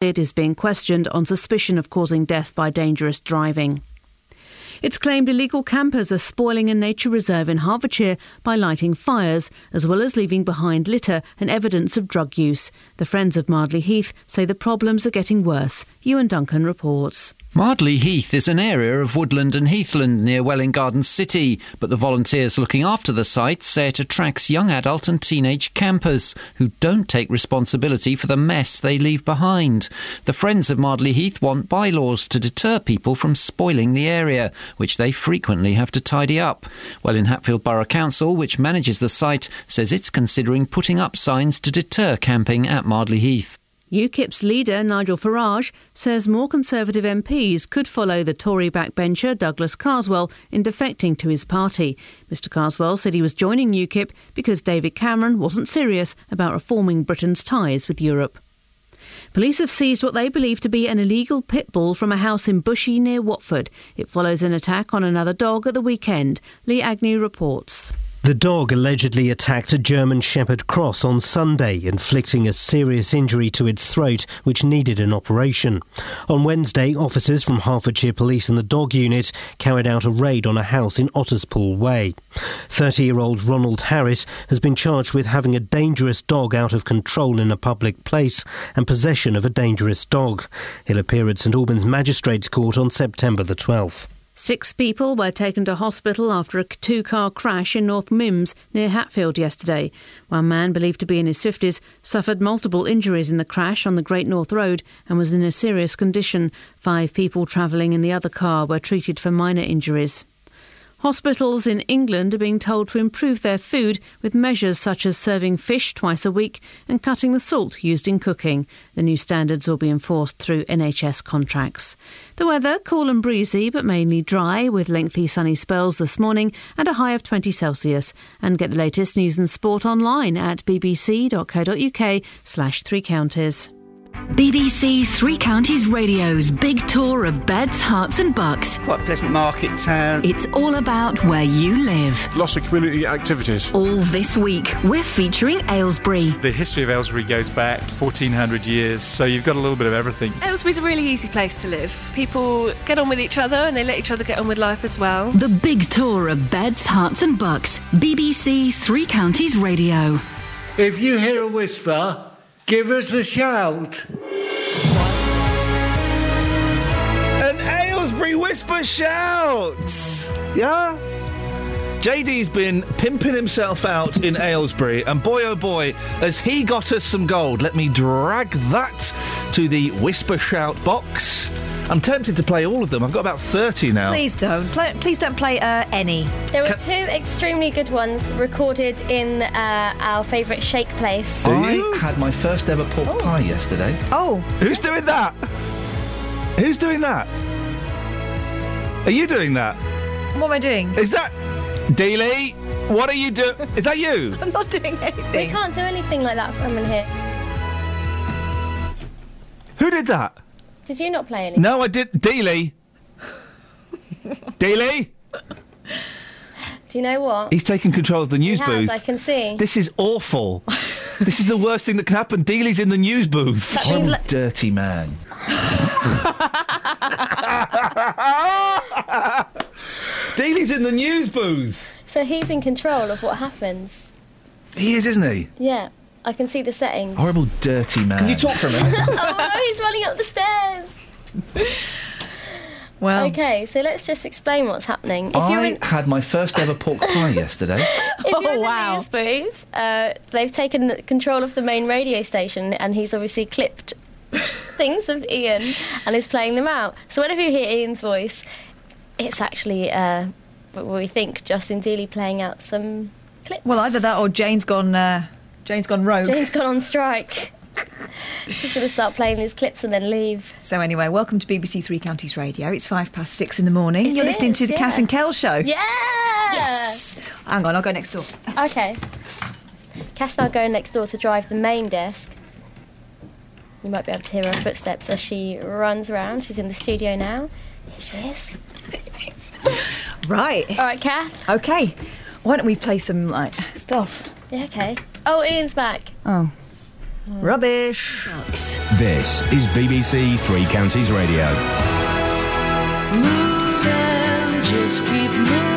It is being questioned on suspicion of causing death by dangerous driving. It's claimed illegal campers are spoiling a nature reserve in Hertfordshire by lighting fires, as well as leaving behind litter and evidence of drug use. The Friends of Mardley Heath say the problems are getting worse. Ewan Duncan reports. Mardley Heath is an area of woodland and heathland near Welwyn Garden City, but the volunteers looking after the site say it attracts young adult and teenage campers who don't take responsibility for the mess they leave behind. The Friends of Mardley Heath want bylaws to deter people from spoiling the area, which they frequently have to tidy up. Welwyn Hatfield Borough Council, which manages the site, says it's considering putting up signs to deter camping at Mardley Heath. UKIP's leader, Nigel Farage, says more Conservative MPs could follow the Tory backbencher Douglas Carswell in defecting to his party. Mr Carswell said he was joining UKIP because David Cameron wasn't serious about reforming Britain's ties with Europe. Police have seized what they believe to be an illegal pit bull from a house in Bushey near Watford. It follows an attack on another dog at the weekend. Lee Agnew reports. The dog allegedly attacked a German Shepherd Cross on Sunday, inflicting a serious injury to its throat, which needed an operation. On Wednesday, officers from Hertfordshire Police and the dog unit carried out a raid on a house in Otterspool Way. 30 year old Ronald Harris has been charged with having a dangerous dog out of control in a public place and possession of a dangerous dog. He'll appear at St Albans Magistrates Court on September the 12th. Six people were taken to hospital after a two car crash in North Mymms near Hatfield yesterday. One man, believed to be in his 50s, suffered multiple injuries in the crash on the Great North Road and was in a serious condition. Five people travelling in the other car were treated for minor injuries. Hospitals in England are being told to improve their food with measures such as serving fish twice a week and cutting the salt used in cooking. The new standards will be enforced through NHS contracts. The weather cool and breezy, but mainly dry, with lengthy sunny spells this morning and a high of 20 Celsius. And get the latest news and sport online at bbc.co.uk slash three counties. BBC Three Counties Radio's big tour of beds, Herts, and bucks. Quite a pleasant market town. It's all about where you live. Lots of community activities. All this week, we're featuring Aylesbury. The history of Aylesbury goes back 1400 years, so you've got a little bit of everything. Aylesbury's a really easy place to live. People get on with each other and they let each other get on with life as well. The big tour of beds, Herts, and bucks. BBC Three Counties Radio. If you hear a whisper, give us a shout. An Aylesbury Whisper shouts! Yeah? JD's been pimping himself out in Aylesbury, and boy oh boy, has he got us some gold. Let me drag that to the Whisper Shout box. I'm tempted to play all of them. I've got about 30 now. Please don't. Play, please don't play uh, any. There were two extremely good ones recorded in uh, our favourite shake place. I had my first ever pork pie yesterday. Oh. Who's doing that? Who's doing that? Are you doing that? What am I doing? Is that Dealey? What are you doing? Is that you? I'm not doing anything. We can't do anything like that from in here. Who did that? Did you not play anything? No, I did. Dealey. Dealey. Do you know what? He's taking control of the news He has, booth. I can see. This is awful. this is the worst thing that can happen. Dealey's in the news booth. That means Horrible that- dirty man. Dealey's in the news booth. So he's in control of what happens. He is, isn't he? Yeah, I can see the settings. Horrible dirty man. Can you talk for a minute? oh no, he's running up the stairs. Well. Okay, so let's just explain what's happening. If you're I in, had my first ever pork pie yesterday. if you're in the news booth, uh, they've taken control of the main radio station, and he's obviously clipped things of Iain and is playing them out. So whenever you hear Iain's voice, it's actually uh, what we think Justin Dealey playing out some clips. Well, either that or Jane's gone. Uh, Jane's gone rogue. Jane's gone on strike. She's going to start playing these clips and then leave. So anyway, welcome to BBC Three Counties Radio. It's five past six in the morning. It You're listening to the yeah. Kath and Kel show. Yeah. Yes. Hang on, I'll go next door. Okay. Cass and I are going next door to drive the main desk. You might be able to hear her footsteps as she runs around. She's in the studio now. Here she is. Right. All right, Kath. Okay. Why don't we play some like stuff? Yeah, okay. Oh, Iain's back. Oh. Rubbish. This is BBC Three Counties Radio. Moving, just keep moving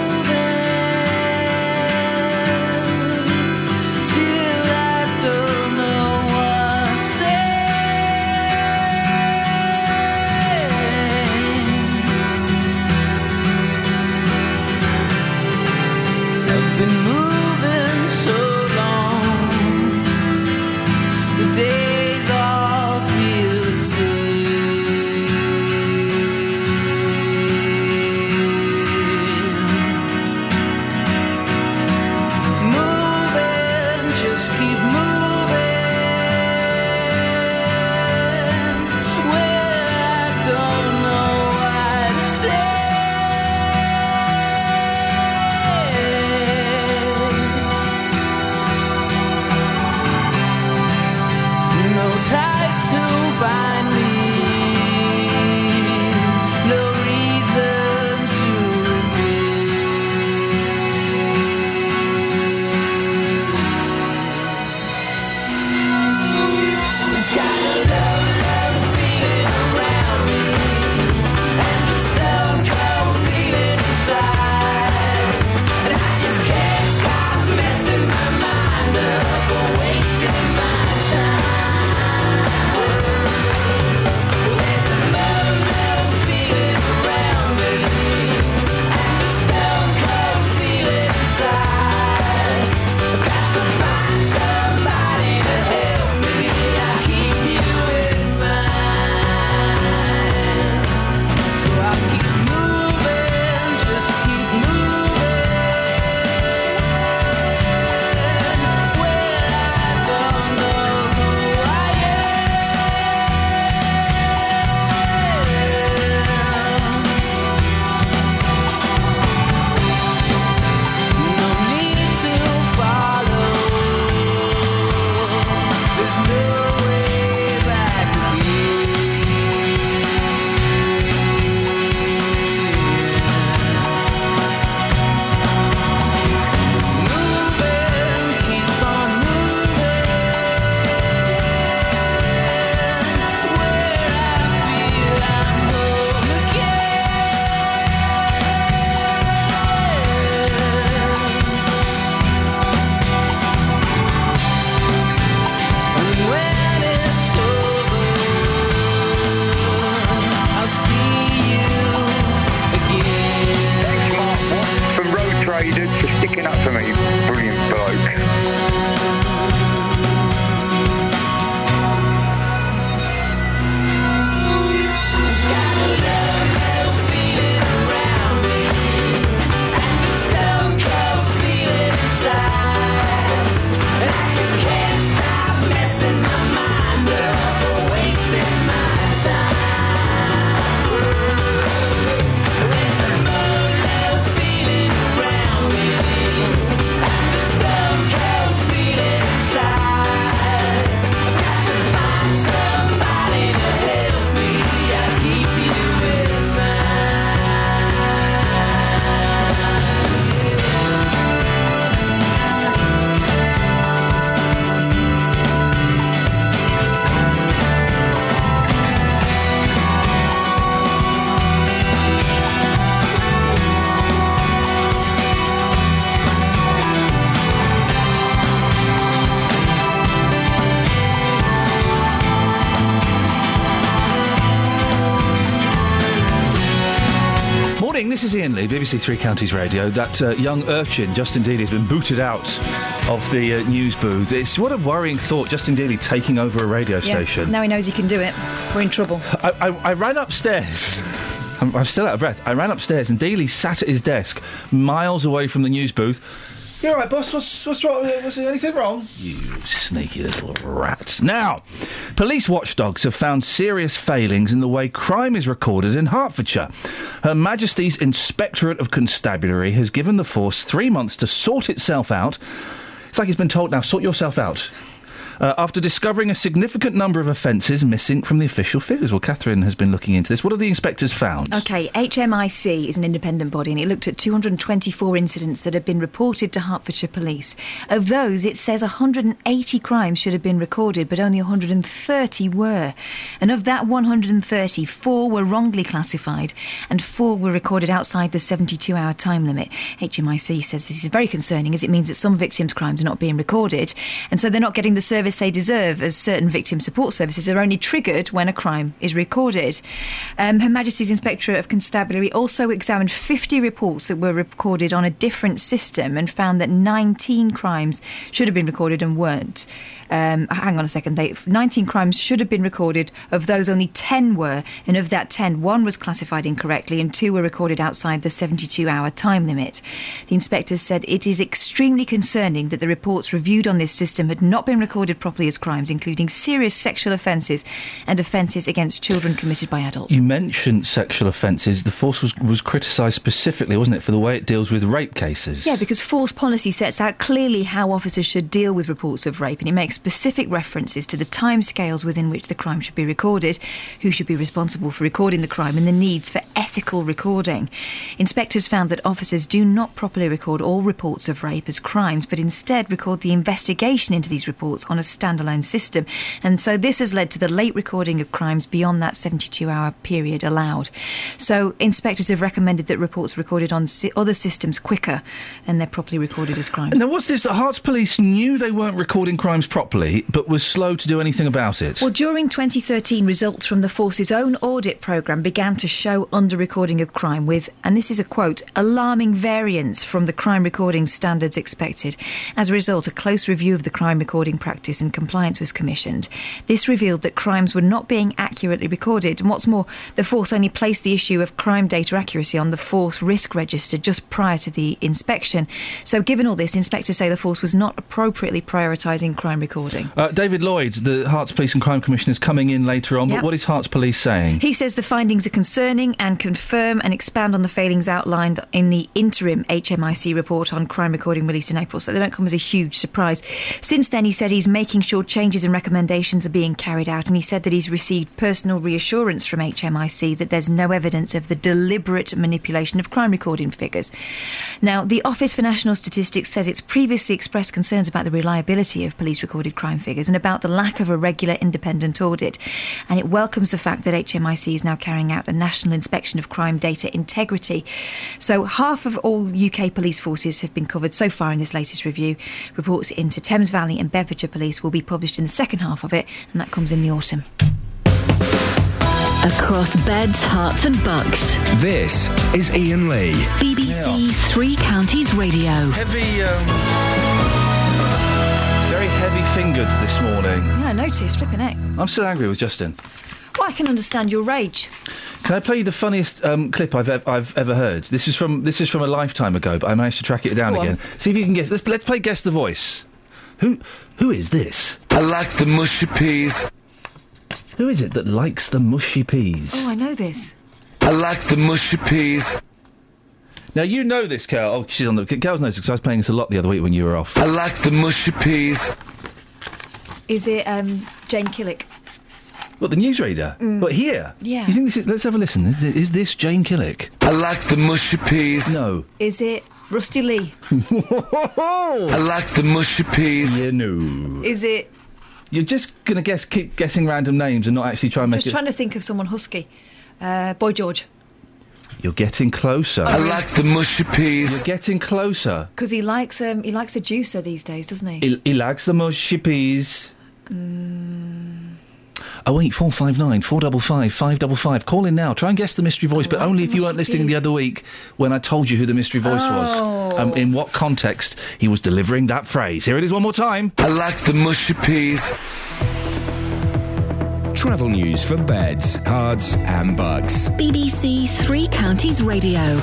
BBC Three Counties Radio. That uh, young urchin, Justin Dealey, has been booted out of the uh, news booth. It's what a worrying thought, Justin Dealey taking over a radio Yeah, station. Now he knows he can do it. We're in trouble. I, I, I ran upstairs. I'm, I'm still out of breath. I ran upstairs and Dealey sat at his desk, miles away from the news booth. You're all right, boss? What's, what's wrong? Was there anything wrong? You sneaky little rat. Now, police watchdogs have found serious failings in the way crime is recorded in Hertfordshire. Her Majesty's Inspectorate of Constabulary has given the force three months to sort itself out. It's like it's been told now, sort yourself out. Uh, after discovering a significant number of offences missing from the official figures. Well, Catherine has been looking into this. What have the inspectors found? Okay, HMIC is an independent body and it looked at 224 incidents that had been reported to Hertfordshire Police. Of those, it says 180 crimes should have been recorded, but only 130 were. And of that 130, four were wrongly classified and four were recorded outside the 72 hour time limit. HMIC says this is very concerning as it means that some victims' crimes are not being recorded and so they're not getting the service they deserve as certain victim support services are only triggered when a crime is recorded. Um, Her Majesty's Inspectorate of Constabulary also examined 50 reports that were recorded on a different system and found that 19 crimes should have been recorded and weren't. Um, hang on a second. They, 19 crimes should have been recorded. Of those, only 10 were. And of that 10, one was classified incorrectly and two were recorded outside the 72 hour time limit. The inspectors said it is extremely concerning that the reports reviewed on this system had not been recorded properly as crimes, including serious sexual offences and offences against children committed by adults. You mentioned sexual offences. The force was, was criticised specifically, wasn't it, for the way it deals with rape cases? Yeah, because force policy sets out clearly how officers should deal with reports of rape, and it makes specific references to the timescales within which the crime should be recorded, who should be responsible for recording the crime, and the needs for ethical recording. Inspectors found that officers do not properly record all reports of rape as crimes, but instead record the investigation into these reports on a standalone system. And so this has led to the late recording of crimes beyond that 72 hour period allowed. So inspectors have recommended that reports recorded on other systems quicker and they're properly recorded as crimes. Now, what's this? The Herts Police knew they weren't recording crimes properly, but was slow to do anything about it. Well, during 2013, results from the force's own audit programme began to show under recording of crime with, and this is a quote, alarming variance from the crime recording standards expected. As a result, a close review of the crime recording practice and compliance was commissioned. This revealed that crimes were not being accurately recorded, and what's more, the force only placed the issue of crime data accuracy on the force risk register just prior to the inspection. So, given all this, inspectors say the force was not appropriately prioritising crime recording. Uh, David Lloyd, the Herts Police and Crime Commissioner, is coming in later on. Yep. But what is Herts Police saying? He says the findings are concerning and confirm and expand on the failings outlined in the interim HMIC report on crime recording released in April, so they don't come as a huge surprise. Since then, he said he's making sure changes and recommendations are being carried out, and he said that he's received personal reassurance from HMIC that there's no evidence of the deliberate manipulation of crime recording figures. Now, the Office for National Statistics says it's previously expressed concerns about the reliability of police recorded crime figures and about the lack of a regular independent audit, and it welcomes the fact that HMIC is now carrying out a national inspection of crime data integrity. So, half of all UK police forces have been covered so far in this latest review. Reports into Thames Valley and Bedfordshire Police will be published in the second half of it, and that comes in the autumn. Across beds, Herts, and bucks. This is Iain Lee. BBC Three Counties Radio. Heavy, um, very heavy fingered this morning. Yeah, I noticed. Flipping heck. I'm still angry with Justin. Well, I can understand your rage. Can I play you the funniest um, clip I've, ev- I've ever heard? This is from this is from a lifetime ago, but I managed to track it down Go on. again. See if you can guess. Let's let's play guess the voice. Who who is this? I like the mushy peas. Who is it that likes the mushy peas? Oh, I know this. I like the mushy peas. Now you know this, Kel. Oh, she's on the. Kel's knows because I was playing this a lot the other week when you were off. I like the mushy peas. Is it um, Jane Killick? What the newsreader? Mm. What here? Yeah. You think this is? Let's have a listen. Is, is this Jane Killick? I like the mushy peas. No. Is it Rusty Lee? I like the mushy peas. Yeah, no. Is it? You're just gonna guess, keep guessing random names and not actually try and make Just it. trying to think of someone husky. Uh, Boy George, You're getting closer. I like the mushy peas. You're getting closer. because he likes um, he likes a juicer these days, doesn't he? He, he likes the mushy peas. Oh eight four five nine four double five five double five. Call in now. Try and guess the mystery voice, but only if you weren't listening the other week when I told you who the mystery voice Oh. was. Um, in what context he was delivering that phrase. Here it is one more time. I like the mushy peas. Travel news for beds, cards, and bugs. BBC Three Counties Radio.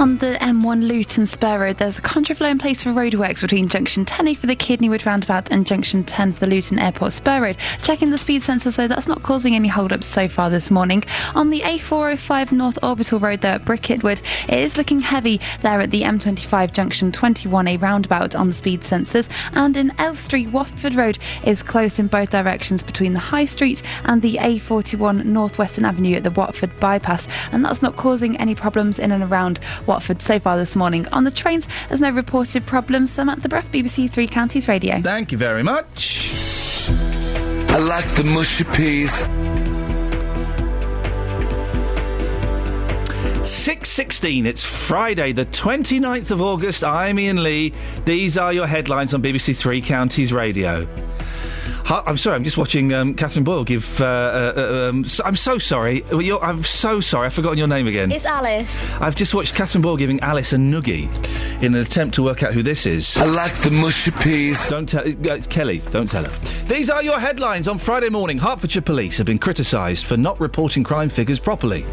On the M1 Luton Spur Road, there's a contraflow in place for roadworks between junction 10A for the Kidneywood roundabout and junction 10 for the Luton Airport Spur Road. Checking the speed sensor, so that's not causing any hold-ups so far this morning. On the A405 North Orbital Road there at Bricket Wood, it is looking heavy there at the M25 junction 21A roundabout on the speed sensors. And in Elstree, Watford Road is closed in both directions between the High Street and the A41 Northwestern Avenue at the Watford bypass. And that's not causing any problems in and around Watford so far this morning. On the trains, there's no reported problems. Samantha Bruff, BBC Three Counties Radio. Thank you very much. I like the mushy peas. 6.16, it's Friday, the 29th of August. I'm Iain Lee. These are your headlines on BBC Three Counties Radio. Hi- I'm sorry, I'm just watching um, Catherine Boyle give. Uh, uh, uh, um, so, I'm so sorry. Well, you're- I'm so sorry. I've forgotten your name again. It's Alice. I've just watched Catherine Boyle giving Alice a noogie in an attempt to work out who this is. I like the mushy peas. Don't tell uh, it's Kelly. Don't tell her. These are your headlines on Friday morning. Hertfordshire police have been criticised for not reporting crime figures properly.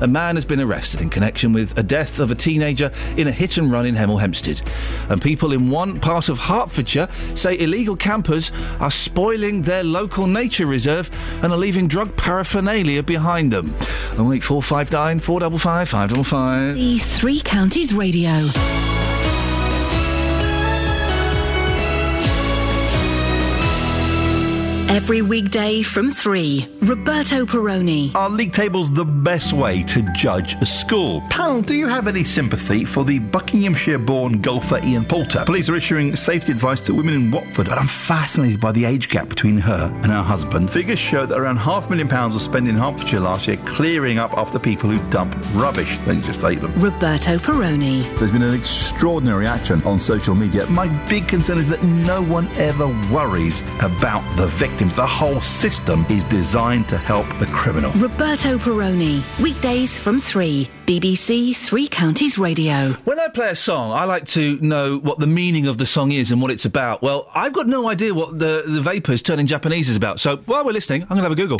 A man has been arrested in connection with a death of a teenager in a hit and run in Hemel Hempstead. And people in one part of Hertfordshire say illegal campers are spoiling their local nature reserve and are leaving drug paraphernalia behind them. And wait, 459 455 555. The Three Counties Radio. Every weekday from 3, Roberto Perrone. Are league tables the best way to judge a school? Pal, do you have any sympathy for the Buckinghamshire born golfer Ian Poulter? Police are issuing safety advice to women in Watford, but I'm fascinated by the age gap between her and her husband. Figures show that around half a million pounds was spent in Hertfordshire last year clearing up after people who dump rubbish, then just ate them. Roberto Perrone. There's been an extraordinary action on social media. My big concern is that no one ever worries about the victims. The whole system is designed to help the criminal. Roberto Perrone. Weekdays from 3, BBC Three Counties Radio. When I play a song, I like to know what the meaning of the song is and what it's about. Well, I've got no idea what the, the Vapors turning Japanese is about. So while we're listening, I'm going to have a Google.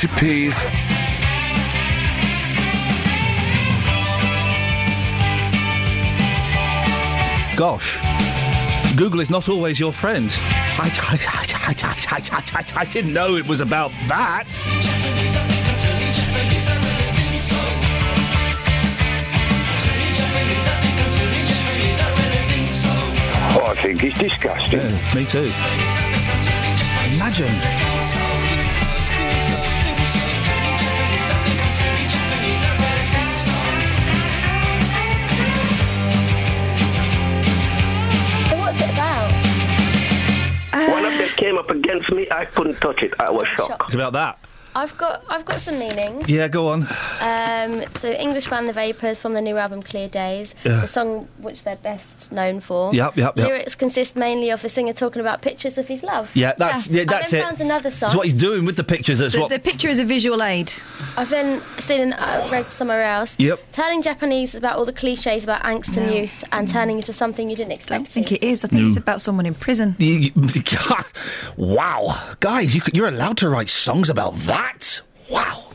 The mushy. Gosh, Google is not always your friend. I, I, I, I, I, I, I didn't know it was about that. Oh, I think it's disgusting. me too. Imagine. Came up against me. I couldn't touch it. I was shocked. It's about that. I've got I've got some meanings. Yeah, go on. Um, so English band The Vapors from the new album Clear Days, Yeah. the song which they're best known for. Yep, yep, yep. Lyrics consist mainly of the singer talking about pictures of his love. Yeah, that's yeah, that's I then it. found another song. That's what he's doing with the pictures. That's The, what. the picture is a visual aid. I've then seen uh, read somewhere else. Yep. Turning Japanese is about all the cliches about angst and No. youth, and turning into something you didn't expect. I think it is. I think No. it's about someone in prison. Wow, guys, you, you're allowed to write songs about that. Wow.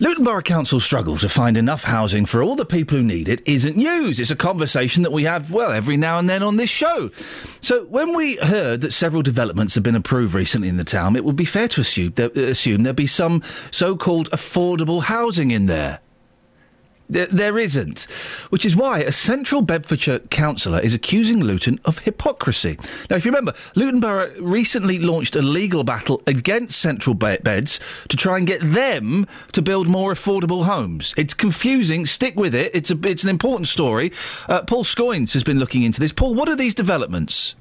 Luton Borough Council's struggle to find enough housing for all the people who need it isn't news. It's a conversation that we have, well, every now and then on this show. So, when we heard that several developments have been approved recently in the town, it would be fair to assume, uh, there, assume there'd be some so called affordable housing in there. There, there isn't. Which is why a central Bedfordshire councillor is accusing Luton of hypocrisy. Now, if you remember, Luton Borough recently launched a legal battle against central be- beds to try and get them to build more affordable homes. It's confusing. Stick with it. It's, a, it's an important story. Uh, Paul Scoins has been looking into this. Paul, what are these developments?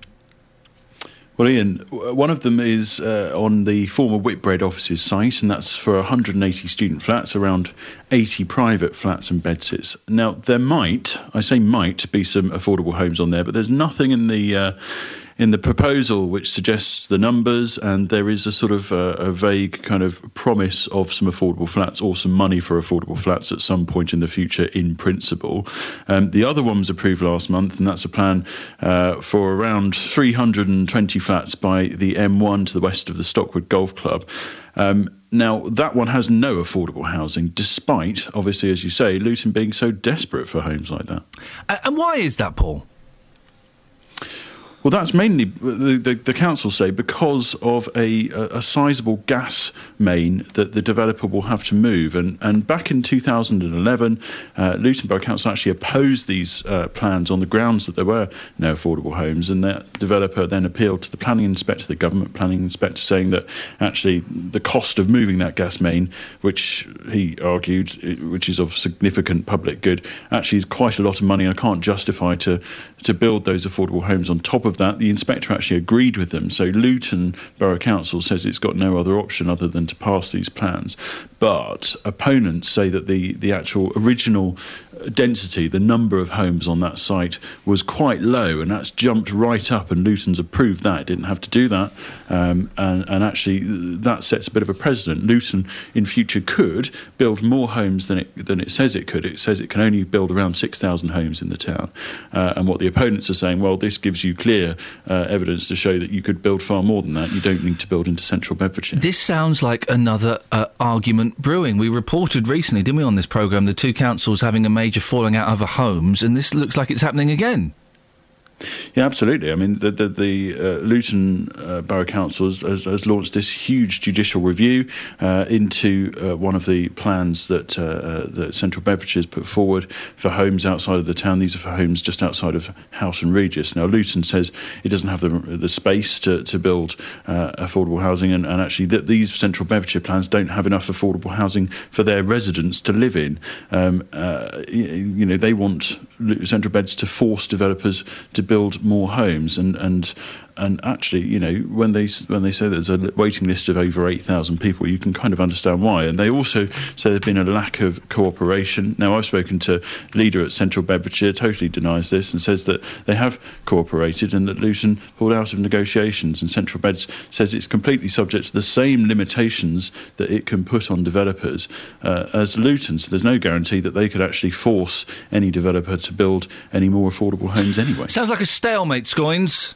Well, Iain, one of them is uh, on the former Whitbread offices site, and that's for 180 student flats, around 80 private flats and bedsits. Now, there might, I say might, be some affordable homes on there, but there's nothing in the uh, in the proposal which suggests the numbers, and there is a sort of uh, a vague kind of promise of some affordable flats or some money for affordable flats at some point in the future, in principle. Um, the other one was approved last month, and that's a plan uh, for around 320 flats by the M1 to the west of the Stockwood Golf Club. Um, now, that one has no affordable housing, despite, obviously, as you say, Luton being so desperate for homes like that. And why is that, Paul? Well, that's mainly the, the, the council say because of a, a, a sizable gas main that the developer will have to move. And, and back in 2011, uh, Luton Borough Council actually opposed these uh, plans on the grounds that there were no affordable homes. And that developer then appealed to the planning inspector, the government planning inspector, saying that actually the cost of moving that gas main, which he argued, which is of significant public good, actually is quite a lot of money. I can't justify to to build those affordable homes on top of that. The inspector actually agreed with them. So Luton Borough Council says it's got no other option other than to pass these plans. But opponents say that the, the actual original density, the number of homes on that site was quite low, and that's jumped right up. And Luton's approved that; it didn't have to do that, um, and, and actually that sets a bit of a precedent. Luton in future could build more homes than it than it says it could. It says it can only build around six thousand homes in the town, uh, and what the opponents are saying, well, this gives you clear uh, evidence to show that you could build far more than that. You don't need to build into central Bedfordshire. This sounds like another uh, argument brewing. We reported recently, didn't we, on this programme, the two councils having a major falling out over homes, and this looks like it's happening again. Yeah, absolutely. I mean, the the, the uh, Luton uh, Borough Council has, has, has launched this huge judicial review uh, into uh, one of the plans that uh, uh, that Central Bedfordshire put forward for homes outside of the town. These are for homes just outside of Houghton Regis. Now, Luton says it doesn't have the the space to to build affordable housing, and, and actually that these Central Bedfordshire plans don't have enough affordable housing for their residents to live in. Um, uh, y- you know, they want Central Beds to force developers to build more homes, and and and actually, you know, when they when they say there's a waiting list of over eight thousand people, you can kind of understand why. And they also say there's been a lack of cooperation. Now, I've spoken to leader at Central Bedfordshire, totally denies this and says that they have cooperated and that Luton pulled out of negotiations. And Central Beds says it's completely subject to the same limitations that it can put on developers uh, as Luton. So there's no guarantee that they could actually force any developer to build any more affordable homes anyway. Sounds like a stalemate, Scoins.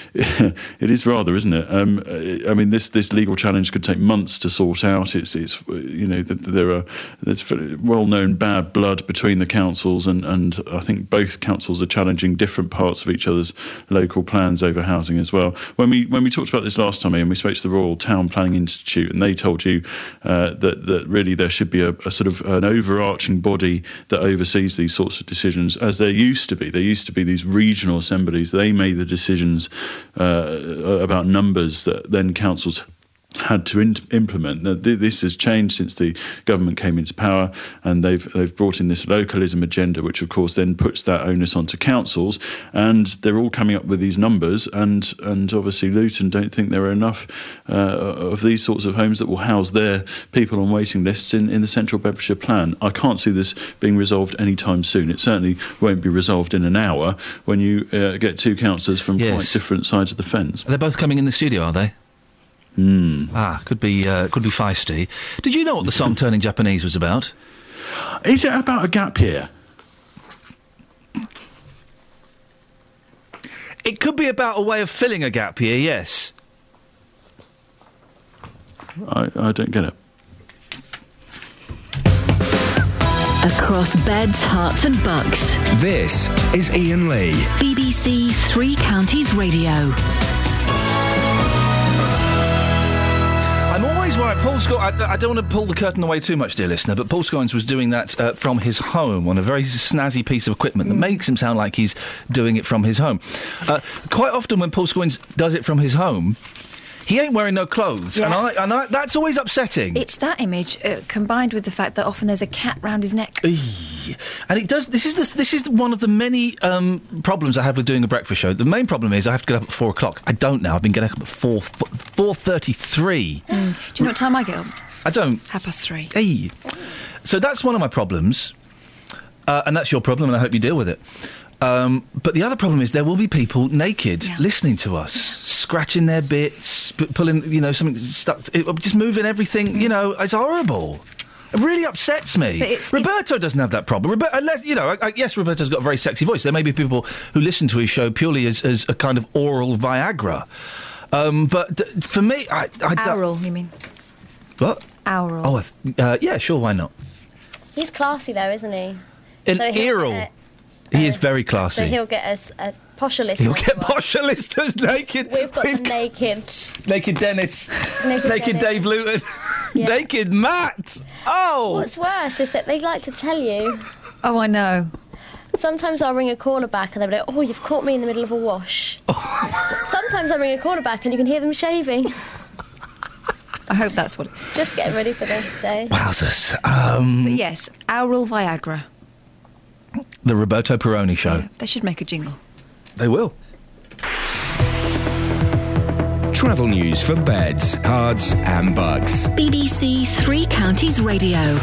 it is rather, isn't it? Um, I mean, this this legal challenge could take months to sort out. It's it's you know th- there are there's well known bad blood between the councils, and and I think both councils are challenging different parts of each other's local plans over housing as well. When we when we talked about this last time, and we spoke to the Royal Town Planning Institute, and they told you uh, that that really there should be a, a sort of an overarching body that oversees these sorts of decisions, as there used to be. There used to be these regional assemblies. They made the decisions uh, about numbers that then councils had to in- implement. Now, th- This has changed since the government came into power, and they've they've brought in this localism agenda, which of course then puts that onus onto councils, and they're all coming up with these numbers, and and obviously Luton don't think there are enough uh, of these sorts of homes that will house their people on waiting lists in, in the Central Bedfordshire Plan. I can't see this being resolved anytime soon. It certainly won't be resolved in an hour when you uh, get two councillors from quite different sides of the fence. They're both coming in the studio, are they? Hmm. Ah, could be uh, could be feisty. Did you know what the song "Turning Japanese" was about? Is it about a gap year? It could be about a way of filling a gap year. Yes. I, I don't get it. Across beds, Herts, and bucks. This is Iain Lee. BBC Three Counties Radio. Worried. Paul Scott. I, I don't want to pull the curtain away too much, dear listener, but Paul Scoins was doing that uh, from his home on a very snazzy piece of equipment that makes him sound like he's doing it from his home. Uh, quite often, when Paul Scoins does it from his home, he ain't wearing no clothes, and I and I, that's always upsetting. It's that image uh, combined with the fact that often there's a cat round his neck. And it does. This is the, this is one of the many um, problems I have with doing a breakfast show. The main problem is I have to get up at four o'clock. I don't now. I've been getting up at four four thirty three. Mm. Do you know what time I get up? I don't. Half past three. Hey. So that's one of my problems, uh, and that's your problem, and I hope you deal with it. Um, but the other problem is there will be people naked listening to us, scratching their bits, p- pulling, you know, something stuck, it, just moving everything. You know, it's horrible. It really upsets me. It's- Roberto doesn't have that problem. Roberto, unless, you know, I, I, yes, Roberto's got a very sexy voice. There may be people who listen to his show purely as, as a kind of oral Viagra. Um, but d- for me, I, I don't- Oral, you mean? What? Oral. Oh, uh, yeah, sure, why not? He's classy though, isn't he? An So he'll earl. Get He is very classy. So classy. he'll get us a posher list. He'll get posher listers naked. We've got the naked. Naked Dennis. Naked Naked Dennis. Dave Luton. Yeah. Naked Matt. Oh. What's worse is that they like to tell you. Oh, I know. Sometimes I'll ring a caller back and they'll be like, "Oh, you've caught me in the middle of a wash." Oh. Sometimes I ring a caller back and you can hear them shaving. I hope that's what. Just getting ready for the day. Wowzers. Um, But yes, oral Viagra. The Roberto Perrone show. They should make a jingle. They will. Travel news for beds, cards, and bugs. BBC Three Counties Radio.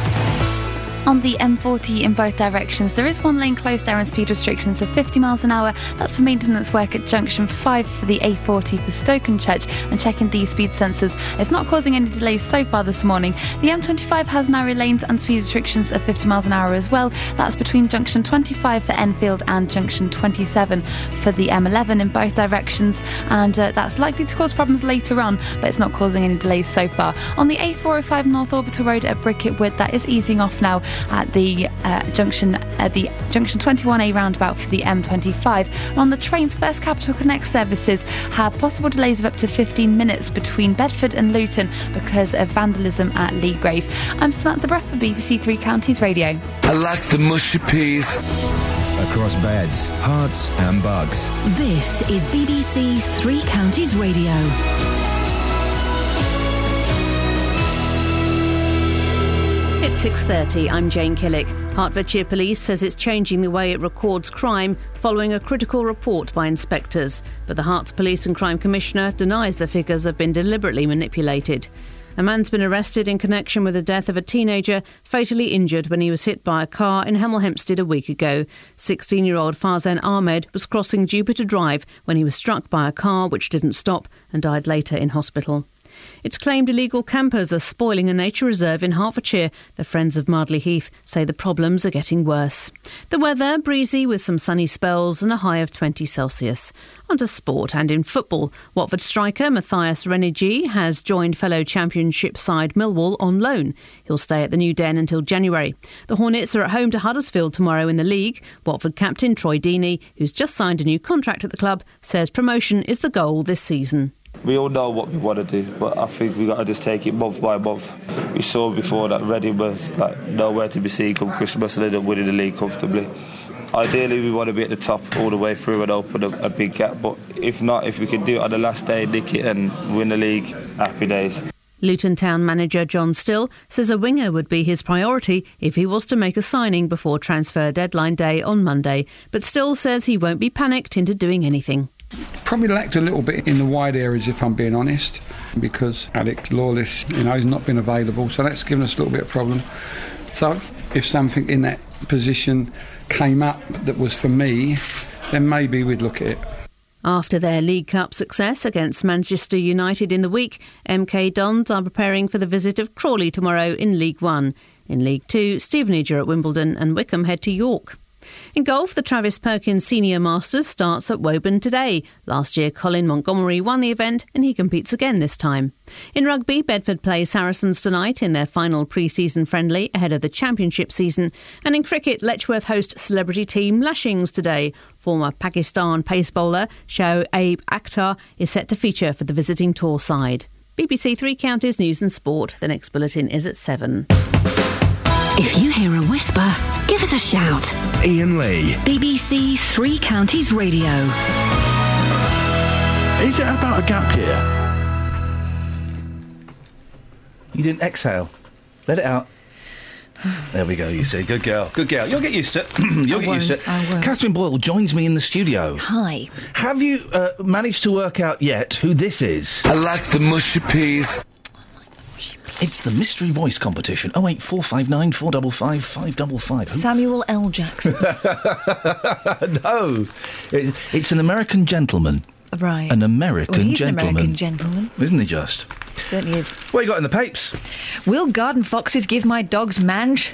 On the M40 in both directions, there is one lane closed there and speed restrictions of 50 miles an hour. That's for maintenance work at junction 5 for the A40 for Stokenchurch and checking the speed sensors. It's not causing any delays so far this morning. The M25 has narrow lanes and speed restrictions of 50 miles an hour as well. That's between junction 25 for Enfield and junction 27 for the M11 in both directions. And uh, that's likely to cause problems later on, but it's not causing any delays so far. On the A405 North Orbital Road at Bricket Wood, that is easing off now at the uh, junction at the junction 21A roundabout for the M25. And on the trains, First Capital Connect services have possible delays of up to 15 minutes between Bedford and Luton because of vandalism at Leagrave. I'm Samantha Breath for BBC Three Counties Radio. I like the mushy peas. Across beds, Herts, and bugs. This is BBC Three Counties Radio. It's 6:30. I'm Jane Killick. Hertfordshire Police says it's changing the way it records crime following a critical report by inspectors, but the Herts Police and Crime Commissioner denies the figures have been deliberately manipulated. A man's been arrested in connection with the death of a teenager fatally injured when he was hit by a car in Hemel Hempstead a week ago. 16 year old Farzen Ahmed was crossing Jupiter Drive when he was struck by a car which didn't stop and died later in hospital. It's claimed illegal campers are spoiling a nature reserve in Hertfordshire. The Friends of Mardley Heath say the problems are getting worse. The weather breezy with some sunny spells and a high of 20 Celsius. Onto sport and in football, Watford striker Mathias Ranégie has joined fellow championship side Millwall on loan. He'll stay at the New Den until January. The Hornets are at home to Huddersfield tomorrow in the league. Watford captain Troy Deeney, who's just signed a new contract at the club, says promotion is the goal this season. We all know what we want to do, but I think we got to just take it month by month. We saw before that Reading was like nowhere to be seen come Christmas and up winning the league comfortably. Ideally, we want to be at the top all the way through and open a, a big gap. But if not, if we can do it on the last day, nick it and win the league, happy days. Luton Town manager John Still says a winger would be his priority if he was to make a signing before transfer deadline day on Monday, but Still says he won't be panicked into doing anything. Probably lacked a little bit in the wide areas, if I'm being honest, because Alex Lawless, you know, has not been available, so that's given us a little bit of problem. So if something in that position came up that was for me, then maybe we'd look at it. After their League Cup success against Manchester United in the week, MK Dons are preparing for the visit of Crawley tomorrow in League One. In League Two, Stevenage are at Wimbledon and Wycombe head to York. In golf, the Travis Perkins Senior Masters starts at Woburn today. Last year, Colin Montgomerie won the event and he competes again this time. In rugby, Bedford play Saracens tonight in their final pre season friendly ahead of the championship season. And in cricket, Letchworth host celebrity team Lashings today. Former Pakistan pace bowler Shoaib Akhtar is set to feature for the visiting tour side. BBC Three Counties News and Sport. The next bulletin is at 7. If you hear a whisper, give us a shout. Iain Lee. BBC Three Counties Radio. Is it about a gap year? You didn't exhale. Let it out. There we go, you see. Good girl. Good girl. You'll get used to it. You'll I get used to it. I won't. Catherine Boyle joins me in the studio. Hi. Have you uh, managed to work out yet who this is? I like the mushy peas. It's the mystery voice competition. Oh eight four five nine four double five five double five. Samuel L. Jackson. no, it, it's an American gentleman. right. An American well, he's gentleman, an American gentleman. isn't he? Just Certainly is. what you got in the papes? Will garden foxes give my dogs mange?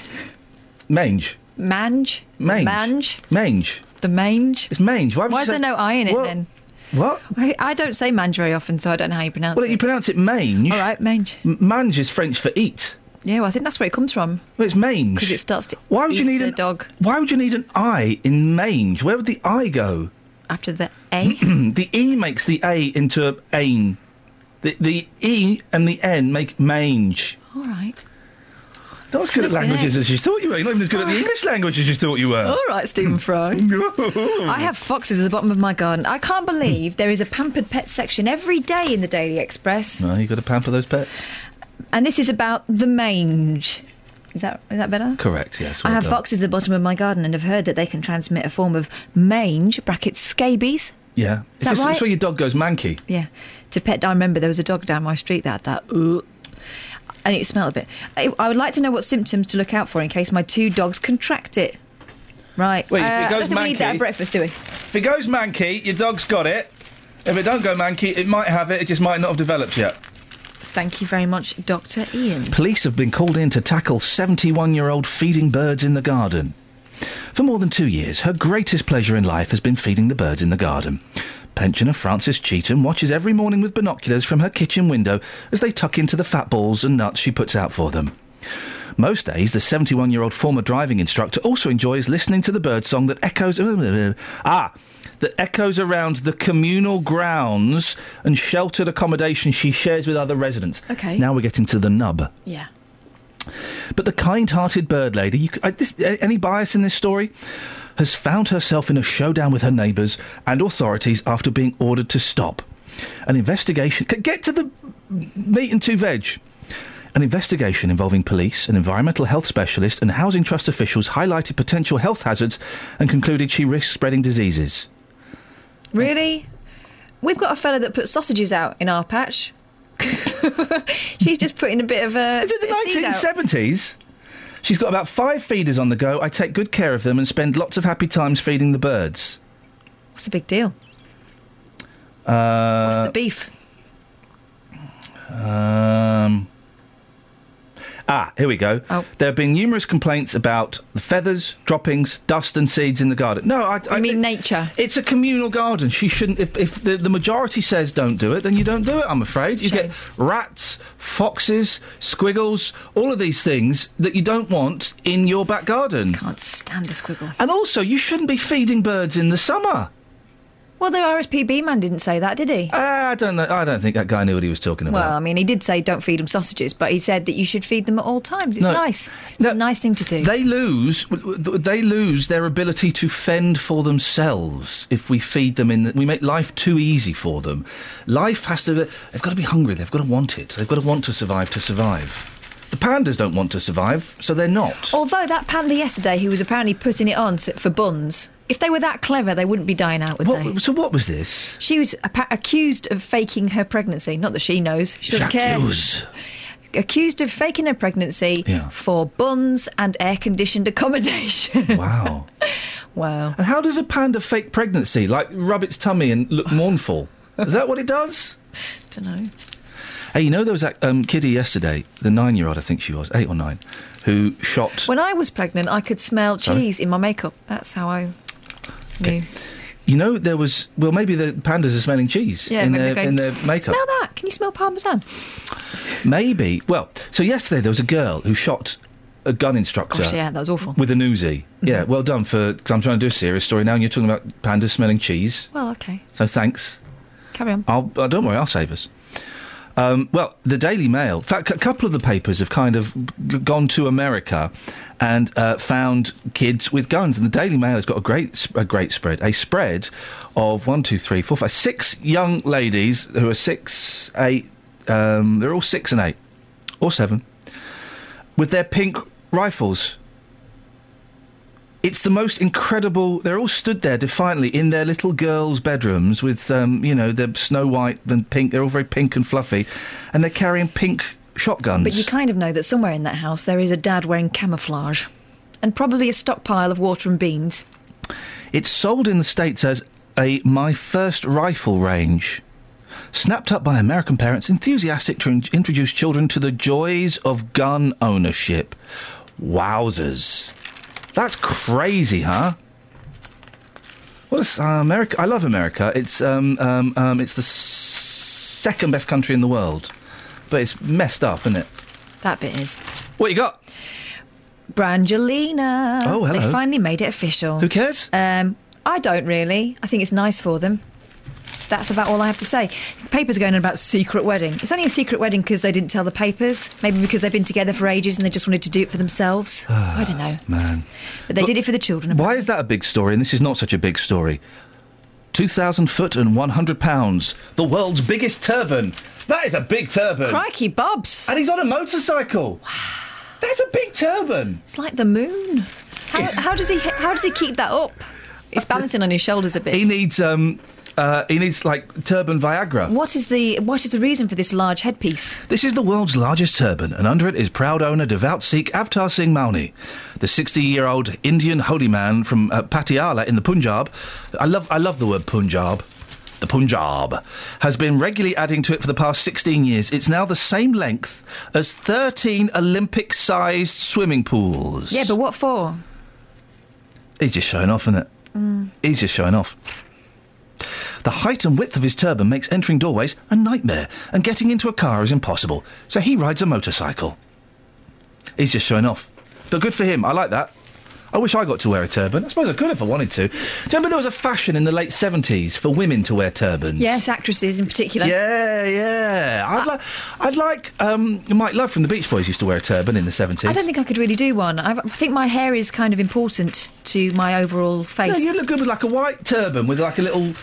Mange, Mange? mange, Mange? mange. The mange? It's mange. Why, Why is say- there no I in it What? then? What? I, I don't say mange very often, so I don't know how you pronounce Well, it. you pronounce it mange. All right, mange. M- mange is French for eat. Yeah, well, I think that's where it comes from. Well, it's mange. Because it starts to Why would you need an dog Why would you need an I in mange? Where would the I go? after the A. the E makes the A into a ain. The the E and the N make mange. All right. Not as good at languages as you thought you were. You're not even as good at the English language as you thought you were. All right, Stephen Fry. I have foxes at the bottom of my garden. I can't believe there is a pampered pet section every day in the Daily Express. No, you got to pamper those pets. And this is about the mange. Is that is that better? Correct. Yes. I have done. foxes at the bottom of my garden and have heard that they can transmit a form of mange, brackets scabies. Yeah. Is that right? It's where your dog goes manky. Yeah. To pet, I remember there was a dog down my street that had that. Ugh. And it smelled a bit. I, I would like to know what symptoms to look out for in case my two dogs contract it. Right. Wait, if it Uh, I don't think we need that at breakfast, do we? If it goes manky, your dog's got it. If it don't go manky, it might have it. It just might not have developed yet. Thank you very much, Dr. Iain. Police have been called in to tackle 71 year old feeding birds in the garden. For more than two years, her greatest pleasure in life has been feeding the birds in the garden. Pensioner Frances Cheetham watches every morning with binoculars from her kitchen window as they tuck into the fat balls and nuts she puts out for them. Most days, the 71 year old former driving instructor also enjoys listening to the bird song that echoes. ah! That echoes around the communal grounds and sheltered accommodation she shares with other residents. Okay. Now we're getting to the nub. Yeah. But the kind-hearted bird lady, you, this, any bias in this story, has found herself in a showdown with her neighbours and authorities after being ordered to stop. An investigation. Get to the meat and two veg. An investigation involving police, an environmental health specialist, and housing trust officials highlighted potential health hazards and concluded she risks spreading diseases. Really? We've got a fella that puts sausages out in our patch. She's just putting a bit of a. Is it bit of seed the out. 1970s? She's got about five feeders on the go. I take good care of them and spend lots of happy times feeding the birds. What's the big deal? Uh, What's the beef? Um. Ah, here we go. Oh. There have been numerous complaints about the feathers, droppings, dust, and seeds in the garden. No, I. I mean nature? It's a communal garden. She shouldn't. If, if the, the majority says don't do it, then you don't do it. I'm afraid you get rats, foxes, squiggles, all of these things that you don't want in your back garden. Can't stand a squiggle. And also, you shouldn't be feeding birds in the summer. Well, the RSPB man didn't say that, did he? Ah, I don't know. I don't think that guy knew what he was talking about. Well, I mean, he did say don't feed them sausages, but he said that you should feed them at all times. It's No. nice. It's a nice thing to do. They lose. They lose their ability to fend for themselves if we feed them in. The, we make life too easy for them. Life has to. They've got to be hungry. They've got to want it. They've got to want to survive to survive. The pandas don't want to survive, so they're not. Although that panda yesterday, who was apparently putting it on for buns, if they were that clever, they wouldn't be dying out, would they? So what was this? She was appa- accused of faking her pregnancy. Not that she knows. She doesn't care. Accused of faking her pregnancy Yeah. for buns and air-conditioned accommodation. Wow. wow. And how does a panda fake pregnancy? Like rub its tummy and look mournful? Is that what it does? Don't know. Hey, you know there was that um, kiddie yesterday, the nine-year-old, I think she was, eight or nine, who shot. When I was pregnant, I could smell Sorry? cheese in my makeup. That's how I knew. You know there was. Well, maybe the pandas are smelling cheese Yeah, in their they're in their makeup. Smell that? Can you smell parmesan? Maybe. Well, so yesterday there was a girl who shot a gun instructor. Gosh, yeah, that was awful. With an Uzi. Yeah, well done for. Because I'm trying to do a serious story now, and you're talking about pandas smelling cheese. Well, okay. So thanks. Carry on. I'll, uh, don't worry, I'll save us. Um, well, the Daily Mail. In fact, a couple of the papers have kind of g- gone to America and uh, found kids with guns, and the Daily Mail has got a great, a great spread. A spread of one, two, three, four, five, six young ladies who are six, eight. Um, they're all six and eight, or seven, with their pink rifles. It's the most incredible. They're all stood there defiantly in their little girls' bedrooms with, um, you know, they're snow white and pink. They're all very pink and fluffy, and they're carrying pink shotguns. But you kind of know that somewhere in that house there is a dad wearing camouflage. And probably a stockpile of water and beans. It's sold in the States as a My First Rifle range. Snapped up by American parents enthusiastic to in- introduce children to the joys of gun ownership. Wowzers. That's crazy, huh? Well, uh, America. I love America. It's um, um, um, it's the s- second best country in the world, but it's messed up, isn't it? That bit is. What you got? Brangelina. Oh, hello. They finally made it official. Who cares? Um, I don't really. I think it's nice for them. That's about all I have to say. Papers are going on about secret wedding. It's only a secret wedding because they didn't tell the papers. Maybe because they've been together for ages and they just wanted to do it for themselves. I don't know. Man. But they did it for the children. Why is that a big story? And this is not such a big story. 2,000 foot and 100 pounds. The world's biggest turban. That is a big turban. Crikey, Bobs. And he's on a motorcycle. Wow. That's a big turban. It's like the moon. How, how does he? How does he keep that up? He's balancing on his shoulders a bit. He needs, um, uh, he needs like turban Viagra. What is the What is the reason for this large headpiece? This is the world's largest turban, and under it is proud owner, devout Sikh Avtar Singh Mauni, the 60-year-old Indian holy man from uh, Patiala in the Punjab. I love, I love the word Punjab. The Punjab has been regularly adding to it for the past 16 years. It's now the same length as 13 Olympic-sized swimming pools. Yeah, but what for? He's just showing off, isn't it? Mm. He's just showing off. The height and width of his turban makes entering doorways a nightmare, and getting into a car is impossible, so he rides a motorcycle. He's just showing off. But good for him, I like that. I wish I got to wear a turban. I suppose I could if I wanted to. Do you remember there was a fashion in the late 70s for women to wear turbans? Yes, actresses in particular. Yeah, yeah. I'd, li- I'd like. Um, Mike Love from the Beach Boys used to wear a turban in the 70s. I don't think I could really do one. I've, I think my hair is kind of important to my overall face. No, you look good with like a white turban with like a little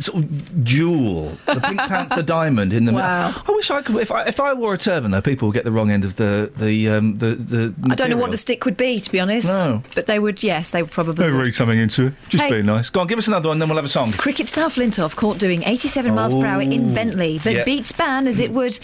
sort of jewel, the Pink Panther diamond in the middle. Wow. I wish I could. If I if I wore a turban, though, people would get the wrong end of the the um, the the. I don't know what the stick would be, to be honest. No. But they would, yes, they would probably. Maybe read something into it. Just Hey. being nice. Go on, give us another one, then we'll have a song. Cricket star Flintoff caught doing 87 miles per hour in Oh, Bentley, but yeah. beats ban as it would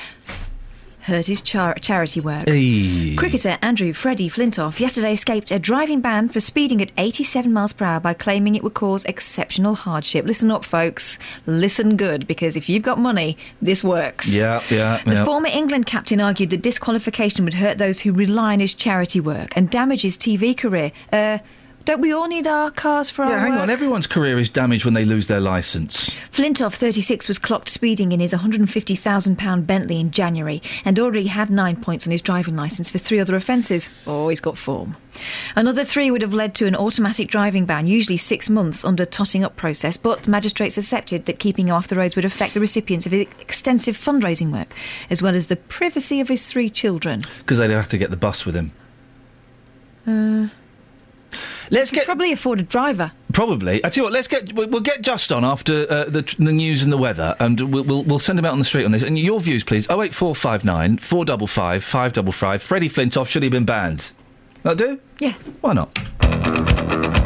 hurt his char- charity work. Hey. Cricketer Andrew Freddie Flintoff yesterday escaped a driving ban for speeding at 87 miles per hour by claiming it would cause exceptional hardship. Listen up, folks. Listen good, because if you've got money, this works. Yeah, yeah, The yeah. former England captain argued that disqualification would hurt those who rely on his charity work and damage his TV career. Uh, don't we all need our cars for yeah, our Yeah, hang work? on. Everyone's career is damaged when they lose their licence. Flintoff, 36, was clocked speeding in his £150,000 Bentley in January and already had nine points on his driving licence for three other offences. Oh, he's got form. Another three would have led to an automatic driving ban, usually six months under totting up process, but magistrates accepted that keeping him off the roads would affect the recipients of his extensive fundraising work, as well as the privacy of his three children. Because they'd have to get the bus with him. Uh, let's get probably afford a driver. Probably. I tell you what. Let's get. We'll get Just on after uh, the, the news and the weather, and we'll, we'll we'll send him out on the street on this. And your views, please. Oh eight four five nine four double five five double five. Freddie Flintoff should he have been banned? That do? Yeah. Why not?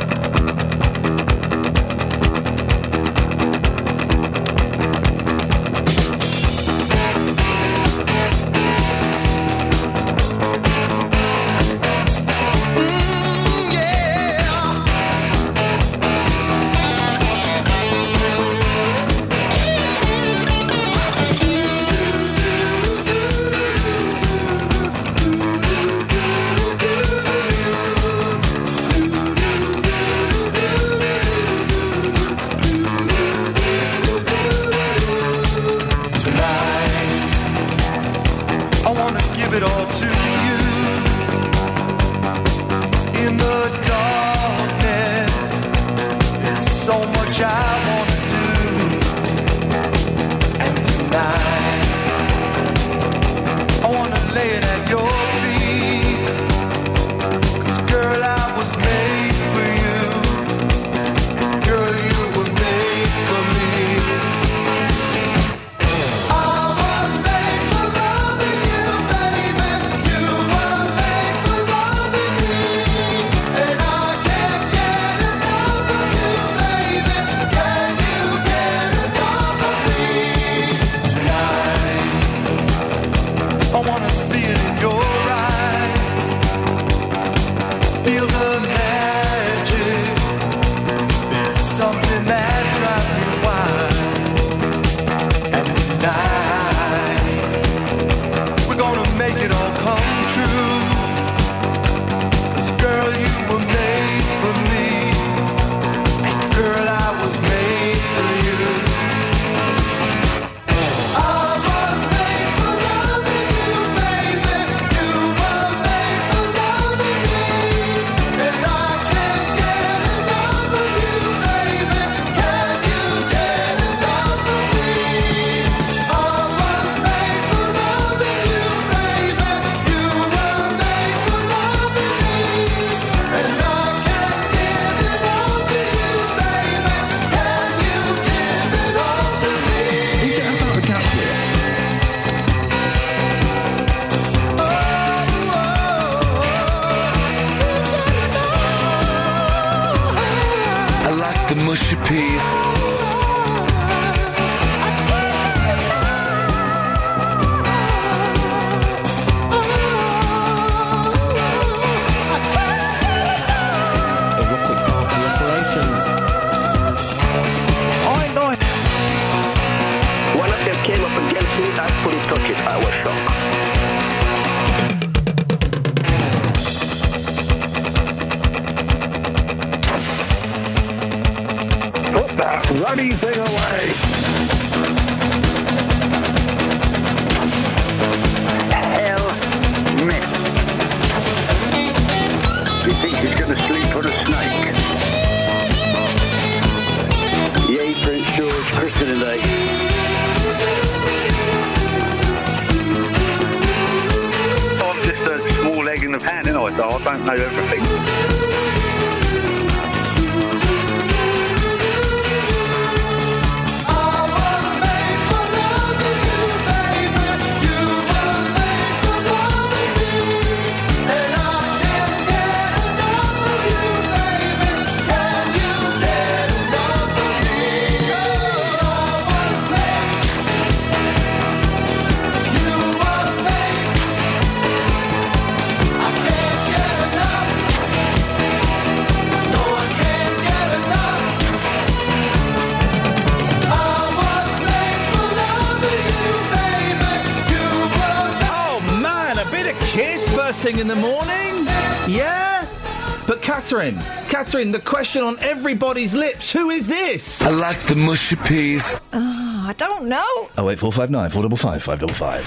Catherine, the question on everybody's lips, who is this? I like the mushy peas. Oh, I don't know. Oh eight four five nine four double five five double five.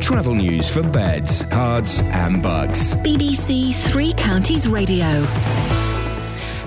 Travel news for beds, cards, and bugs. BBC Three Counties Radio.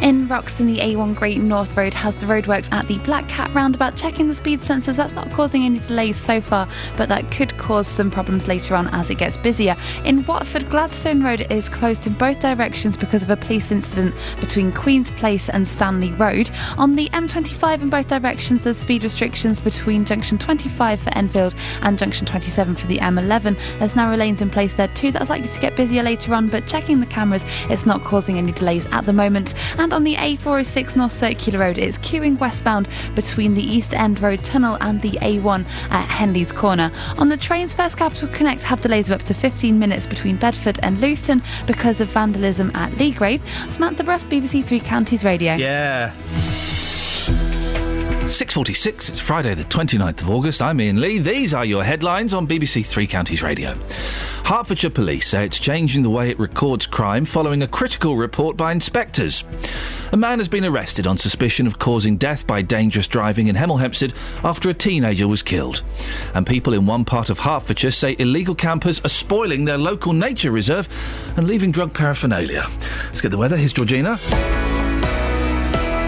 In Roxton, the A1 Great North Road has the roadworks at the Black Cat roundabout checking the speed sensors. That's not causing any delays so far, but that could cause some problems later on as it gets busier. In Watford, Gladstone Road is closed in both directions because of a police incident between Queen's Place and Stanley Road. On the M25 in both directions, there's speed restrictions between junction 25 for Enfield and junction 27 for the M11. There's narrow lanes in place there too. That's likely to get busier later on, but checking the cameras, it's not causing any delays at the moment. And on the A406 North Circular Road, it's queuing westbound between the East End Road Tunnel and the A1 at Henley's Corner. On the trains, First Capital Connect have delays of up to 15 minutes between Bedford and Lewiston because of vandalism at Leagrave. Samantha Bruff, BBC Three Counties Radio. Yeah. 6.46, it's Friday the 29th of August. I'm Iain Lee. These are your headlines on BBC Three Counties Radio. Hertfordshire Police say it's changing the way it records crime following a critical report by inspectors. A man has been arrested on suspicion of causing death by dangerous driving in Hemel Hempstead after a teenager was killed. And people in one part of Hertfordshire say illegal campers are spoiling their local nature reserve and leaving drug paraphernalia. Let's get the weather. Here's Georgina.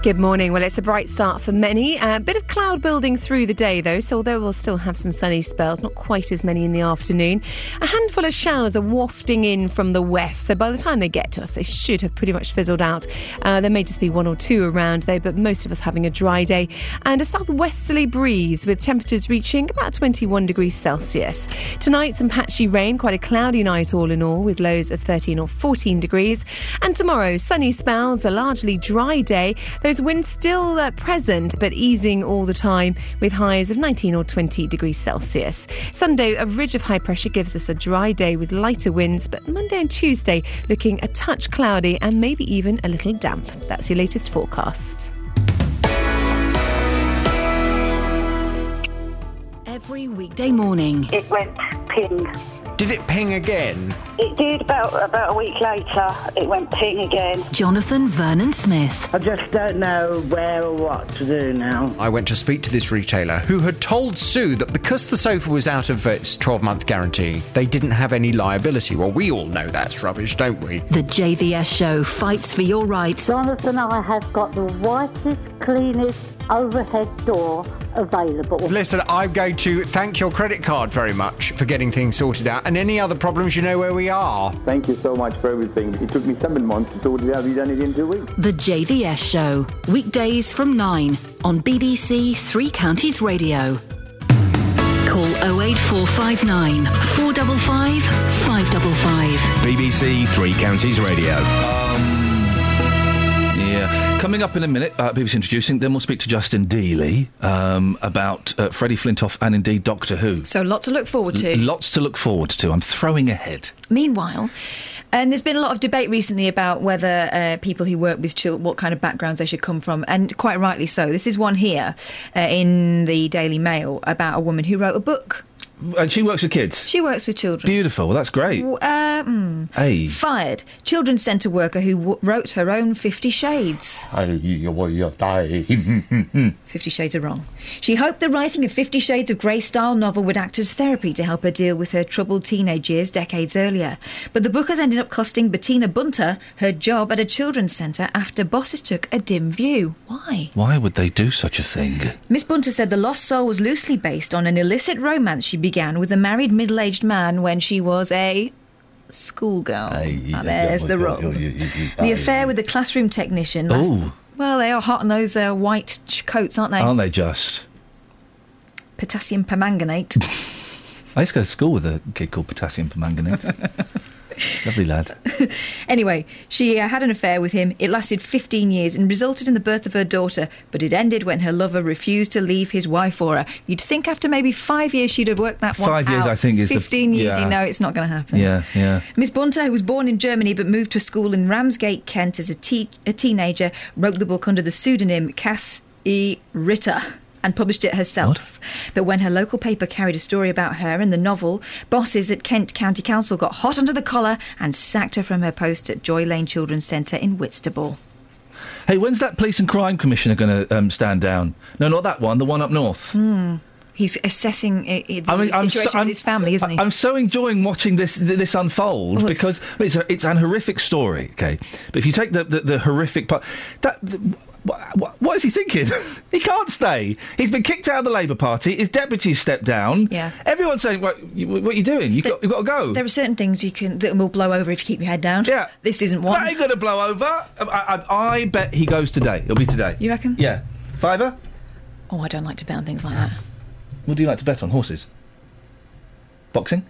Good morning. Well, it's a bright start for many. A bit of cloud building through the day, though, so although we'll still have some sunny spells, not quite as many in the afternoon. A handful of showers are wafting in from the west, so by the time they get to us, they should have pretty much fizzled out. Uh, there may just be one or two around, though, but most of us having a dry day. And a southwesterly breeze with temperatures reaching about 21 degrees Celsius. Tonight, some patchy rain, quite a cloudy night all in all, with lows of 13 or 14 degrees. And tomorrow, sunny spells, a largely dry day. Those winds still uh, present, but easing all the time, with highs of 19 or 20 degrees Celsius. Sunday, a ridge of high pressure gives us a dry day with lighter winds, but Monday and Tuesday looking a touch cloudy and maybe even a little damp. That's your latest forecast. Every weekday morning. It went ping. Did it ping again? It did about about a week later. It went ping again. Jonathan Vernon Smith. I just don't know where or what to do now. I went to speak to this retailer who had told Sue that because the sofa was out of its 12 month guarantee, they didn't have any liability. Well, we all know that's rubbish, don't we? The JVS show fights for your rights. Jonathan I have got the whitest, cleanest overhead door available. Listen, I'm going to thank your credit card very much for getting things sorted out. And any other problems, you know where we are. Thank you so much for everything. It took me seven months to sort it out. You've done it in two weeks. The JVS show. Weekdays from 9 on BBC Three Counties Radio. Call 08459 455 555. BBC Three Counties Radio. Yeah. Coming up in a minute, uh, BBC Introducing, then we'll speak to Justin Dealey um, about uh, Freddie Flintoff and indeed Doctor Who. So, lots to look forward to. L- lots to look forward to. I'm throwing ahead. Meanwhile, and there's been a lot of debate recently about whether uh, people who work with children, what kind of backgrounds they should come from, and quite rightly so. This is one here uh, in the Daily Mail about a woman who wrote a book. And she works with kids. She works with children. Beautiful. Well, that's great. W- Uh, mm. Hey. Fired. Children's centre worker who w- wrote her own Fifty Shades. Fifty Shades are wrong. She hoped the writing of Fifty Shades of Grey style novel would act as therapy to help her deal with her troubled teenage years decades earlier. But the book has ended up costing Bettina Bunter her job at a children's centre after bosses took a dim view. Why? Why would they do such a thing? Miss Bunter said The Lost Soul was loosely based on an illicit romance she began with a married middle aged man when she was a schoolgirl. Ah, there's the rub. The affair with the classroom technician. last- Ooh. Well, they are hot in those uh, white ch- coats, aren't they? Aren't they just? Potassium permanganate. I used to go to school with a kid called Potassium Permanganate. Lovely lad. anyway, she uh, had an affair with him. It lasted 15 years and resulted in the birth of her daughter, but it ended when her lover refused to leave his wife for her. You'd think after maybe five years she'd have worked that one Five years, out. I think, is the- 15 years, yeah. you know it's not going to happen. Yeah, yeah. Miss Bunter, who was born in Germany but moved to school in Ramsgate, Kent as a, te- a teenager, wrote the book under the pseudonym Cass E. Ritter. And published it herself. But when her local paper carried a story about her and the novel, bosses at Kent County Council got hot under the collar and sacked her from her post at Joy Lane Children's Centre in Whitstable. Hey, when's that police and crime commissioner going to um, stand down? No, not that one. The one up north. Hmm. He's assessing uh, uh, the I mean, I'm situation so, with I'm, his family, isn't he? I'm so enjoying watching this this unfold Oh, it's- because it's a, it's an horrific story. Okay, but if you take the the, the horrific part, that. The, what, what is he thinking? he can't stay. He's been kicked out of the Labour Party. His deputy's stepped down. Yeah. Everyone's saying, "What, what are you doing? You got, you've got to go." There are certain things you can that will blow over if you keep your head down. Yeah, this isn't one. That ain't going to blow over. I, I, I bet he goes today. It'll be today. You reckon? Yeah. Fiver? Oh, I don't like to bet on things like that. What do you like to bet on? Horses? Boxing?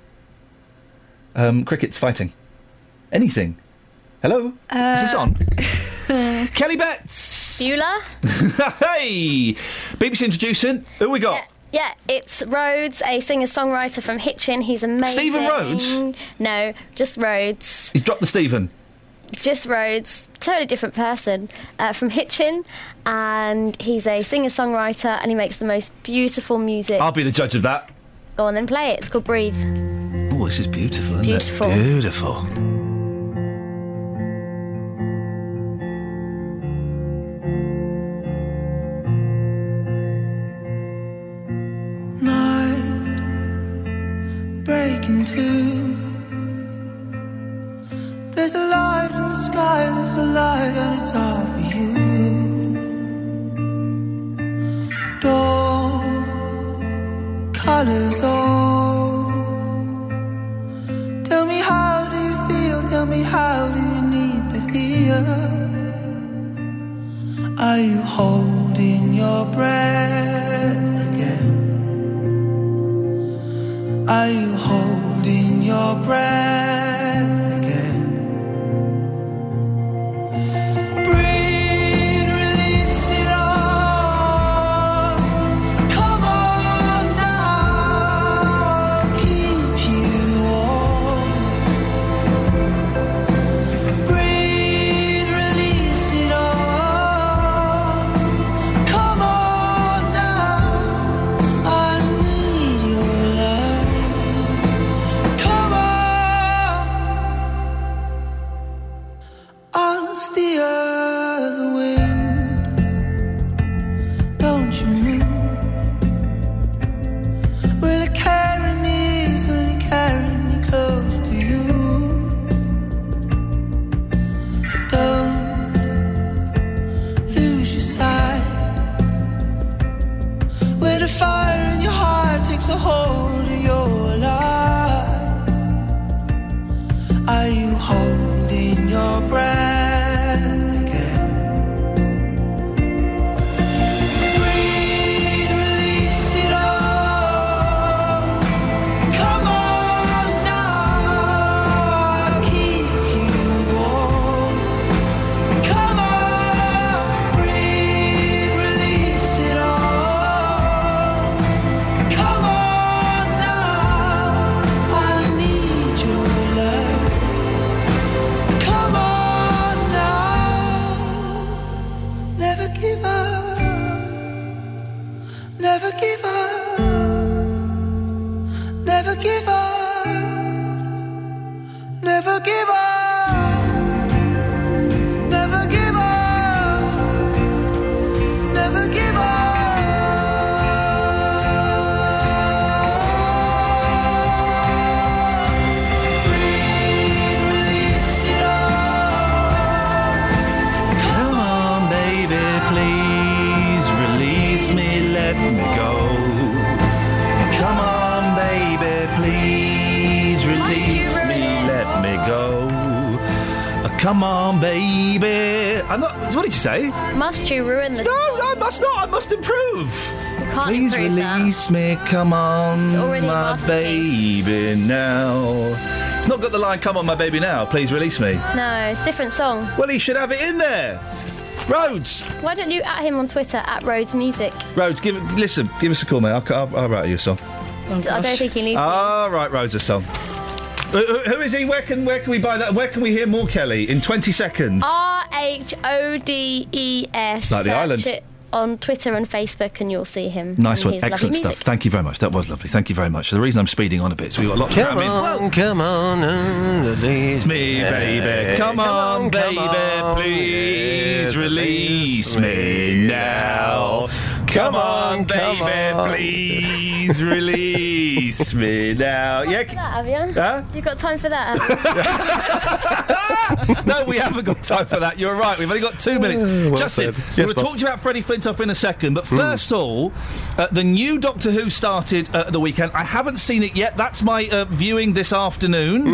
Um, cricket's fighting? Anything? Hello? Is this on? Kelly Betts! Beulah? hey! BBC introducing. Who we got? Yeah, it's Rhodes, a singer-songwriter from Hitchin. He's amazing. Stephen Rhodes? No, just Rhodes. He's dropped the Stephen. Just Rhodes, totally different person uh, from Hitchin, and he's a singer-songwriter, and he makes the most beautiful music. I'll be the judge of that. Go on and play it. It's called Breathe. Oh, this is beautiful, isn't Beautiful. it? Beautiful. There's light, and it's all for you. Dawn colors all. Tell me how do you feel? Tell me how do you need to hear? Are you holding your breath again? Are you holding your breath say? Must you ruin the? No, I must not. I must improve. can't Please improve that. release me. Come on, It's already my baby now. It's not got the line. Come on, my baby now. Please release me. No, it's a different song. Well, he should have it in there. Rhodes. Why don't you at him on Twitter at Rhodes Music? Rhodes, give listen, give us a call, mate. I'll, I'll, I'll write you a song. Oh, I don't think he needs. All right, Rhodes, a song. Who, who- who is he? Where can where can we buy that? Where can we hear more Kelly in twenty seconds? R H O D E S. Like the island. it. on Twitter and Facebook, and you'll see him. Nice and one. his lovely Excellent music. stuff. Thank you very much. That was lovely. Thank you very much. The reason I'm speeding on a bit, so we've got a lot to Come cram in. on, come on, uh, release me, baby. Come on, baby, please release me now. Come on, baby, please release me now. Yeah. That, have you? Huh? You got time for that? no, we haven't got time for that. You're right. We've only got two minutes. well Justin, said. we're Yes, going to boss. talk to you about Freddie Flintoff in a second. But first of all, uh, the new Doctor Who started uh, at the weekend. I haven't seen it yet. That's my uh, viewing this afternoon.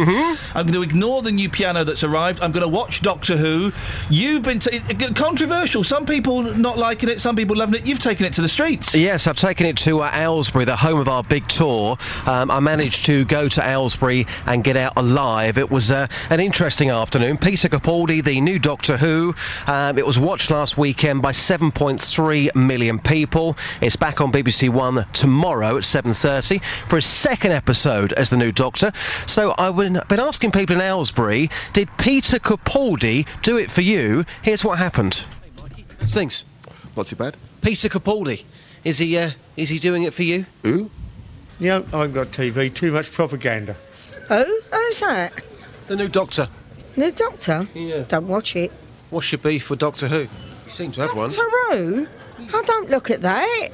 I'm going to ignore the new piano that's arrived. I'm going to watch Doctor Who. You've been t- controversial. Some people not liking it. Some people loving it. You've taken it to the streets. Yes, I've taken it to uh, Aylesbury, the home of our big tour. Um, I managed to go to Aylesbury and get out alive. It was uh, an interesting afternoon. Peter Capaldi, the new Doctor Who. Um, it was watched last weekend by 7.3 million people. It's back on BBC One tomorrow at 7:30 for a second episode as the new Doctor. So I've been, been asking people in Aylesbury, did Peter Capaldi do it for you? Here's what happened. Things. Not too bad. Peter Capaldi. Is he uh, is he doing it for you? Who? Yeah, I haven't got TV. Too much propaganda. Oh, who's that? The new Doctor. New Doctor? Yeah. Don't watch it. What's your beef with Doctor Who? You seem to have one. Doctor Who? I don't look at that.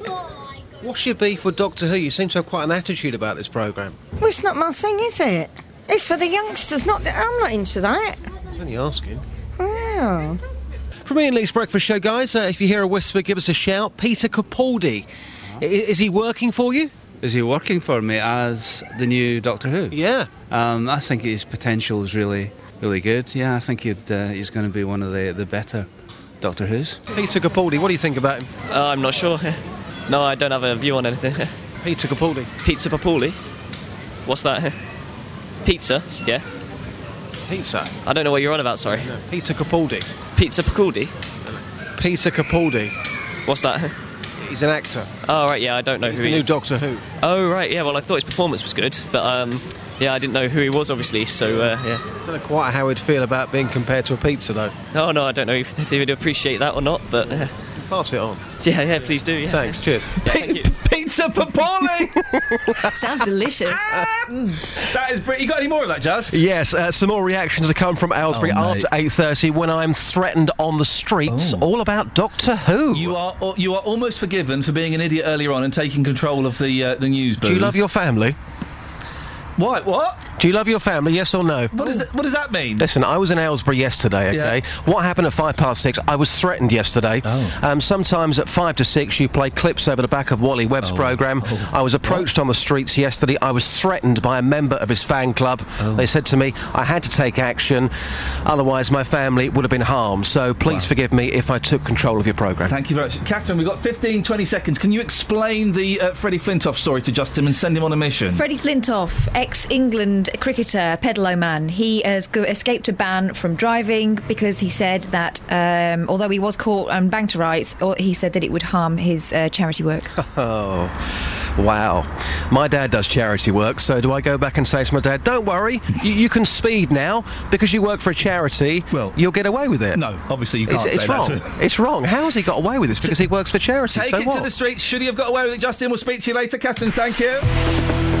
What's your beef with Doctor Who? You seem to have quite an attitude about this programme. Well, it's not my thing, is it? It's for the youngsters, not that. I'm not into that. I was only asking. Oh. From Iain Lee's Breakfast Show, guys, uh, if you hear a whisper, give us a shout. Peter Capaldi. I- is he working for you? Is he working for me as the new Doctor Who? Yeah. Um, I think his potential is really, really good. Yeah, I think he'd, uh, he's going to be one of the, the better Doctor Who's. Peter Capaldi, what do you think about him? Uh, I'm not sure. no, I don't have a view on anything. Pizza Capaldi. Pizza Papuli? What's that? Pizza? Yeah. Pizza? I don't know what you're on about, sorry. Peter Capaldi. Pizza Capaldi? Peter Capaldi. What's that? He's an actor. Oh, right, yeah, I don't know He's who the he new is. Doctor Who. Oh, right, yeah, well, I thought his performance was good, but um, yeah, I didn't know who he was, obviously, so uh, yeah. don't know quite how he'd feel about being compared to a pizza, though. Oh, no, I don't know if they would appreciate that or not, but uh, Pass it on. yeah, yeah, please do, yeah. Thanks, cheers. Yeah, thank you. Pizza Papoli! Sounds delicious. that is brilliant. You got any more of that, Just? Yes, uh, some more reactions to come from Aylesbury Oh, after 8.30 when I'm threatened on the streets, all about Doctor Who. You are you are almost forgiven for being an idiot earlier on and taking control of the uh, the news booth. Do you love your family? Why? What? Do you love your family, yes or no? What does that, what does that mean? Listen, I was in Aylesbury yesterday, okay? What happened at five past six? I was threatened yesterday. Oh. Um, sometimes at five to six, you play clips over the back of Wally Oh. Webb's programme. I was approached on the streets yesterday. I was threatened by a member of his fan club. Oh. They said to me, I had to take action, otherwise, my family would have been harmed. So please forgive me if I took control of your programme. Thank you very much. Catherine, we've got 15, 20 seconds. Can you explain the uh, Freddie Flintoff story to Justin and send him on a mission? Freddie Flintoff, ex-England cricketer, pedalo man. He has go- escaped a ban from driving because he said that um, although he was caught and banged to rights, he said that it would harm his uh, charity work. Oh, wow. My dad does charity work, so do I go back and say to my dad, don't worry, you, you can speed now because you work for a charity, well, you'll get away with it? No, obviously you It's, can't it's say that wrong. to him. It's wrong. How has he got away with this? Because he works for charity. Take so it what? to the streets. Should he have got away with it, Justin? We'll speak to you later. Catherine, thank you.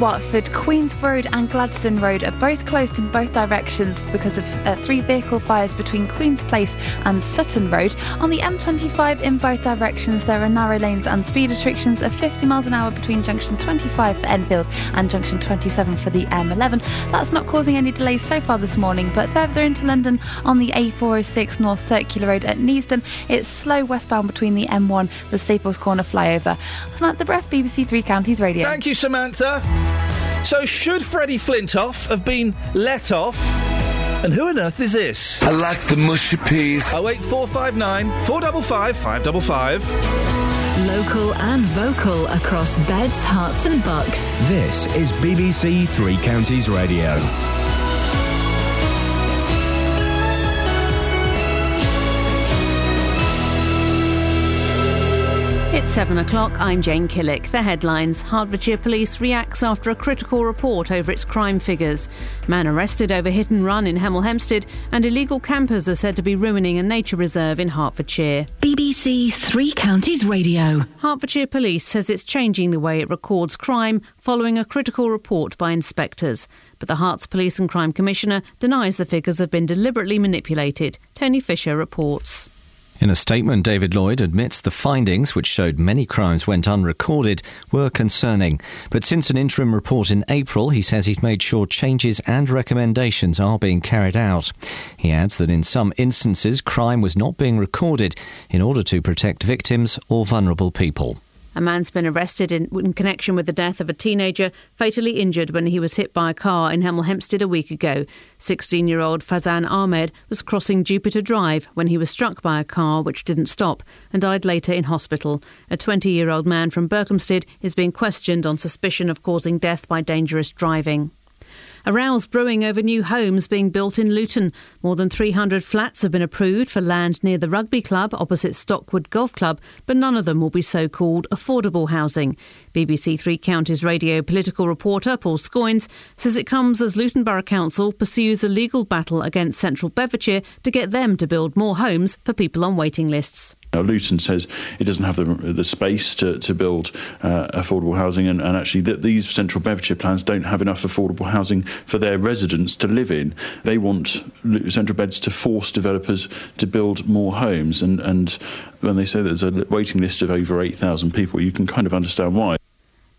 Watford, Queens Road and Gladstone Road are both closed in both directions because of uh, three vehicle fires between Queen's Place and Sutton Road. On the M25 in both directions, there are narrow lanes and speed restrictions of 50 miles an hour between junction 25 for Enfield and junction 27 for the M11. That's not causing any delays so far this morning, but further into London on the A406 North Circular Road at Neasden, it's slow westbound between the M1, the Staples Corner flyover. Samantha Breath, BBC Three Counties Radio. Thank you, Samantha. So, should Freddie Flintoff have been let off? And who on earth is this? I like the mushy peas. Oh eight four five nine four double five five double five. Local and vocal across beds, Herts, and bucks. This is BBC Three Counties Radio. It's It's seven o'clock. I'm Jane Killick. The headlines Hertfordshire Police reacts after a critical report over its crime figures. Man arrested over hit and run in Hemel Hempstead, and illegal campers are said to be ruining a nature reserve in Hertfordshire. BBC Three Counties Radio. Hertfordshire Police says it's changing the way it records crime following a critical report by inspectors. But the Herts Police and Crime Commissioner denies the figures have been deliberately manipulated. Tony Fisher reports. In a statement, David Lloyd admits the findings, which showed many crimes went unrecorded, were concerning. But since an interim report in April, he says he's made sure changes and recommendations are being carried out. He adds that in some instances, crime was not being recorded in order to protect victims or vulnerable people. A man's been arrested in, in, connection with the death of a teenager fatally injured when he was hit by a car in Hemel Hempstead a week ago. 16 year old Fazan Ahmed was crossing Jupiter Drive when he was struck by a car which didn't stop and died later in hospital. A 20 year old man from Berkhamsted is being questioned on suspicion of causing death by dangerous driving. A rows brewing over new homes being built in Luton. More than 300 flats have been approved for land near the rugby club opposite Stockwood Golf Club, but none of them will be so called affordable housing. BBC Three Counties radio political reporter Paul Scoins says it comes as Luton Borough Council pursues a legal battle against Central Bedfordshire to get them to build more homes for people on waiting lists. Now, Luton says it doesn't have the, the space to, to build uh, affordable housing, and, and actually, that these central Bedfordshire plans don't have enough affordable housing for their residents to live in. They want central beds to force developers to build more homes, and, and when they say there's a waiting list of over 8,000 people, you can kind of understand why.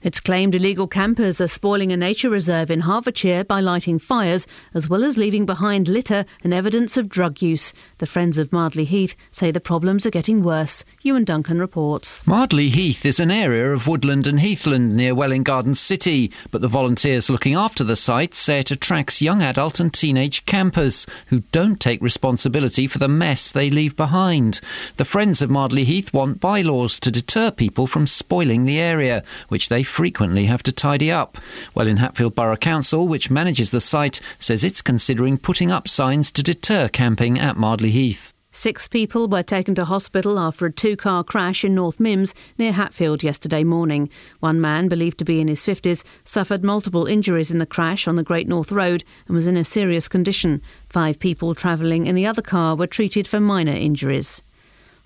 It's claimed illegal campers are spoiling a nature reserve in Hertfordshire by lighting fires, as well as leaving behind litter and evidence of drug use. The Friends of Mardley Heath say the problems are getting worse. Ewan Duncan reports. Mardley Heath is an area of woodland and heathland near Welwyn Garden City, but the volunteers looking after the site say it attracts young adult and teenage campers who don't take responsibility for the mess they leave behind. The Friends of Mardley Heath want bylaws to deter people from spoiling the area, which they frequently have to tidy up. Welwyn Hatfield Borough Council, which manages the site, says it's considering putting up signs to deter camping at Mardley Heath. Six people were taken to hospital after a two car crash in North Mymms near Hatfield yesterday morning. One man, believed to be in his 50s, suffered multiple injuries in the crash on the Great North Road and was in a serious condition. Five people travelling in the other car were treated for minor injuries.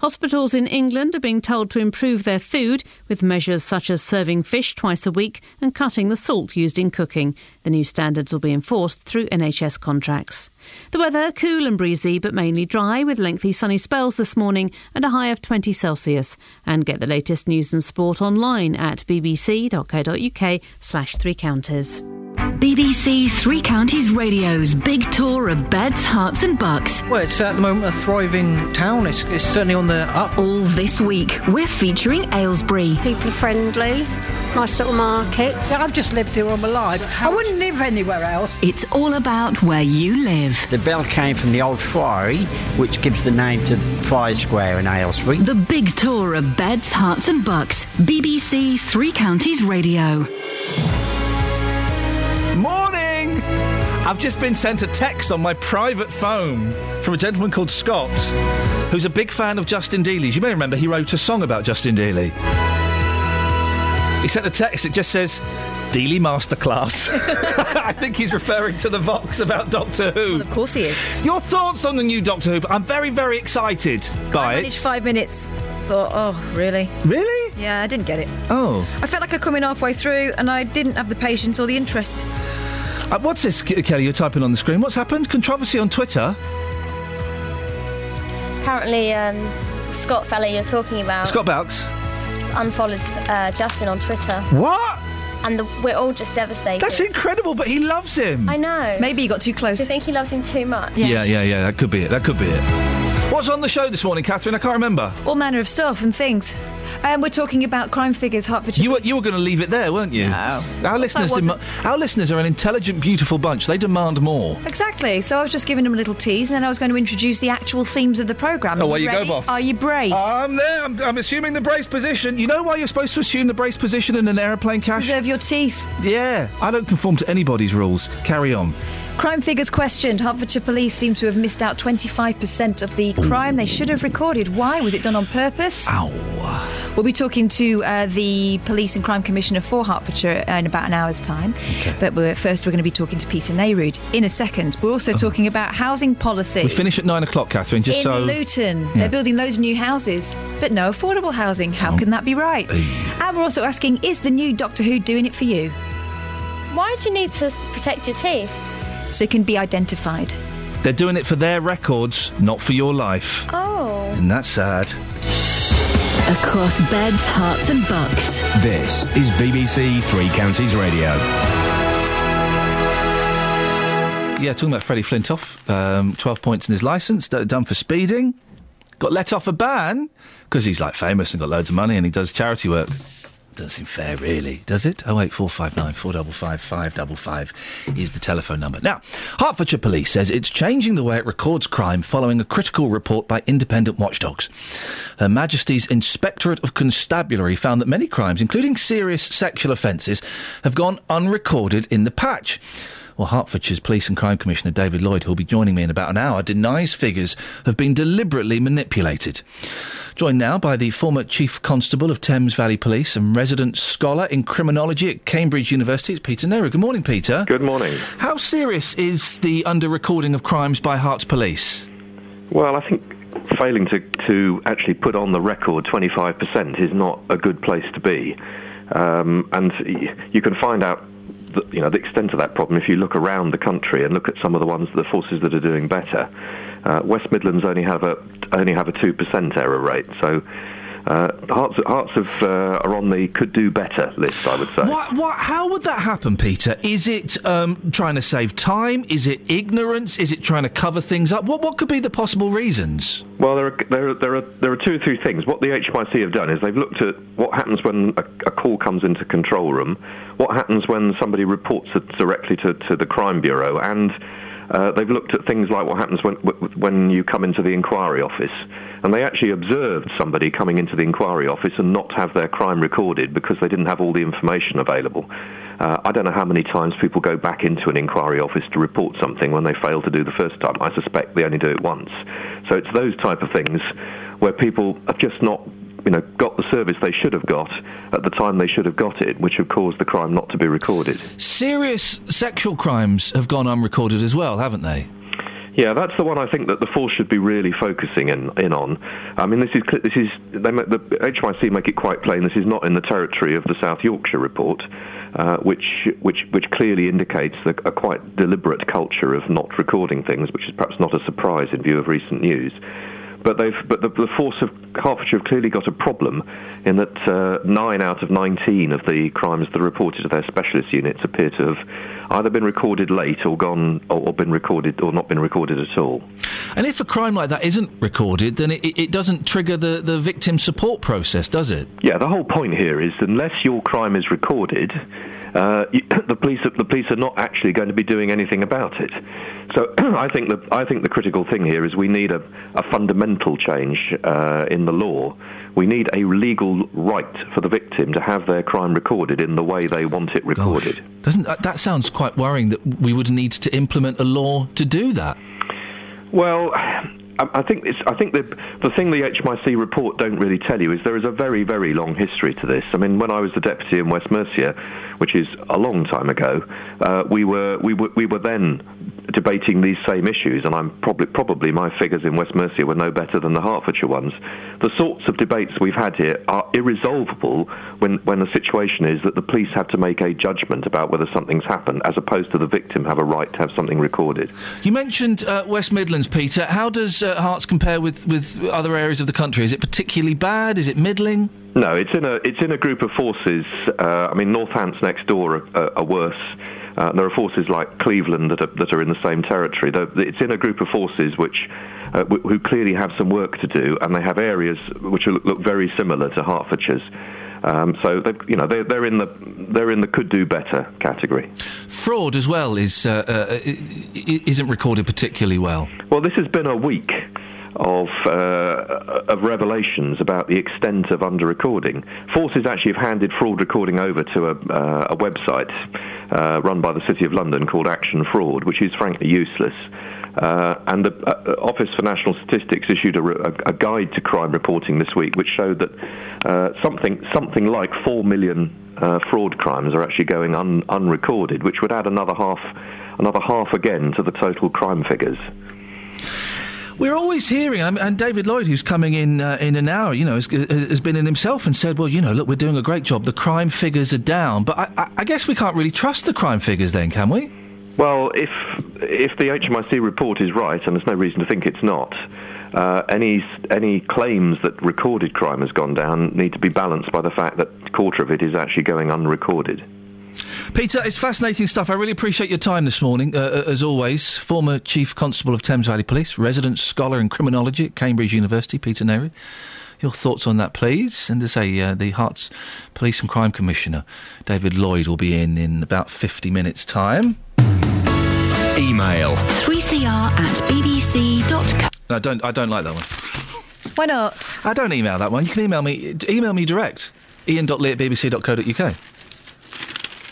Hospitals in England are being told to improve their food with measures such as serving fish twice a week and cutting the salt used in cooking. The new standards will be enforced through NHS contracts. The weather cool and breezy, but mainly dry, with lengthy sunny spells this morning and a high of 20 Celsius. And get the latest news and sport online at bbc.co.uk slash three counters. BBC Three Counties Radio's big tour of beds, Herts, and bucks. Well, it's at the moment a thriving town. It's, it's certainly on the up. All this week, we're featuring Aylesbury. People are friendly, nice little markets. Yeah, I've just lived here all my life. I wouldn't live anywhere else. It's all about where you live. The bell came from the old friary, which gives the name to the Friar Square in Aylesbury. The big tour of beds, Herts, and bucks. BBC Three Counties Radio. Morning! I've just been sent a text on my private phone from a gentleman called Scott, who's a big fan of Justin Dealey's. You may remember he wrote a song about Justin Dealey. He sent a text that just says, Dealey Masterclass. I think he's referring to the Vox about Doctor Who. Of course he is. Your thoughts on the new Doctor Who? I'm very, very excited by I it. five minutes. Thought, oh, really? Really? Yeah, I didn't get it. Oh. I felt like I come in halfway through and I didn't have the patience or the interest. Uh, what's this, Kelly? You're typing on the screen. What's happened? Controversy on Twitter. Apparently, um, Scott fella you're talking about Scott Bowks. Unfollowed uh, Justin on Twitter. What? And the, we're all just devastated. That's incredible, but he loves him. I know. Maybe he got too close. Do you think he loves him too much? Yeah, yeah, yeah. That could be it. That could be it. What's on the show this morning, Catherine? I can't remember. All manner of stuff and things. Um, we're talking about crime figures, Hertfordshire. You were you were going to leave it there, weren't you? No. Our listeners, I dema- our listeners are an intelligent, beautiful bunch. They demand more. Exactly. So I was just giving them a little tease, and then I was going to introduce the actual themes of the programme. Oh, Are where you go, boss? Are you braced? I'm there. I'm, I'm assuming the brace position. You know why you're supposed to assume the brace position in an aeroplane, Tash? Preserve your teeth. Yeah, I don't conform to anybody's rules. Carry on. Crime figures questioned. Hertfordshire police seem to have missed out 25% of the crime they should have recorded. Why? Was it done on purpose? Ow. We'll be talking to uh, the Police and Crime Commissioner for Hertfordshire in about an hour's time. But we're, first, we're going to be talking to Peter Neyroud in a second. We're also talking about housing policy. We finish at nine o'clock, Catherine, just in so. Luton, Yeah. they're building loads of new houses, but no affordable housing. How can that be right? And we're also asking, is the new Doctor Who doing it for you? Why do you need to protect your teeth? So it can be identified. They're doing it for their records, not for your life. Oh. And that's sad. Across beds, Herts, and bucks. This is BBC Three Counties Radio. Yeah, talking about Freddie Flintoff, um, 12 points in his licence, d- done for speeding. Got let off a ban because he's like famous and got loads of money and he does charity work. Doesn't seem fair, really, does it? Oh eight four five nine four double five five double five is the telephone number. Now, Hertfordshire Police says it's changing the way it records crime following a critical report by independent watchdogs. Her Majesty's Inspectorate of Constabulary found that many crimes, including serious sexual offences, have gone unrecorded in the patch. Well, Hertfordshire's Police and Crime Commissioner David Lloyd, who'll be joining me in about an hour, denies figures have been deliberately manipulated. Joined now by the former Chief Constable of Thames Valley Police and resident scholar in criminology at Cambridge University, it's Peter Neyroud. Good morning, Peter. Good morning. How serious is the under recording of crimes by Herts Police? Well, I think failing to, to actually put on the record 25% is not a good place to be. Um, and you can find out the, you know, the extent of that problem if you look around the country and look at some of the ones, the forces that are doing better. Uh, West Midlands only have a only have a two percent error rate, so uh, Herts Herts of, uh, are on the could do better list, I would say. What, what, how would that happen, Peter? Is it um, trying to save time? Is it ignorance? Is it trying to cover things up? What, what could be the possible reasons? Well, there are, there, are, there, are, there are two or three things. What the HMIC have done is they've looked at what happens when a, a call comes into control room, what happens when somebody reports it directly to, to the crime bureau, and uh, they've looked at things like what happens when, when you come into the inquiry office. And they actually observed somebody coming into the inquiry office and not have their crime recorded because they didn't have all the information available. Uh, I don't know how many times people go back into an inquiry office to report something when they fail to do the first time. I suspect they only do it once. So it's those type of things where people have just not you know, got the service they should have got at the time they should have got it, which have caused the crime not to be recorded. Serious sexual crimes have gone unrecorded as well, haven't they? Yeah, that's the one I think that the force should be really focusing in, in on. I mean, this is this is they make, the HMIC make it quite plain. This is not in the territory of the South Yorkshire report, uh, which which which clearly indicates the, a quite deliberate culture of not recording things, which is perhaps not a surprise in view of recent news. But they've but the, the force of Hertfordshire have clearly got a problem in that uh, nine out of 19 of the crimes that are reported to their specialist units appear to have either been recorded late or gone or, or been recorded or not been recorded at all. And if a crime like that isn't recorded, then it, it doesn't trigger the, the victim support process, does it? Yeah, the whole point here is unless your crime is recorded, uh, the police the police are not actually going to be doing anything about it. So I think the I think the critical thing here is we need a, a fundamental change uh, in the law. We need a legal right for the victim to have their crime recorded in the way they want it recorded. Doesn't that, that sounds quite worrying that we would need to implement a law to do that? Well, I, I think it's, I think the the thing the HMIC report don't really tell you is there is a very very long history to this. I mean, when I was the deputy in West Mercia, which is a long time ago, uh, we were we were we were then debating these same issues, and I'm probably probably my figures in West Mercia were no better than the Hertfordshire ones. The sorts of debates we've had here are irresolvable when when the situation is that the police have to make a judgment about whether something's happened, as opposed to the victim have a right to have something recorded. You mentioned uh, West Midlands, Peter. How does uh, Herts compare with, with other areas of the country? Is it particularly bad? Is it middling? No, it's in a it's in a group of forces. Uh, I mean, Northants next door are, are, are worse. Uh, there are forces like Cleveland that are, that are in the same territory. They're, it's in a group of forces which uh, w- who clearly have some work to do, and they have areas which look, look very similar to Hertfordshire's. Um, so they, you know they're, they're in the they're in the could do better category. Fraud as well is uh, uh, isn't recorded particularly well. Well, this has been a week of uh, of revelations about the extent of under recording. Forces actually have handed fraud recording over to a, uh, a website uh, run by the City of London called Action Fraud, which is frankly useless. Uh, and the uh, Office for National Statistics issued a, a, a, guide to crime reporting this week, which showed that uh, something something like four million uh, fraud crimes are actually going un, unrecorded, which would add another half another half again to the total crime figures. We're always hearing, and David Lloyd, who's coming in uh, in an hour, you know, has, has, been in himself and said, "Well, you know, look, we're doing a great job. The crime figures are down." But I, I, guess we can't really trust the crime figures, then, can we? Well, if if the HMIC report is right, and there's no reason to think it's not, uh, any any claims that recorded crime has gone down need to be balanced by the fact that a quarter of it is actually going unrecorded. Peter, it's fascinating stuff. I really appreciate your time this morning, uh, uh as always. Former Chief Constable of Thames Valley Police, resident scholar in criminology at Cambridge University, Peter Neyroud. Your thoughts on that, please? And to say, uh, the Herts Police and Crime Commissioner, David Lloyd, will be in in about 50 minutes' time. Email 3cr at bbc.co. No, don't, I don't like that one. Why not? I don't email that one. You can email me. Email me direct. iain.lee at bbc.co.uk.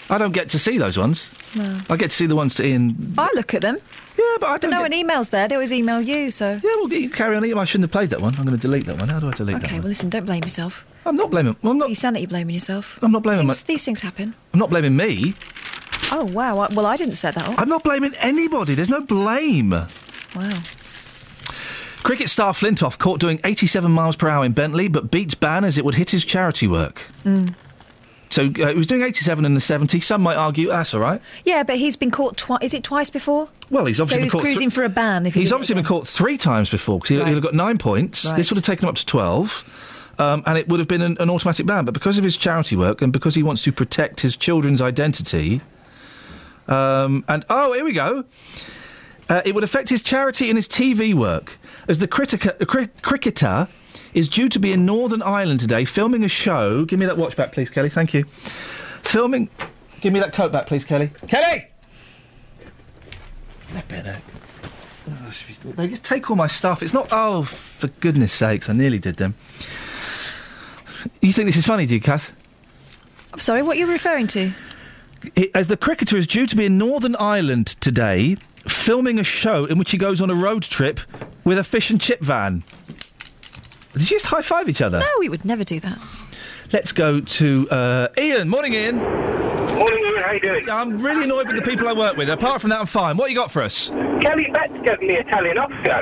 I don't get to see those ones. No. I get to see the ones to Iain. I look at them. Yeah, but I don't. No get... one emails there. They always email you. So yeah, well, you carry on. Email. I shouldn't have played that one. I'm going to delete that one. How do I delete okay, that? Okay, well, listen. Don't blame yourself. I'm not blaming. Well, I'm not. You sound like you're blaming yourself. I'm not blaming. Things, my... These things happen. I'm not blaming me. Oh wow! I, well, I didn't set that up. I'm not blaming anybody. There's no blame. Wow. Cricket star Flintoff caught doing 87 miles per hour in Bentley, but beats ban as it would hit his charity work. Mm. So uh, he was doing 87 in the 70. Some might argue that's all right. Yeah, but he's been caught twice. Is it twice before? Well, he's obviously so been he's caught. cruising th- for a ban. If he he's obviously been caught three times before because Right. he'd have got nine points. Right. This would have taken him up to 12. Um, and it would have been an, an automatic ban. But because of his charity work and because he wants to protect his children's identity, um, and oh, here we go. Uh, it would affect his charity and his TV work. As the critica- uh, cri- cricketer is due to be in Northern Ireland today filming a show. Give me that watch back, please, Kelly. Thank you. Filming. Give me that coat back, please, Kelly. Kelly! Oh, They just take all my stuff. It's not. Oh, for goodness sakes, I nearly did them. You think this is funny, do you, Kath? I'm sorry. What are you referring to? As the cricketer is due to be in Northern Ireland today, filming a show in which he goes on a road trip with a fish and chip van. Did you just high five each other? No, we would never do that. Let's go to uh, Ian. Morning, Ian. Morning, Ian. How you doing? I'm really annoyed with the people I work with. Apart from that, I'm fine. What you got for us? Kelly Betts gave me a telling off ago.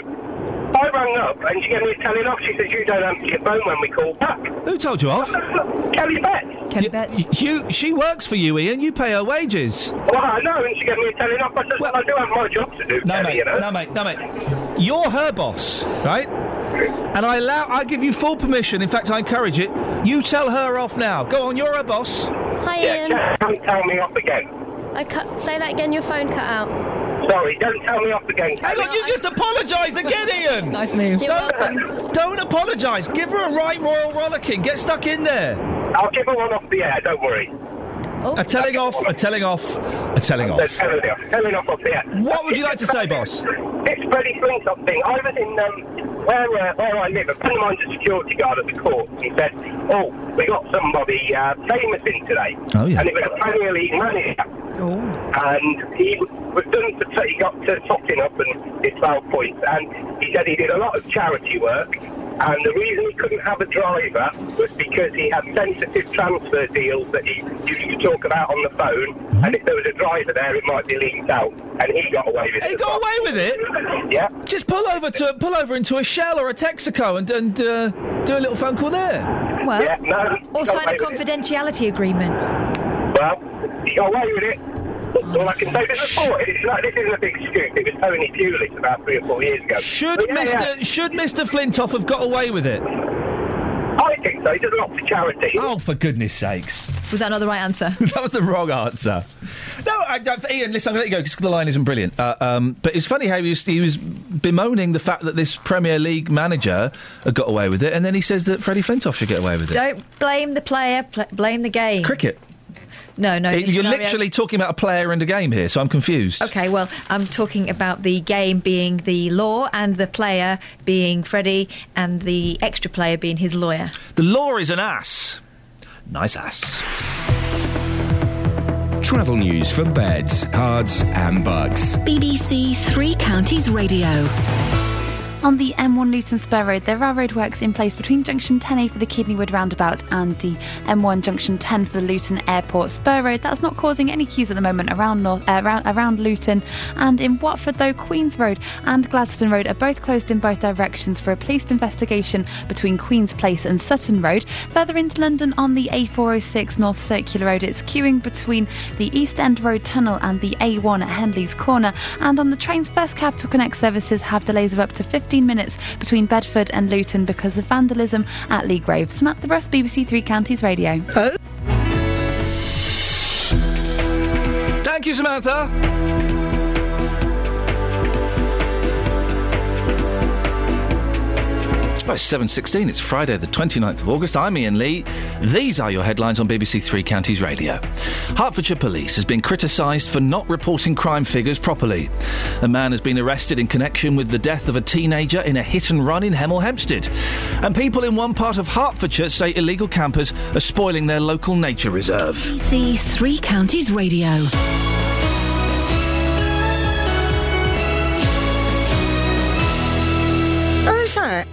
I rang up and she gave me a telling off. She says you don't answer your phone when we call back. Who told you off? Kelly Betts. Kelly Betts. You, she works for you, Ian. You pay her wages. Well, I know, and she gave me a telling off. I said, well, I do have my job to do, No, Kelly, mate. you know. No, mate. No, mate. You're her boss, right? And I allow. I give you full permission. In fact, I encourage it. You tell her off now. Go on. You're her boss. Hi, Yeah, Ian. don't tell me off again. I cut, say that again. Your phone cut out. Sorry, don't tell me off again. Hang on, you just apologised again, Ian. nice move. You're Don't, don't apologise. Give her a right royal rollicking. Get stuck in there. I'll give her one off the air, don't worry. A telling off. A telling off. A telling They're off. telling off, telling off off the air. What would you like to say, boss? It's Freddie Flintoff thing. I was in um, where uh, where I live. A friend of mine's a security guard at the court. He said, "Oh, we got somebody uh, famous in today." Oh, yeah. And it was a Premier League manager. And he was done to he got to Tottenham up and did 12 points. And he said he did a lot of charity work. And the reason he couldn't have a driver was because he had sensitive transfer deals that he used to talk about on the phone. And if there was a driver there, it might be leaked out. And he got away with it. He got well. away with it. Yeah. Just pull over to pull over into a Shell or a Texaco and and uh, do a little phone call there. Well, Yeah, no, or sign a away with it. confidentiality agreement. Well, he got away with it. All I can say is before, it's like, this isn't a big scoop. It was Tony Pulis about three or four years ago. Should But yeah, Mister yeah, Should Mister Flintoff have got away with it? I think so. He does lot for charity. Oh, for goodness sakes! Was that not the right answer? that was the wrong answer. No, I, I, Ian, listen, I'm going to let you go because the line isn't brilliant. Uh, um, but it's funny how he was, he was bemoaning the fact that this Premier League manager had got away with it, and then he says that Freddie Flintoff should get away with it. Don't blame the player. Pl- blame the game. Cricket. No, no. You're scenario- literally talking about a player and a game here, so I'm confused. Okay, well, I'm talking about the game being the law and the player being Freddie and the extra player being his lawyer. The law is an ass. Nice ass. Travel news for beds, cards, and bugs. BBC Three Counties Radio. On the M1 Luton Spur Road, there are roadworks in place between junction 10A for the Kidneywood roundabout and the M1 junction 10 for the Luton Airport Spur Road. That's not causing any queues at the moment around North, uh, around, around Luton. And in Watford, though, Queens Road and Gladstone Road are both closed in both directions for a police investigation between Queen's Place and Sutton Road. Further into London on the A406 North Circular Road, it's queuing between the East End Road Tunnel and the A1 at Henley's Corner. And on the train's First Capital Connect services have delays of up to 15 minutes between Bedford and Luton because of vandalism at Leagrave. Samantha Ruff, BBC Three Counties Radio. Uh. Thank you, Samantha. Well, it's 7.16. It's Friday, the 29th of August. I'm Iain Lee. These are your headlines on BBC Three Counties Radio. Hertfordshire Police has been criticised for not reporting crime figures properly. A man has been arrested in connection with the death of a teenager in a hit and run in Hemel Hempstead. And people in one part of Hertfordshire say illegal campers are spoiling their local nature reserve. BBC Three Counties Radio. Oh, Who's that?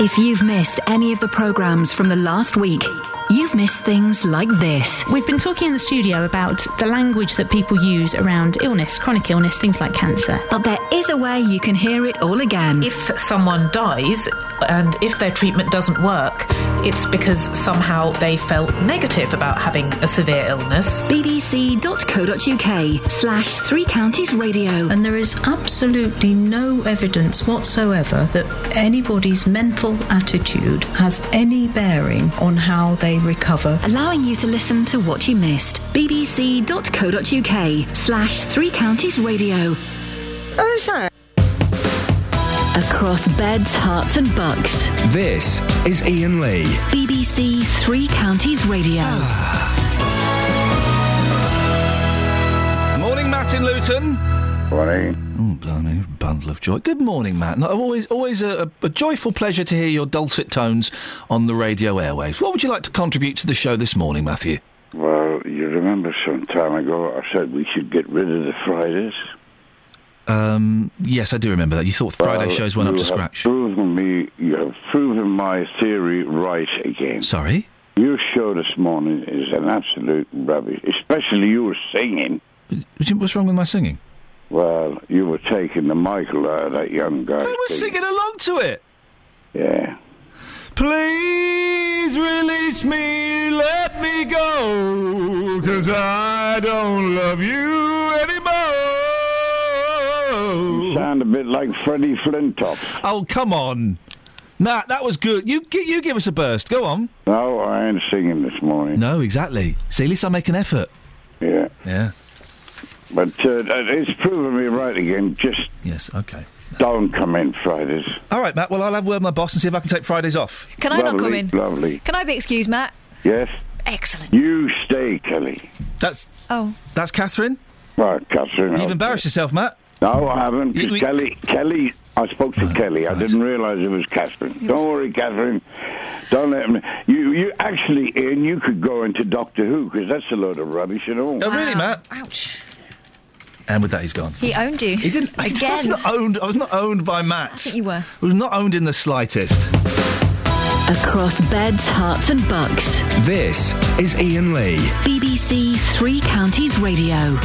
If you've missed any of the programmes from the last week, you've missed things like this. We've been talking in the studio about the language that people use around illness, chronic illness, things like cancer. But there is a way you can hear it all again. If someone dies and if their treatment doesn't work, it's because somehow they felt negative about having a severe illness. bbc.co.uk slash three counties radio. And there is absolutely no evidence whatsoever that anybody's mental attitude has any bearing on how they recover. Allowing you to listen to what you missed. bbc.co.uk slash three counties radio. Oh, Who's that? Across beds, Herts and bucks. This is Iain Lee. BBC Three Counties Radio. Ah. Morning, Matt in Luton. Morning. Oh, blimey, bundle of joy. Good morning, Matt. No, always, always a, a joyful pleasure to hear your dulcet tones on the radio airwaves. What would you like to contribute to the show this morning, Matthew? Well, you remember some time ago I said we should get rid of the Fridays? Um, yes, I do remember that. You thought Friday shows went up to scratch. Proven me, you have proven my theory right again. Sorry? Your show this morning is an absolute rubbish, especially your singing. What's wrong with my singing? Well, you were taking the Michael out of that young guy. I was singing along to it. Yeah. Please release me, let me go, cause I don't love you anymore. You sound a bit like Freddie Flintoff. Oh, come on. Matt, that was good. You you give us a burst. Go on. No, I ain't singing this morning. No, exactly. See, at least I make an effort. Yeah. Yeah. But uh, it's proven me right again. Just yes, okay. Don't come in Fridays. All right, Matt. Well, I'll have a word with my boss and see if I can take Fridays off. Can I not come in? Lovely. Can I be excused, Matt? Yes. Excellent. You stay, Kelly. That's Oh. that's Catherine. Right, Catherine. You've okay. embarrassed yourself, Matt. No, I haven't. 'cause You- we- Kelly, Kelly, I spoke to Kelly. I didn't realise it was Catherine. Don't worry, Catherine. Don't let me. You, you actually, Iain, you could go into Doctor Who because that's a load of rubbish and all. Oh, really, Matt? Ouch. And with that, he's gone. He owned you. He didn't. I, I was not owned. I was not owned by Matt. I you were. I was not owned in the slightest. Across beds, Herts and bucks. This is Iain Lee. BBC Three Counties Radio.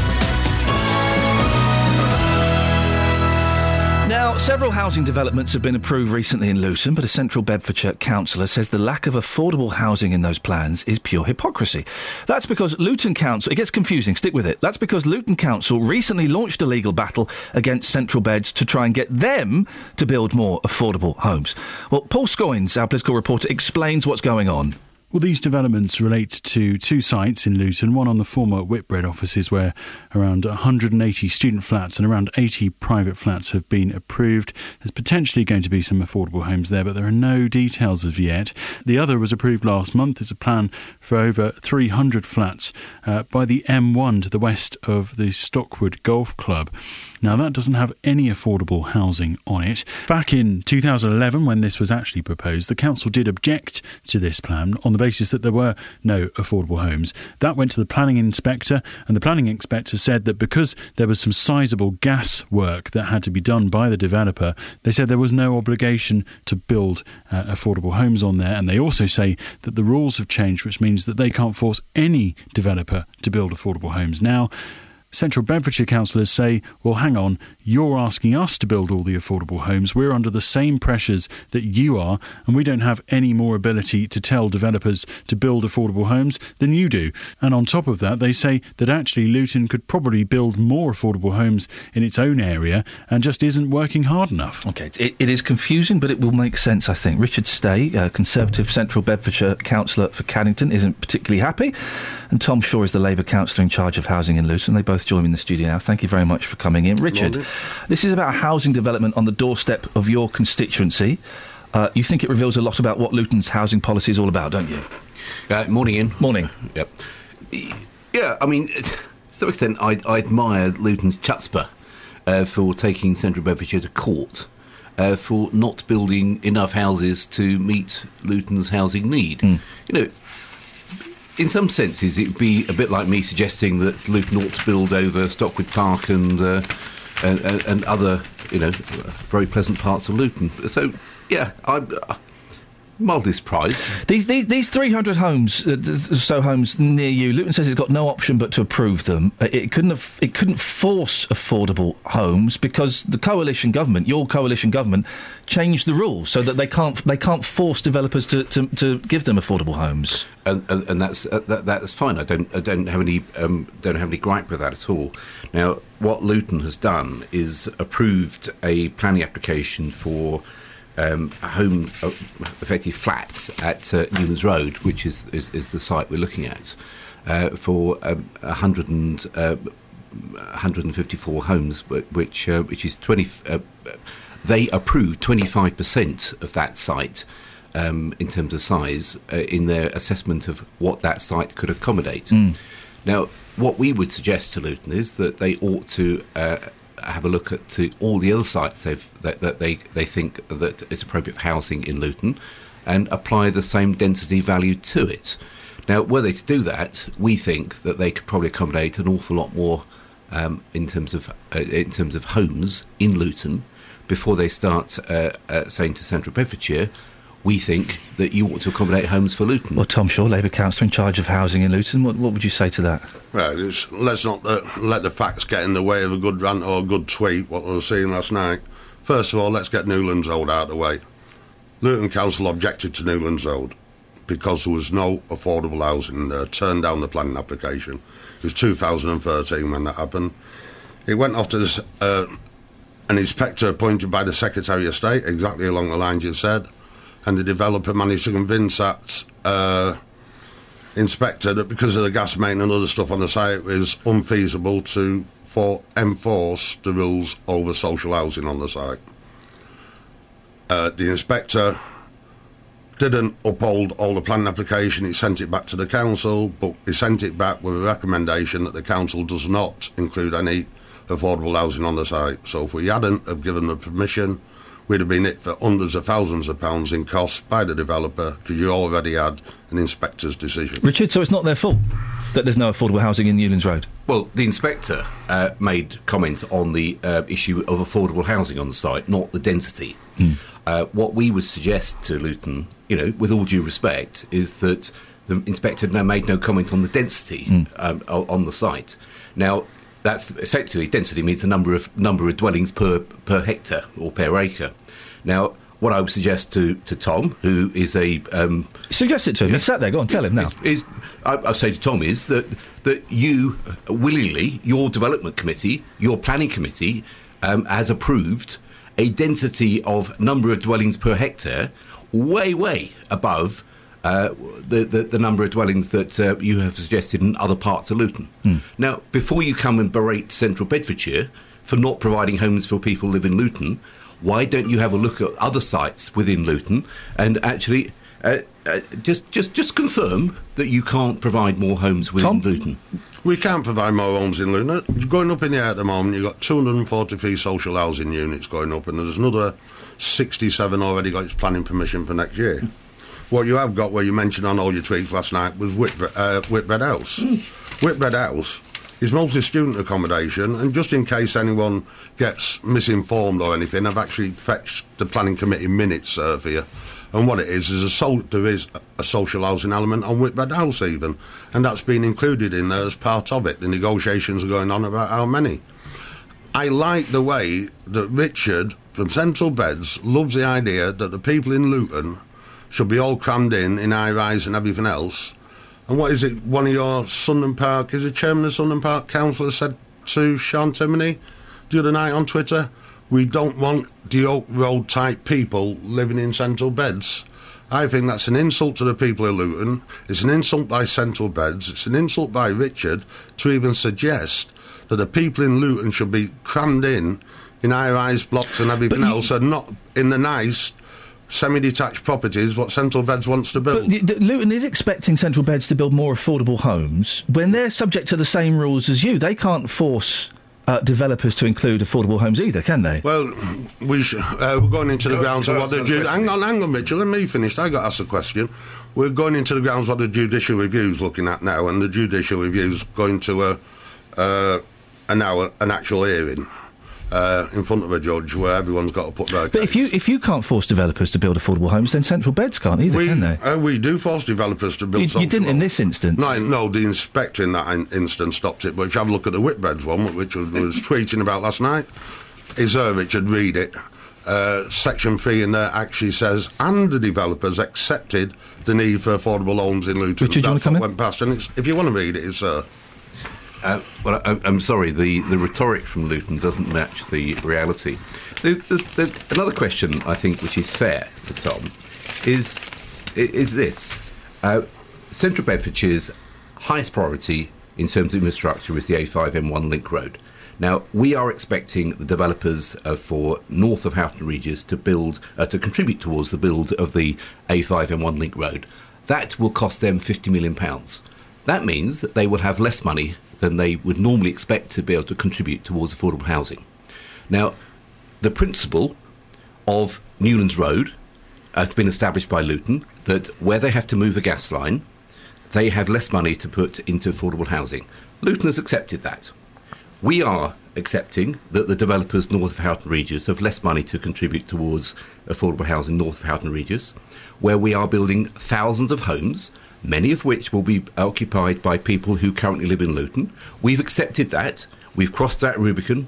Now, several housing developments have been approved recently in Luton, but a central Bedfordshire councillor says the lack of affordable housing in those plans is pure hypocrisy. That's because Luton Council, it gets confusing, stick with it. That's because Luton Council recently launched a legal battle against Central Beds to try and get them to build more affordable homes. Well, Paul Scoins, our political reporter, explains what's going on. Well, these developments relate to two sites in Luton, one on the former Whitbread offices, where around 180 student flats and around 80 private flats have been approved. There's potentially going to be some affordable homes there, but there are no details as yet. The other was approved last month. It's a plan for over 300 flats uh, by the M1 to the west of the Stockwood Golf Club. Now, that doesn't have any affordable housing on it. Back in 2011, when this was actually proposed, the council did object to this plan on the basis that there were no affordable homes. That went to the planning inspector, and the planning inspector said that because there was some sizable gas work that had to be done by the developer, they said there was no obligation to build uh, affordable homes on there. And they also say that the rules have changed, which means that they can't force any developer to build affordable homes. Now, Central Bedfordshire councillors say, well, hang on, you're asking us to build all the affordable homes. We're under the same pressures that you are, and we don't have any more ability to tell developers to build affordable homes than you do. And on top of that, they say that actually Luton could probably build more affordable homes in its own area and just isn't working hard enough. Okay, it, it is confusing, but it will make sense, I think. Richard Stay, uh, Conservative Central Bedfordshire councillor for Caddington, isn't particularly happy, and Tom Shaw is the Labour councillor in charge of housing in Luton. They both join me in the studio now. Thank you very much for coming in. Richard, this is about housing development on the doorstep of your constituency. Uh, you think it reveals a lot about what Luton's housing policy is all about, don't you? Uh, morning, Iain. Morning. Yep. Yeah, I mean, to some extent, I, I admire Luton's chutzpah uh, for taking Central Bedfordshire to court uh, for not building enough houses to meet Luton's housing need. You know, in some senses, it would be a bit like me suggesting that Luton ought to build over Stockwood Park and, uh, and, and, other, you know, very pleasant parts of Luton. So, yeah, uh, mildly surprised. These these, these 300 homes, uh, so homes near you, Luton says it's got no option but to approve them. Uh, It couldn't have, it couldn't force affordable homes because the coalition government, your coalition government, changed the rules so that they can't they can't force developers to, to, to give them affordable homes. and, and, and that's uh, that, that's fine. I don't I don't have any um, don't have any gripe with that at all. Now, what Luton has done is approved a planning application for um, home, uh, effectively flats at uh, Newlands Road, which is, is is the site we're looking at, uh, for um, a hundred and. Uh, 154 homes, which uh, which is 20. Uh, they approved 25% of that site um, in terms of size uh, in their assessment of what that site could accommodate. Mm. Now, what we would suggest to Luton is that they ought to uh, have a look at to all the other sites that, that they, they think that is appropriate for housing in Luton and apply the same density value to it. Now, were they to do that, we think that they could probably accommodate an awful lot more um, in terms of uh, in terms of homes in Luton before they start uh, uh, saying to Central Bedfordshire, we think that you ought to accommodate homes for Luton. Well, Tom Shaw, Labour councillor in charge of housing in Luton, what, what would you say to that? Well, it's, let's not uh, let the facts get in the way of a good rant or a good tweet, what I was seeing last night. First of all, let's get Newlands Road out of the way. Luton Council objected to Newlands Road because there was no affordable housing there, turned down the planning application. It was 2013 when that happened. It went off to this, uh, an inspector appointed by the Secretary of State, exactly along the lines you said, and the developer managed to convince that uh, inspector that because of the gas main and other stuff on the site, it was unfeasible to for enforce the rules over social housing on the site. Uh, the inspector didn't uphold all the planning application. He sent it back to the council, but he sent it back with a recommendation that the council does not include any affordable housing on the site. So if we hadn't have given the permission, we'd have been hit for hundreds of thousands of pounds in costs by the developer because you already had an inspector's decision. Richard, so it's not their fault that there's no affordable housing in Newlands Road? Well, the inspector uh, made comments on the uh, issue of affordable housing on the site, not the density. Uh, what we would suggest to Luton, you know, with all due respect, is that the inspector no, made no comment on the density um, on the site. Now, that's effectively density means the number of number of dwellings per per hectare or per acre. Now, what I would suggest to, to Tom, who is a um, suggest it to him. He sat there. Go on, tell him now. Is, is I, I'll say to Tom is that that you uh, willingly, your development committee, your planning committee, um, has approved a density of number of dwellings per hectare way way above uh, the, the the number of dwellings that uh, you have suggested in other parts of Luton. Now, before you come and berate Central Bedfordshire for not providing homes for people who live in Luton, why don't you have a look at other sites within Luton and actually uh, uh, just just just confirm that you can't provide more homes within Luton? We can't provide more homes in Luton. Going up in the air at the moment, you've got 243 social housing units going up, and there's another 67 already got its planning permission for next year. What you have got, where you mentioned on all your tweets last night, was Whitbread, uh, Whitbread House. Whitbread House is mostly student accommodation, and just in case anyone gets misinformed or anything, I've actually fetched the planning committee minutes uh, for you. And what it is is a so- there is a social housing element on Whitbread House even, and that's been included in there as part of it. The negotiations are going on about how many. I like the way that Richard from Central Beds loves the idea that the people in Luton should be all crammed in in high rise and everything else. And what is it? One of your Sunderland Park is the chairman of Sunderland Park councillor said to Sean Timoney the other night on Twitter, "We don't want the Oak Road type people living in Central Beds." I think that's an insult to the people of Luton. It's an insult by Central Beds. It's an insult by Richard to even suggest that the people in Luton should be crammed in in high-rise blocks and everything else, and not in the nice semi-detached properties what Central Beds wants to build. But the- the Luton is expecting Central Beds to build more affordable homes when they're subject to the same rules as you. They can't force uh, developers to include affordable homes either, can they? Well, we sh- uh, we're going into the Go- grounds go of what ask the that ju- question. hang on, hang on, Mitchell. Let me finish. I got asked a question. We're going into the grounds of what the judicial review's looking at now, and the judicial review's going to a uh, an hour, an actual hearing uh, in front of a judge where everyone's got to put their. But if you if you can't force developers to build affordable homes, then Central Beds can't either, we, can they? Uh, we do force developers to build. You- you didn't in this instance. No, no. The inspector in that in- instance stopped it. But if you have a look at the Whitbreads one, which was, was tweeting about last night, is there, Richard? Read it. Uh, section three in there actually says, and the developers accepted the need for affordable homes in Luton. Richard, do you wanna come in? went past, and it's, if you want to read it, it's there. Uh, well, I, I'm sorry, the, the rhetoric from Luton doesn't match the reality. Another question, I think, which is fair for Tom, is, is this. Uh, Central Bedfordshire's highest priority in terms of infrastructure is the A5M1 link road. Now, we are expecting the developers uh, for north of Houghton Regis to build, uh, to contribute towards the build of the A5M1 link road. That will cost them £50 million. That means that they will have less money than they would normally expect to be able to contribute towards affordable housing. Now, the principle of Newlands Road has been established by Luton that where they have to move a gas line, they have less money to put into affordable housing. Luton has accepted that. We are accepting that the developers north of Houghton Regis have less money to contribute towards affordable housing north of Houghton Regis, where we are building thousands of homes, many of which will be occupied by people who currently live in Luton. We've accepted that. We've crossed that Rubicon.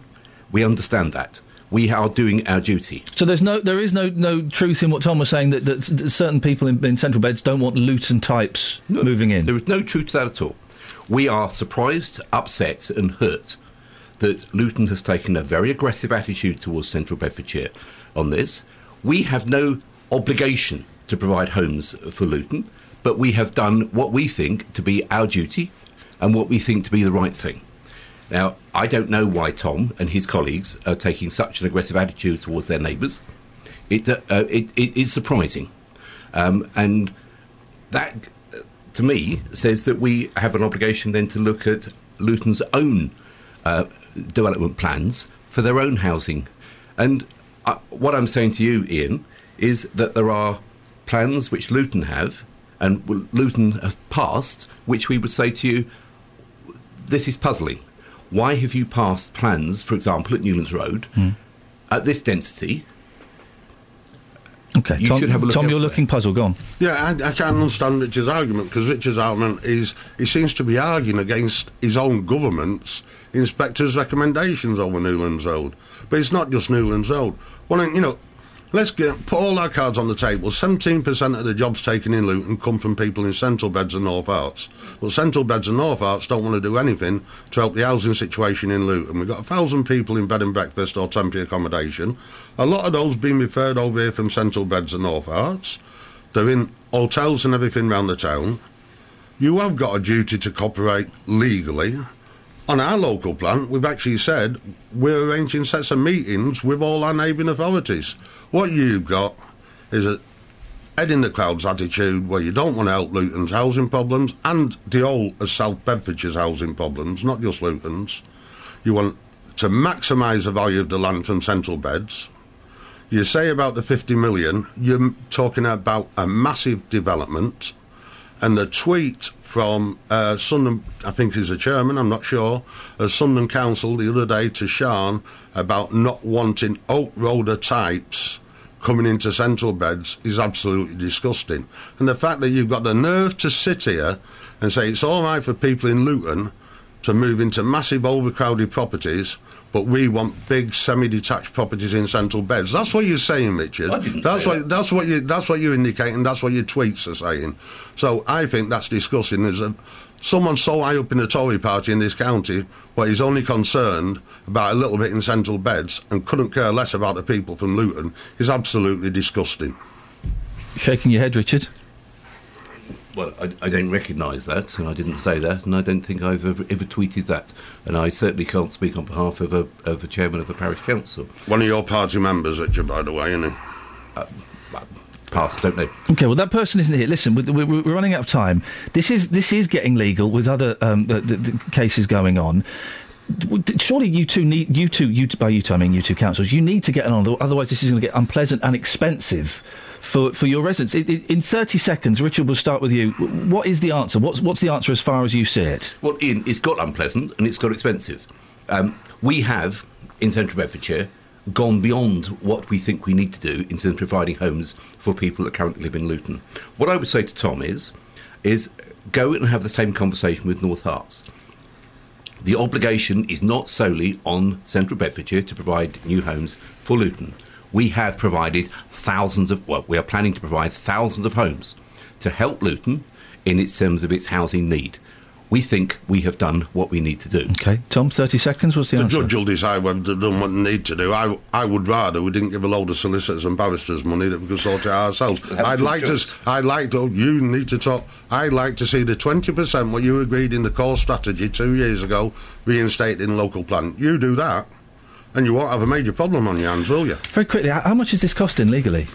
We understand that. We are doing our duty. So there's no, there is no, no truth in what Tom was saying that, that certain people in, in Central Beds don't want Luton types moving in. There is no truth to that at all. We are surprised, upset, and hurt that Luton has taken a very aggressive attitude towards Central Bedfordshire on this. We have no obligation to provide homes for Luton, but we have done what we think to be our duty and what we think to be the right thing. Now, I don't know why Tom and his colleagues are taking such an aggressive attitude towards their neighbours. It, uh, uh, it, it is surprising. Um, and that, uh, to me, says that we have an obligation then to look at Luton's own uh, development plans for their own housing. And uh, what I'm saying to you, Iain, is that there are plans which Luton have and Luton have passed, which we would say to you, this is puzzling. Why have you passed plans, for example, at Newlands Road, hmm. at this density? Okay, You Tom, should have a look Tom you're looking puzzled. Go on. Yeah, I, I can't understand Richard's argument because Richard's argument is he seems to be arguing against his own government's inspector's recommendations over Newlands Road. But it's not just Newlands Road. Well, you know, let's get put all our cards on the table. 17% of the jobs taken in Luton come from people in Central Beds and North Herts. But Central Beds and North Herts don't want to do anything to help the housing situation in Luton. We've got a thousand people in bed and breakfast or temporary accommodation. A lot of those being referred over here from Central Beds and North Herts. They're in hotels and everything round the town. You have got a duty to cooperate legally. On our local plan, we've actually said we're arranging sets of meetings with all our neighbouring authorities. What you've got is a head in the clouds attitude where you don't want to help Luton's housing problems and the whole of South Bedfordshire's housing problems, not just Luton's. You want to maximise the value of the land from central beds. You say about the 50 million, you're talking about a massive development. And the tweet from uh, Sunderland, I think he's a chairman, I'm not sure, of Sunderland Council the other day to Sean about not wanting Oak Roader types coming into central beds is absolutely disgusting. And the fact that you've got the nerve to sit here and say it's all right for people in Luton to move into massive overcrowded properties, but we want big semi-detached properties in central beds. That's what you're saying, Richard. That's what that's what you that's what you're indicating. That's what your tweets are saying. So I think that's disgusting. There's a someone so high up in the Tory party in this county where he's only concerned about a little bit in central beds and couldn't care less about the people from Luton is absolutely disgusting. Shaking your head, Richard. Well, I, I don't recognise that, and I didn't say that, and I don't think I've ever, ever tweeted that, and I certainly can't speak on behalf of a, of a chairman of the parish council. One of your party members, Richard, by the way, isn't he? Uh, pass, don't they? Okay, well, that person isn't here. Listen, we're, we're, we're running out of time. This is this is getting legal with other um, the, the, the cases going on. Surely you two need you two you by you two I mean you two councils. You need to get on. Otherwise, this is going to get unpleasant and expensive for, for your residents. in 30 seconds, Richard, we'll start with you. What is the answer? What's, what's the answer as far as you see it? Well, Iain, it's got unpleasant and it's got expensive. Um, we have, in central Bedfordshire, gone beyond what we think we need to do in terms of providing homes for people that currently live in Luton. What I would say to Tom is, is go and have the same conversation with North Herts. The obligation is not solely on Central Bedfordshire to provide new homes for Luton. We have provided thousands of, well, we are planning to provide thousands of homes to help Luton in its terms of its housing need. We think we have done what we need to do. Okay, Tom, 30 seconds. What's the, the answer? judge will decide whether they've done what they need to do. I, I would rather we didn't give a load of solicitors and barristers money that we could sort it ourselves. I'd like to. I'd like to. You need to talk. I'd like to see the 20% what you agreed in the core strategy two years ago reinstated in local plan. You do that, and you won't have a major problem on your hands, will you? Very quickly, how much is this costing legally?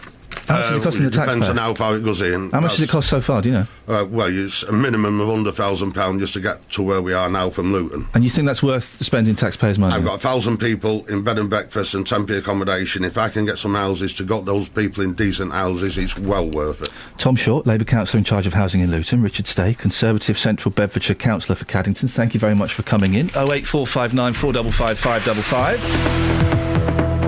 How much is it costing uh, the taxpayer? Depends on how far it goes in. How much does it cost so far? Do you know? Uh, well, it's a minimum of under thousand pound just to get to where we are now from Luton. And you think that's worth spending taxpayers' money? I've got a thousand people in bed and breakfast and temporary accommodation. If I can get some houses to got those people in decent houses, it's well worth it. Tom Short, Labour councillor in charge of housing in Luton. Richard Stay, Conservative Central Bedfordshire councillor for Caddington. Thank you very much for coming in. Oh eight four five nine four double five five double five.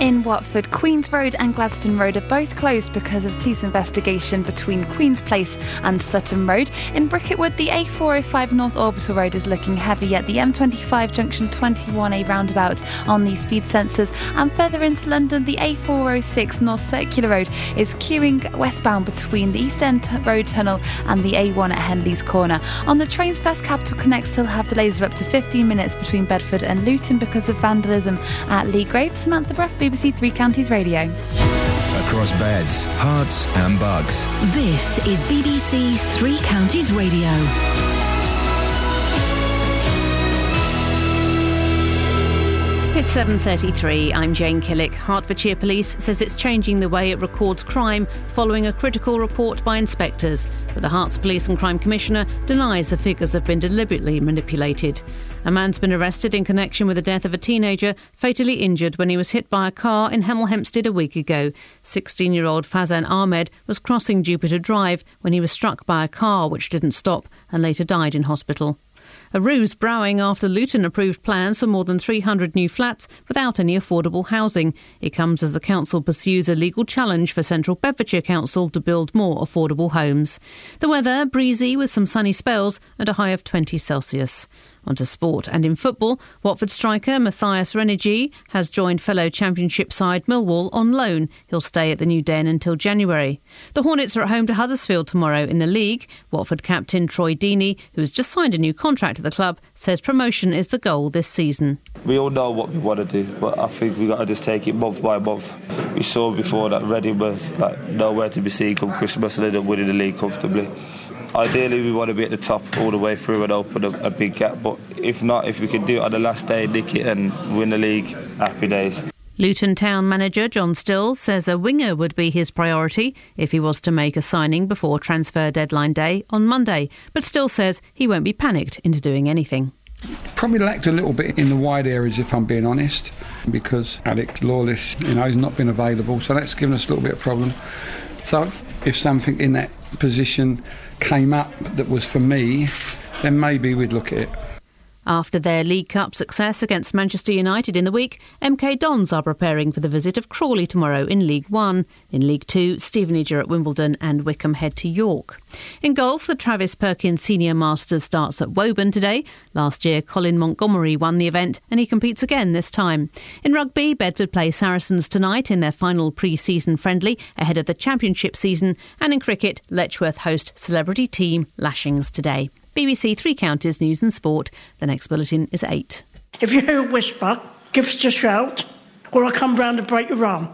In Watford, Queen's Road and Gladstone Road are both closed because of police investigation between Queen's Place and Sutton Road. In Bricket Wood, the A405 North Orbital Road is looking heavy at the M25 Junction 21A roundabout on the speed sensors. And further into London, the A406 North Circular Road is queuing westbound between the East End Road Tunnel and the A1 at Henley's Corner. On the trains, First Capital Connect still have delays of up to 15 minutes between Bedford and Luton because of vandalism at Leagrave. Samantha Bruff, BBC Three Counties Radio. Across beds, Herts, and Bucks. This is BBC Three Counties Radio. It's 7:33. I'm Jane Killick. Hertfordshire Police says it's changing the way it records crime following a critical report by inspectors, but the Herts Police and Crime Commissioner denies the figures have been deliberately manipulated. A man's been arrested in connection with the death of a teenager fatally injured when he was hit by a car in Hemel Hempstead a week ago. 16-year-old Fazan Ahmed was crossing Jupiter Drive when he was struck by a car which didn't stop and later died in hospital. A ruse brewing after Luton approved plans for more than 300 new flats without any affordable housing. It comes as the council pursues a legal challenge for Central Bedfordshire Council to build more affordable homes. The weather breezy with some sunny spells and a high of 20 Celsius. Onto sport and in football, Watford striker Mathias Ranégie has joined fellow Championship side Millwall on loan. He'll stay at the New Den until January. The Hornets are at home to Huddersfield tomorrow in the league. Watford captain Troy Deeney, who has just signed a new contract at the club, says promotion is the goal this season. We all know what we want to do, but I think we've got to just take it month by month. We saw before that Reading was like nowhere to be seen come Christmas and up winning the league comfortably. Ideally, we want to be at the top all the way through and open a, a big gap. But if not, if we can do it on the last day, nick it and win the league, happy days. Luton Town manager John Stills says a winger would be his priority if he was to make a signing before transfer deadline day on Monday, but still says he won't be panicked into doing anything. Probably lacked a little bit in the wide areas, if I'm being honest, because Alex Lawless, you know, has not been available, so that's given us a little bit of problem. So if something in that position came up that was for me, then maybe we'd look at it. After their League Cup success against Manchester United in the week, MK Dons are preparing for the visit of Crawley tomorrow in League One. In League Two, Stevenage are at Wimbledon and Wycombe head to York. In golf, the Travis Perkins Senior Masters starts at Woburn today. Last year, Colin Montgomerie won the event and he competes again this time. In rugby, Bedford play Saracens tonight in their final pre season friendly ahead of the championship season. And in cricket, Letchworth host celebrity team Lashings today. BBC Three Counties News and Sport. The next bulletin is 8. If you hear a whisper, give us a shout, or I'll come round and break your arm.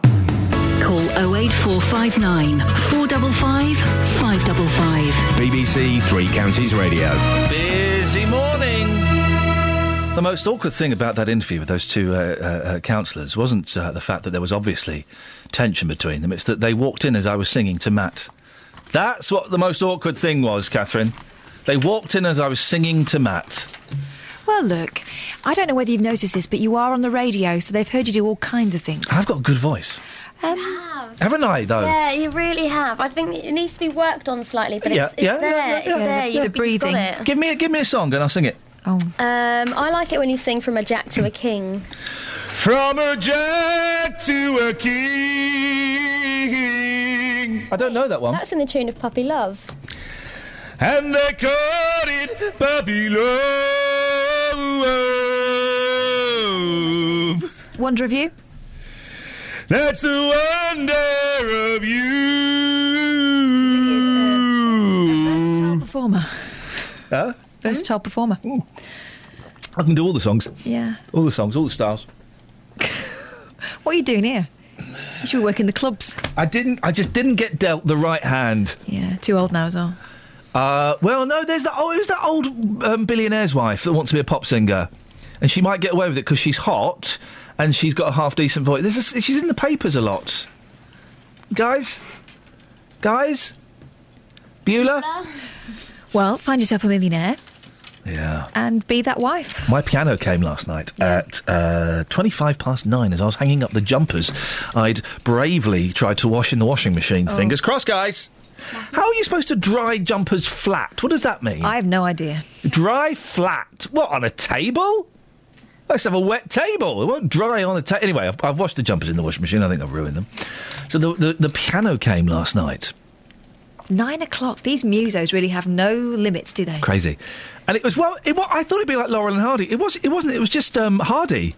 Call 08459 455 555. BBC Three Counties Radio. Busy morning. The most awkward thing about that interview with those two uh, uh, uh, councillors wasn't uh, the fact that there was obviously tension between them. It's that they walked in as I was singing to Matt. That's what the most awkward thing was, Catherine. They walked in as I was singing to Matt. Well, look, I don't know whether you've noticed this, but you are on the radio, so they've heard you do all kinds of things. I've got a good voice. Um, have. Haven't I, though? Yeah, you really have. I think it needs to be worked on slightly, but Yeah, it's, it's yeah, there. yeah, It's yeah, there. yeah. You, The you've got it. Give me, a, give me a song and I'll sing it. Oh. Um, I like it when you sing from a jack to a king. From a jack to a king. I don't know that one. That's in the tune of Puppy Love. And they called it Love. Wonder of you? That's the wonder of you. Versatile performer. Huh? Versatile performer. I can do all the songs. Yeah. All the songs, all the styles. What are you doing here? You should be working the clubs. I didn't. I just didn't get dealt the right hand. Yeah, too old now as well. Uh, well, no. There's that. Oh, who's that old um, billionaire's wife that wants to be a pop singer, and she might get away with it because she's hot and she's got a half decent voice. There's a, she's in the papers a lot. Guys, guys, Beulah. Well, find yourself a millionaire Yeah. and be that wife. My piano came last night at uh, 25 past nine as I was hanging up the jumpers. I'd bravely tried to wash in the washing machine. Oh. Fingers crossed, guys. How are you supposed to dry jumpers flat? What does that mean? I have no idea. Dry flat? What, on a table? Let's have a wet table. It won't dry on a table. Anyway, I've, I've washed the jumpers in the washing machine. I think I've ruined them. So the, the, the piano came last night. Nine o'clock. These musos really have no limits, do they? Crazy. And it was, well, it, wa- I thought it'd be like Laurel and Hardy. It, was, it wasn't. It was just um, Hardy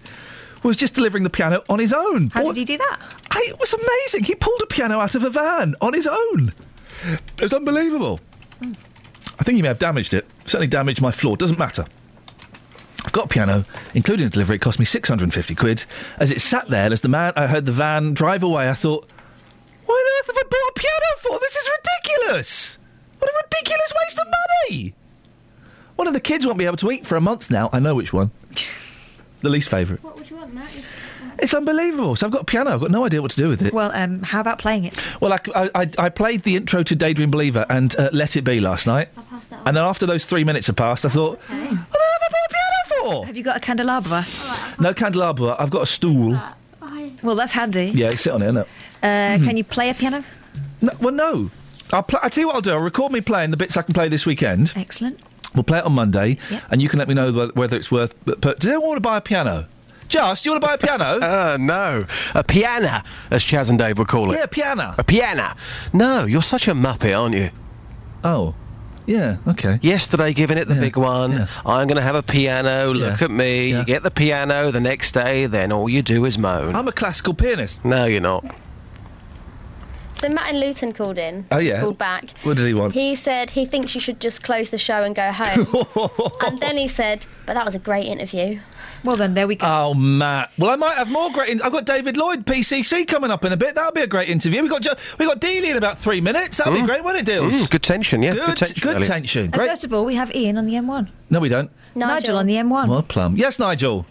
was just delivering the piano on his own. How did he do that? I, it was amazing. He pulled a piano out of a van on his own. It was unbelievable. I think he may have damaged it. Certainly damaged my floor. Doesn't matter. I've got a piano, including the delivery. It cost me 650 quid. As it sat there, as the man, I heard the van drive away, I thought, what on earth have I bought a piano for? This is ridiculous. What a ridiculous waste of money. One of the kids won't be able to eat for a month now. I know which one. the least favourite. What would you want, Matt? It's unbelievable. So I've got a piano. I've got no idea what to do with it. Well, um, how about playing it? Well, I, I, I- I played the intro to Daydream Believer and uh, Let It Be last night. And then after those three minutes had passed, I thought, what the hell have I bought a piano for? Have you got a candelabra? No candelabra. I've got a stool. Well, that's handy. Yeah, sit on it, innit? Uh, Can you play a piano? No, well, no. I'll, pl- I'll tell you what I'll do. I'll record me playing the bits I can play this weekend. Excellent. We'll play it on Monday, Yep. and you can let me know whether, whether it's worth. But, but does anyone want to buy a piano? Just, do you want to buy a piano? Uh, no. A piano, as Chaz and Dave would call it. Yeah, piano. A piano. No, you're such a muppet, aren't you? Oh. Yeah, okay. Yesterday, giving it the big one. I'm going to have a piano. Look Yeah. at me. You get the piano the next day, then all you do is moan. I'm a classical pianist. No, you're not. So Matt in Luton called in. Oh, yeah? Called back. What did he want? He said he thinks you should just close the show and go home. and then he said, "But that was a great interview." Well, then there we go. Oh, Matt. Well, I might have more great. In- I've got David Lloyd, PCC, coming up in a bit. That'll be a great interview. We got jo- we got Dealey in about three minutes. That'll be great, won't it, Deals? Mm, good tension, yeah. Good, Good tension. good Elliot. tension. And Great. first of all, we have Iain on the M1. No, we don't. Nigel, on the M1. Well, plum. Yes, Nigel.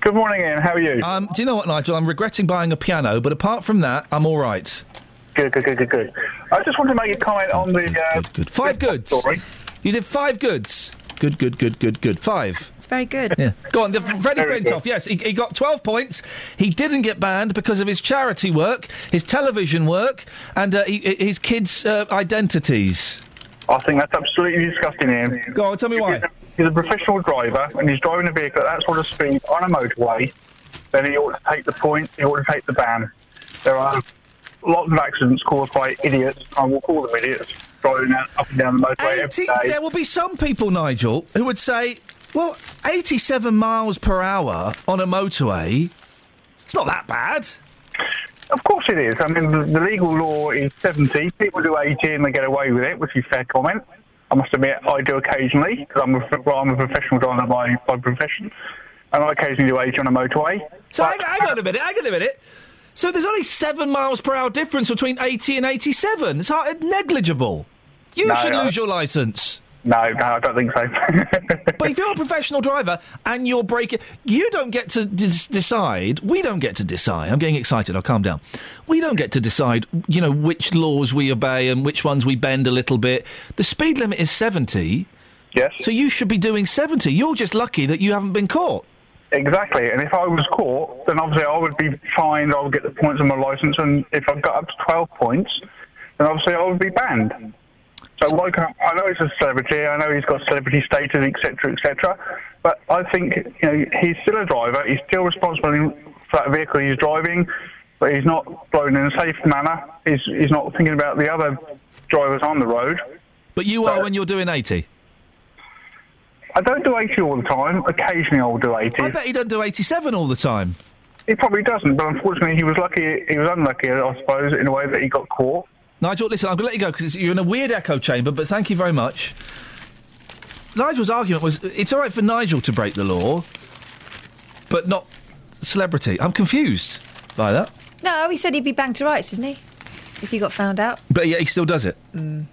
Good morning, Iain. How are you? Um, do you know what, Nigel? I'm regretting buying a piano, but apart from that, I'm all right. Good, good, good, good, good. I just wanted to make a comment on the uh, Good. Five goods. story. You did five goods. Good, good, good, good, good. Five. It's very good. Yeah. Go on, the Freddie Very Flintoff. Yes, he, he got 12 points. He didn't get banned because of his charity work, his television work, and uh, he, his kids' uh, identities. I think that's absolutely disgusting, Iain. Go on, tell me why. He's a professional driver, and he's driving a vehicle at that sort of speed on a motorway. Then he ought to take the point. He ought to take the ban. There are lots of accidents caused by idiots. I will call them idiots driving out, up and down the motorway every 80, day. there will be some people, Nigel, who would say, well, 87 miles per hour on a motorway, it's not that bad. Of course it is. I mean, the, the legal law is 70. People do 80 and they get away with it, which is fair comment. I must admit, I do occasionally, because I'm a, well, I'm a professional driver by, by profession. And I occasionally do 80 on a motorway. So hang, hang on a minute, hang on a minute. So there's only seven miles per hour difference between 80 and 87. It's hard, negligible. You No, should lose your licence. No, no, I don't think so. But if you're a professional driver and you're breaking, you don't get to dis- decide. We don't get to decide. I'm getting excited. I'll calm down. We don't get to decide. You know which laws we obey and which ones we bend a little bit. The speed limit is 70. Yes. So you should be doing 70. You're just lucky that you haven't been caught. Exactly, and if I was caught, then obviously I would be fined. I would get the points on my license, and if I got up to twelve points, then obviously I would be banned. So why can't I know he's a celebrity? I know he's got celebrity status, etc., etc. But I think you know he's still a driver. He's still responsible for that vehicle he's driving, but he's not driving in a safe manner. He's he's not thinking about the other drivers on the road. But you are when you're doing 80. I don't do 80 all the time. Occasionally I'll do 80. I bet he don't do 87 all the time. He probably doesn't, but unfortunately he was lucky. He was unlucky, I suppose, in a way that he got caught. Nigel, listen, I'm going to let you go because you're in a weird echo chamber, but thank you very much. Nigel's argument was it's all right for Nigel to break the law, but not celebrity. I'm confused by that. No, he said he'd be banged to rights, didn't he? If he got found out. But yeah, he still does it. Mm.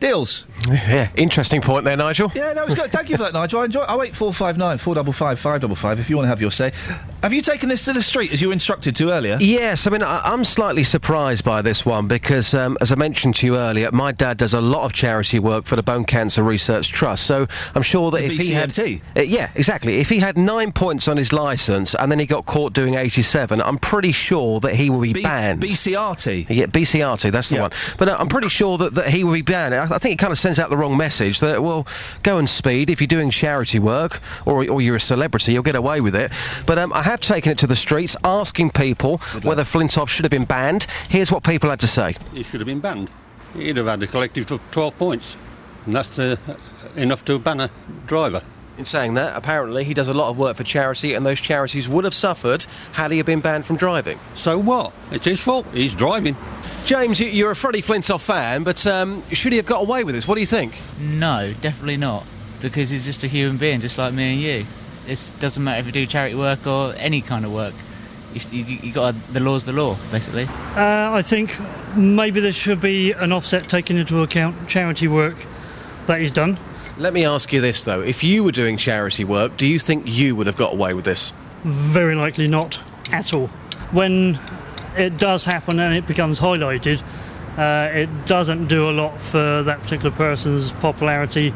Deals. Yeah, interesting point there, Nigel. Yeah, no, it's good. Thank you for that, Nigel. I enjoy. Oh wait, four five nine four double five five double five. If you want to have your say, have you taken this to the street as you were instructed to earlier? Yes, I mean, I, I'm slightly surprised by this one because, um, as I mentioned to you earlier, my dad does a lot of charity work for the Bone Cancer Research Trust. So I'm sure that The if he had. BCMT? Uh, yeah, exactly. If he had nine points on his licence and then he got caught doing 87, I'm pretty sure that he will be banned. BCRT. Yeah, BCRT, that's the Yeah. one. But uh, I'm pretty sure that, that he will be banned. I, I think it kind of sends out the wrong message that, well, go and speed. If you're doing charity work or, or you're a celebrity, you'll get away with it. But um, I have taken it to the streets asking people whether Flintoff should have been banned. Here's what people had to say. He should have been banned. He'd have had a collective of 12 points, and that's uh, enough to ban a driver. In saying that, apparently he does a lot of work for charity, and those charities would have suffered had he have been banned from driving. So what? It's his fault. He's driving. James, you- you're a Freddie Flintoff fan, but um, should he have got away with this? What do you think? No, definitely not. Because he's just a human being, just like me and you. It doesn't matter if you do charity work or any kind of work. It's- You, you got the law's the law, basically. Uh, I think maybe there should be an offset taken into account charity work that he's done. Let me ask you this though: If you were doing charity work, do you think you would have got away with this? Very likely not at all. When it does happen and it becomes highlighted, uh, it doesn't do a lot for that particular person's popularity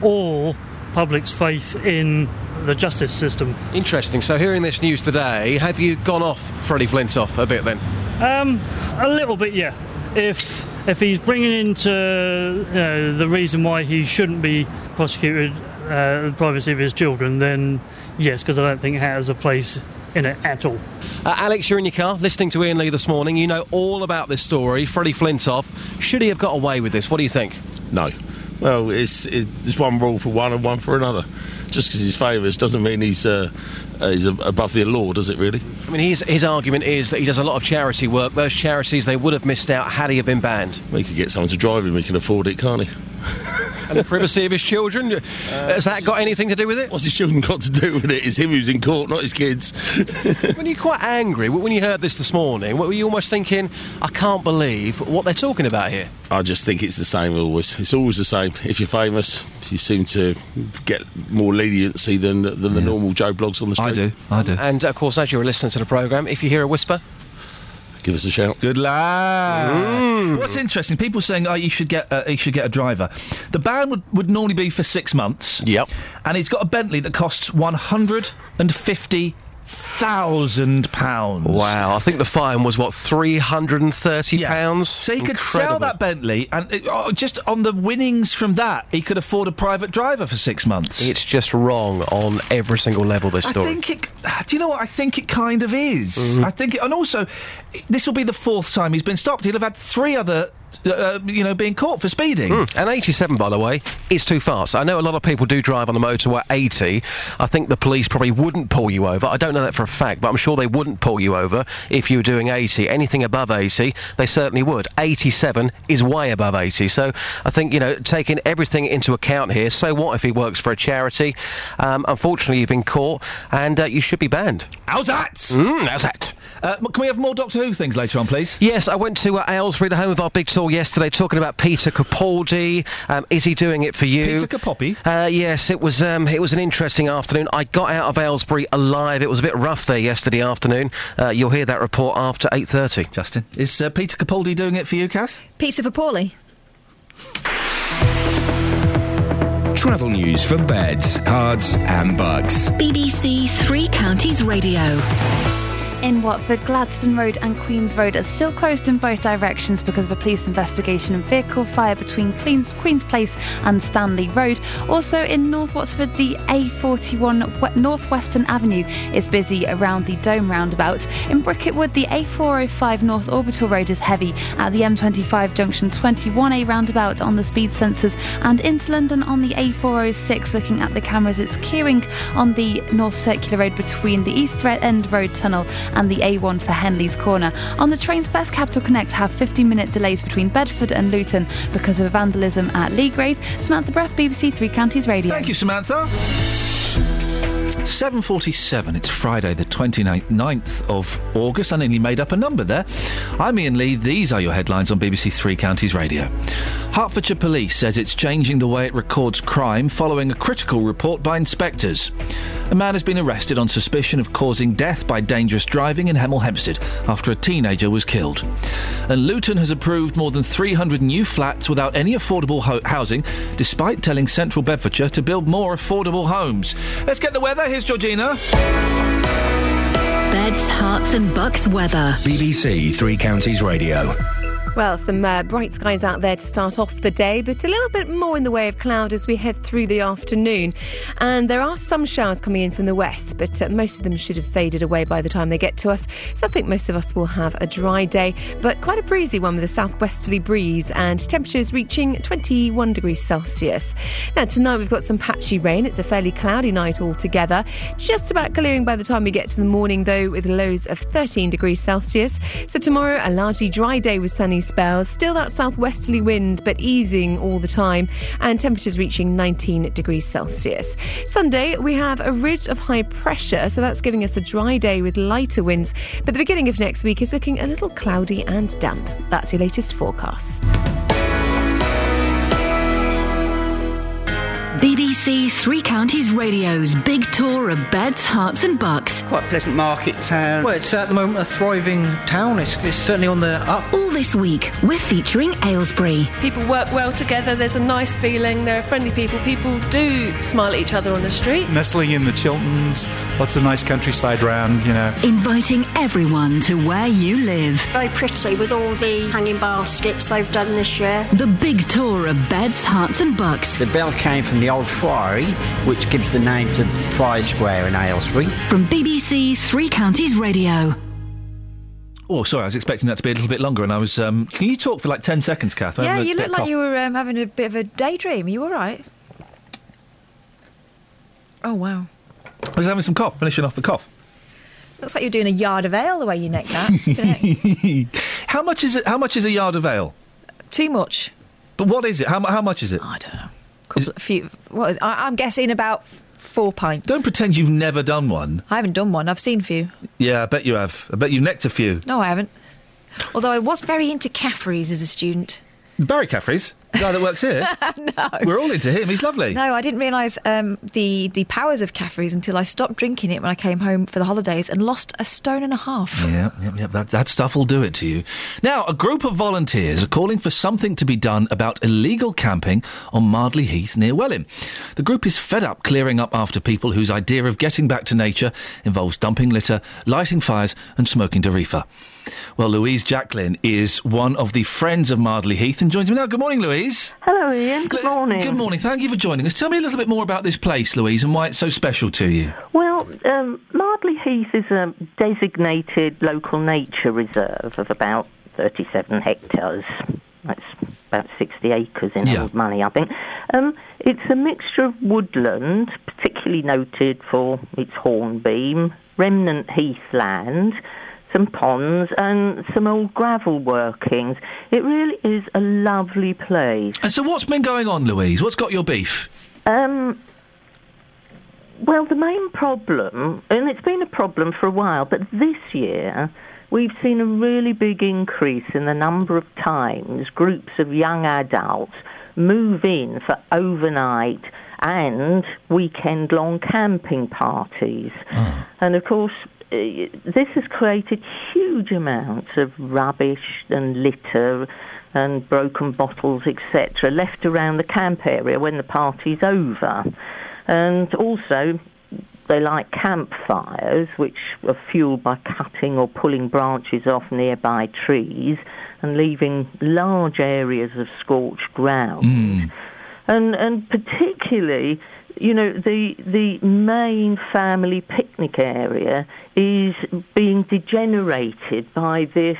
or public's faith in the justice system. Interesting. So, hearing this news today, have you gone off Freddie Flintoff a bit then? Um, a little bit, yeah. If if he's bringing into you know, the reason why he shouldn't be prosecuted, uh, the privacy of his children, then yes, because I don't think it has a place in it at all. Uh, Alex, you're in your car listening to Iain Lee this morning. You know all about this story. Freddie Flintoff. Should he have got away with this? What do you think? No. Well, it's it's one rule for one and one for another. Just because he's famous doesn't mean he's uh, uh, he's above the law, does it? Really? I mean, his, his argument is that he does a lot of charity work. Those charities they would have missed out had he have been banned. We could get someone to drive him. He can afford it, can't he? and the privacy of his children. Uh, Has that got anything to do with it? What's his children got to do with it? It's him who's in court, not his kids. when you're quite angry, when you heard this this morning, were you almost thinking, I can't believe what they're talking about here? I just think it's the same always. It's always the same. If you're famous, you seem to get more leniency than than the normal Joe blogs on the street. I do. I do. And of course, as you're listening to the programme, if you hear a whisper, give us a shout. Good lad. What's interesting? People saying, "Oh, you should get uh, you should get a driver." The ban would, would normally be for six months. Yep. And he's got a Bentley that costs one hundred and fifty thousand pounds. Wow, I think the fine was what three hundred and thirty pounds. So he could sell that Bentley, and oh, just on the winnings from that, he could afford a private driver for six months. It's just wrong on every single level. This I story. think it. Do you know what? I think it kind of is. Mhm. I think, it, and also, this will be the fourth time he's been stopped. He'll have had three other, uh, you know, being caught for speeding. Mm. And 87, by the way, is too fast. I know a lot of people do drive on the motorway 80. I think the police probably wouldn't pull you over. I don't know that for a fact, but I'm sure they wouldn't pull you over if you were doing 80. Anything above 80, they certainly would. 87 is way above 80. So I think, you know, taking everything into account here, so what if he works for a charity? Um, unfortunately, you've been caught and uh, you should be banned. How's that? Mm, how's that? Uh, can we have more Doctor Who things later on, please? Yes, I went to uh, Aylesbury, the home of our big tour yesterday, talking about Peter Capaldi. Um, is he doing it for you? Peter Capaldi? Uh, yes, it was. Um, it was an interesting afternoon. I got out of Aylesbury alive. It was a bit rough there yesterday afternoon. Uh, you'll hear that report after eight thirty. Justin, is uh, Peter Capaldi doing it for you, Kath? Peter for Paulie. Travel news for beds, cards, and Bucks. BBC Three Counties Radio. In Watford, Gladstone Road and Queens Road are still closed in both directions because of a police investigation and vehicle fire between Queens, Queens Place and Stanley Road. Also in North Watford, the A41 we- Northwestern Avenue is busy around the Dome roundabout. In Bricket Wood, the A405 North Orbital Road is heavy at the M25 junction 21A roundabout on the speed sensors. And into London on the A406, looking at the cameras, it's queuing on the North Circular Road between the East End Road Tunnel and the A1 for Henley's Corner. On the trains, Best Capital Connect have 15 minute delays between Bedford and Luton because of vandalism at Leagrave. Samantha Breath, BBC Three Counties Radio. Thank you, Samantha. 7.47, it's Friday the 29th of August. I nearly made up a number there. I'm Iain Lee, these are your headlines on BBC Three Counties Radio. Hertfordshire Police says it's changing the way it records crime following a critical report by inspectors. A man has been arrested on suspicion of causing death by dangerous driving in Hemel Hempstead after a teenager was killed. And Luton has approved more than 300 new flats without any affordable ho- housing, despite telling Central Bedfordshire to build more affordable homes. Let's get the weather. Here's Georgina. Beds, Herts, and bucks weather. BBC Three Counties Radio. Well, some uh, bright skies out there to start off the day, but a little bit more in the way of cloud as we head through the afternoon. And there are some showers coming in from the west, but uh, most of them should have faded away by the time they get to us. So I think most of us will have a dry day, but quite a breezy one with a southwesterly breeze and temperatures reaching 21 degrees Celsius. Now, tonight we've got some patchy rain. It's a fairly cloudy night altogether. Just about clearing by the time we get to the morning, though, with lows of 13 degrees Celsius. So tomorrow, a largely dry day with sunny spells. Still that southwesterly wind, but easing all the time, and temperatures reaching 19 degrees Celsius. Sunday, we have a ridge of high pressure, so that's giving us a dry day with lighter winds. But the beginning of next week is looking a little cloudy and damp. That's your latest forecast. BBC Three Counties Radio's big tour of beds, Herts, and bucks. Quite a pleasant market town. Well, it's at the moment a thriving town. It's, it's certainly on the up. All this week, we're featuring Aylesbury. People work well together, there's a nice feeling, there are friendly people. People do smile at each other on the street. Nestling in the Chilterns, lots of nice countryside round, you know. Inviting everyone to where you live. Very pretty with all the hanging baskets they've done this year. The big tour of beds, Herts, and bucks. The bell came from the old friary, which gives the name to the Friar Square in Aylesbury. From BBC Three Counties Radio. Oh, sorry, I was expecting that to be a little bit longer, and I was. Um, can you talk for like ten seconds, Kath? Yeah, you look like cough. you were um, having a bit of a daydream. Are you all right? Oh wow! I was having some cough, finishing off the cough. Looks like you're doing a yard of ale the way you neck that. how much is it? How much is a yard of ale? Too much. But what is it? How, how much is it? I don't know. Couple, a few. What is, I, I'm guessing about four pints. Don't pretend you've never done one. I haven't done one. I've seen a few. Yeah, I bet you have. I bet you necked a few. No, I haven't. Although I was very into Caffrey's as a student. Barry Caffrey's, the guy that works here. no. We're all into him. He's lovely. No, I didn't realise um, the the powers of Caffrey's until I stopped drinking it when I came home for the holidays and lost a stone and a half. Yeah, yeah, yeah. That, that stuff will do it to you. Now, a group of volunteers are calling for something to be done about illegal camping on Mardley Heath near Welwyn. The group is fed up clearing up after people whose idea of getting back to nature involves dumping litter, lighting fires, and smoking to reefer. Well, Louise Jacqueline is one of the friends of Mardley Heath and joins me now. Good morning, Louise. Hello, Iain. Good morning. Good morning. Thank you for joining us. Tell me a little bit more about this place, Louise, and why it's so special to you. Well, um, Mardley Heath is a designated local nature reserve of about 37 hectares. That's about 60 acres in Yeah. old money, I think. Um, it's a mixture of woodland, particularly noted for its hornbeam, remnant heathland, some ponds, and some old gravel workings. It really is a lovely place. And so, what's been going on, Louise? What's got your beef? Um, well, the main problem, and it's been a problem for a while, but this year we've seen a really big increase in the number of times groups of young adults move in for overnight and weekend long camping parties. And of course, Uh, this has created huge amounts of rubbish and litter and broken bottles, etc., left around the camp area when the party's over. And also, they like campfires, which are fueled by cutting or pulling branches off nearby trees and leaving large areas of scorched ground. Mm. And, and particularly, you know, the, the main family picnic area is being degenerated by this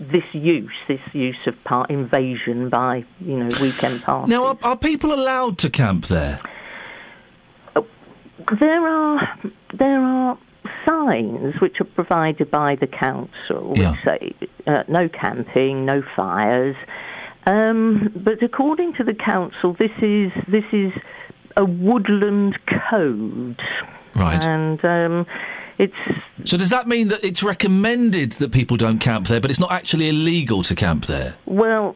this use, this use of part invasion by, you know, weekend parties. Now, are, are people allowed to camp there? There are there are signs which are provided by the council which Yeah. say uh, no camping, no fires. Um, but according to the council, this is this is a woodland code, Right. and um, it's So, does that mean that it's recommended that people don't camp there, but it's not actually illegal to camp there? Well,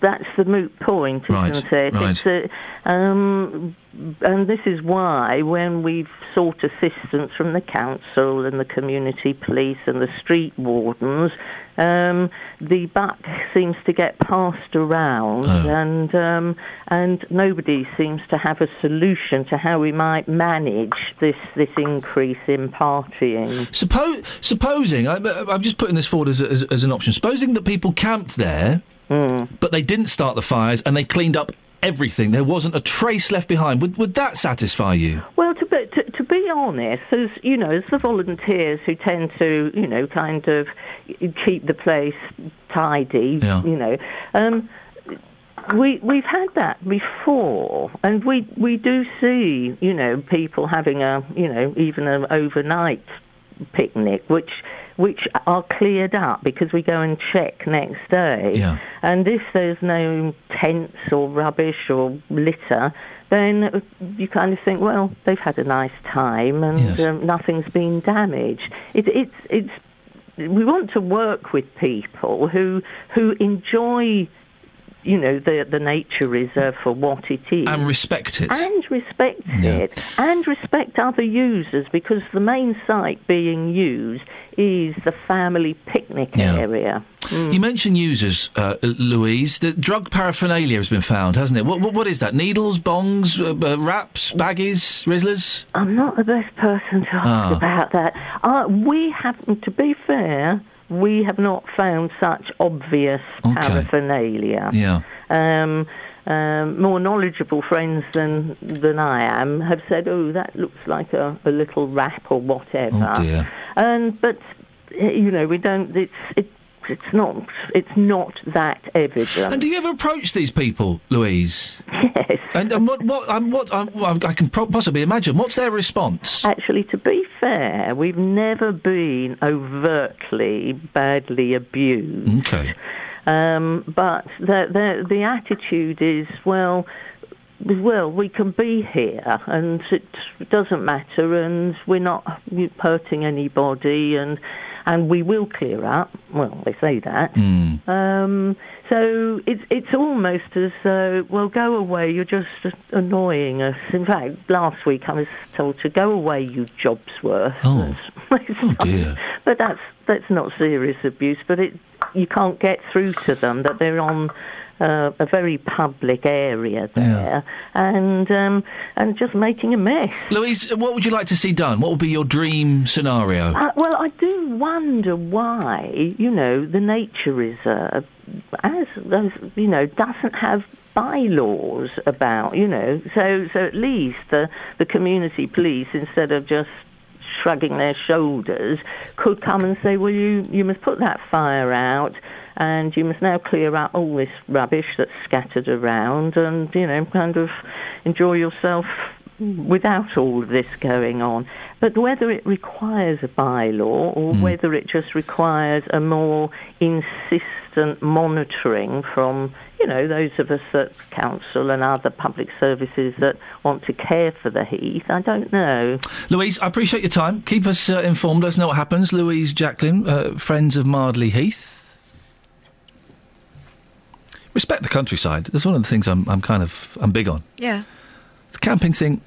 that's the moot point, isn't Right, it? right. It's a, um, and this is why, when we've sought assistance from the council and the community police and the street wardens, um, the buck seems to get passed around, Oh. and um, and nobody seems to have a solution to how we might manage this this increase in partying. Suppose, supposing, I'm, I'm just putting this forward as, as, as an option. Supposing that people camped there, Hmm. but they didn't start the fires and they cleaned up everything, there wasn't a trace left behind. Would, would that satisfy you? Well, to, to be honest, as you know, as the volunteers who tend to, you know, kind of keep the place tidy, Yeah. you know, um, we we've had that before, and we we do see, you know, people having a, you know, even an overnight picnic, which which are cleared up because we go and check next day. Yeah. And if there's no tents or rubbish or litter, then you kind of think, well, they've had a nice time and Yes. um, nothing's been damaged. It, it's it's we want to work with people who who enjoy. You know the the nature reserve for what it is, And respect it. and respect Yeah. it, and respect other users because the main site being used is the family picnic Yeah. area. You mentioned users, uh, Louise. The drug paraphernalia has been found, hasn't it? What, what, what is that? Needles, bongs, uh, uh, wraps, baggies, Rizlas? I'm not the best person to ask Ah. about that. Uh, we haven't, to be fair, we have not found such obvious Okay. paraphernalia. Yeah. Um, um, more knowledgeable friends than than I am have said, "Oh, that looks like a, a little wrap or whatever." Oh, dear. And but you know, we don't. It's it, it's not. It's not that evident. And do you ever approach these people, Louise? Yes. And, and what what um, what um, I can pro- possibly imagine. What's their response? Actually, to be fair, we've never been overtly badly abused. Okay. Um, but the, the the attitude is well, well, we can be here, and it doesn't matter, and we're not hurting anybody, and and we will clear up. Well, they say that. Hmm. Um, so it's it's almost as though, well, go away. You're just annoying us. In fact, last week I was told to go away, you jobsworth. Oh. oh dear. But that's that's not serious abuse. But it you can't get through to them that they're on. Uh, a very public area there, and um, and just making a mess. Louise, what would you like to see done? What would be your dream scenario? Uh, well, I do wonder why, you know, the nature reserve, as, as you know, doesn't have bylaws about, you know, so so at least the the community police, instead of just shrugging their shoulders, could come and say, well, you you must put that fire out. And you must now clear out all this rubbish that's scattered around, and you know, kind of enjoy yourself without all of this going on. But whether it requires a bylaw or whether it just requires a more insistent monitoring from, you know, those of us at council and other public services that want to care for the heath, I don't know. Louise, I appreciate your time. Keep us uh, informed. Let us know what happens. Louise Jacqueline, uh, Friends of Mardley Heath. Respect the countryside. That's one of the things I'm, I'm kind of I'm big on. Yeah. The camping thing,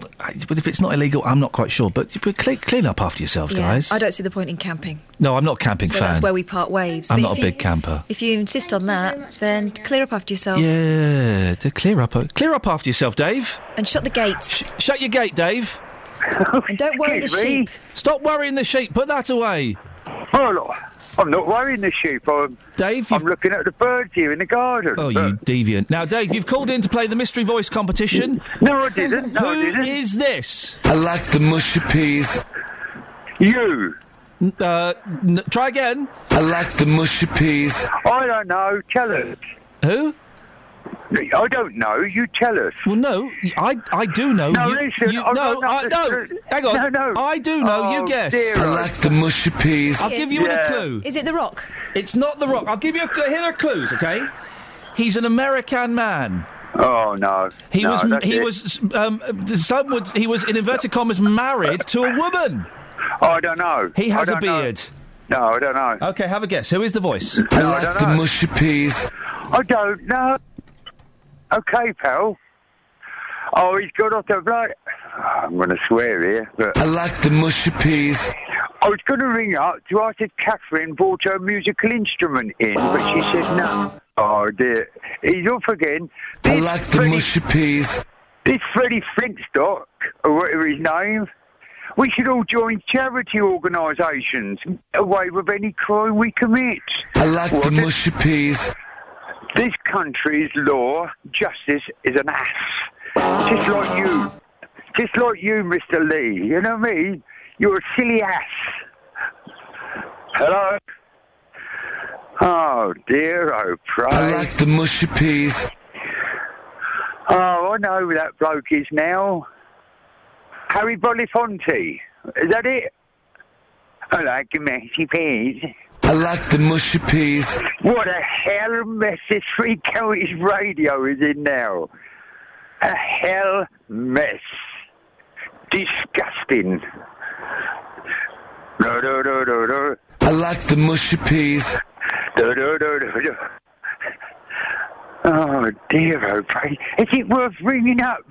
but if it's not illegal, I'm not quite sure. But, but clean, clean up after yourselves, yeah. guys. I don't see the point in camping. No, I'm not a camping so fan. that's where we part ways. I'm But not if a you- big camper. If you insist on that, then clear up after yourself Yeah, to clear up, clear up after yourself, Dave. and shut the gates. Shut your gate, Dave. and don't worry the sheep. Stop worrying the sheep. Put that away. Oh, I'm not worrying the sheep. I'm, Dave, I'm looking at the birds here in the garden. Oh, you deviant. Now, Dave, you've called in to play the mystery voice competition. No, I didn't. No, I didn't. is this? I like the mushy peas. You. Uh, n- try again. I like the mushy peas. I don't know. Tell us. Who? I don't know. You tell us. Well, no, I I do know. No, you, listen. you- I'm no, not- I, no. Hang on. No, no. I do know. Oh, you guess. dear. I like the mushy peas. I'll give you Yeah. a clue. Is it the rock? It's not the rock. I'll give you a. Here are clues. Okay. He's an American man. Oh no. He No, was. He it. was. Um, some would. He was in inverted commas married to a woman. Oh, I don't know. He has a don't know. beard. No, I don't know. Okay, have a guess. Who is the voice? I like the mushy peas. I don't know. Okay, pal. Oh, he's got off the bloke. I'm going to swear here, but I like the mushy peas. I was going to ring up to ask if Catherine brought her musical instrument in, but she said no. Oh dear, he's off again. I like the mushy peas. This Freddie Flintstock, or whatever his name. We should all join charity organisations. away with any crime we commit. I like the mushy peas. This country's law, justice, is an ass. Just like you. Just like you, Mr. Lee. You know what I mean? You're a silly ass. Hello? Oh, dear, oh, pray. I like the mushy peas. Oh, I know who that bloke is now. Harry Belafonte. Is that it? I like the mushy peas. I like the mushy peas. What a hell mess this Three Counties radio is in now. A hell mess. Disgusting. No, no, no, no, no. I like the mushy peas. No, no, no, no, no. Oh dear, pray. Is it worth ringing up?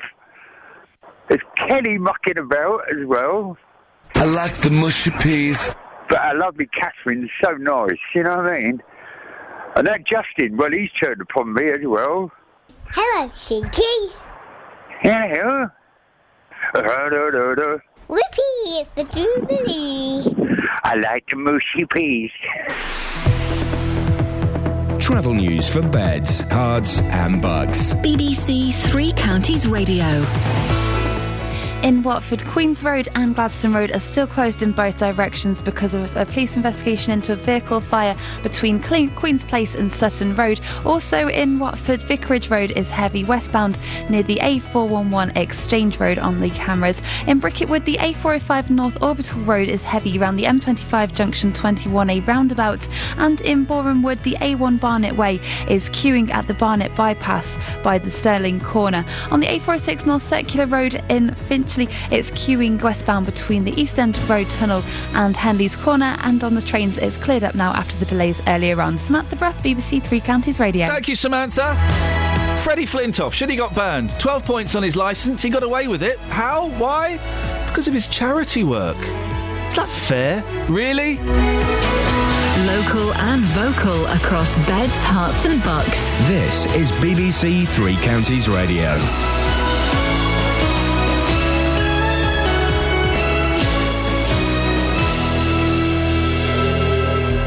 There's Kelly mucking about as well. I like the mushy peas. But our lovely Catherine's so nice, you know what I mean? And that Justin, well, he's turned upon me as well. Hello, Cheeky. Hello. Whoopee, it's the Jubilee. I like the mushy peas. Travel news for beds, cards, and Bucks. BBC Three Counties Radio. In Watford, Queens Road and Gladstone Road are still closed in both directions because of a police investigation into a vehicle fire between Queen's Place and Sutton Road. Also in Watford, Vicarage Road is heavy westbound near the A411 Exchange Road on the cameras. In Bricket Wood, the A405 North Orbital Road is heavy around the M25 junction 21A roundabout. And in Boreham Wood, the A1 Barnet Way is queuing at the Barnet bypass by the Stirling corner. On the A406 North Circular Road in Finchley, it's queuing westbound between the East End Road Tunnel and Henley's Corner. And on the trains, it's cleared up now after the delays earlier on. Samantha Bruff, BBC Three Counties Radio. Thank you, Samantha. Freddie Flintoff, should he got banned? 12 points on his licence, he got away with it. How? Why? Because of his charity work. Is that fair? Really? Local and vocal across beds, Herts, and bucks. This is BBC Three Counties Radio.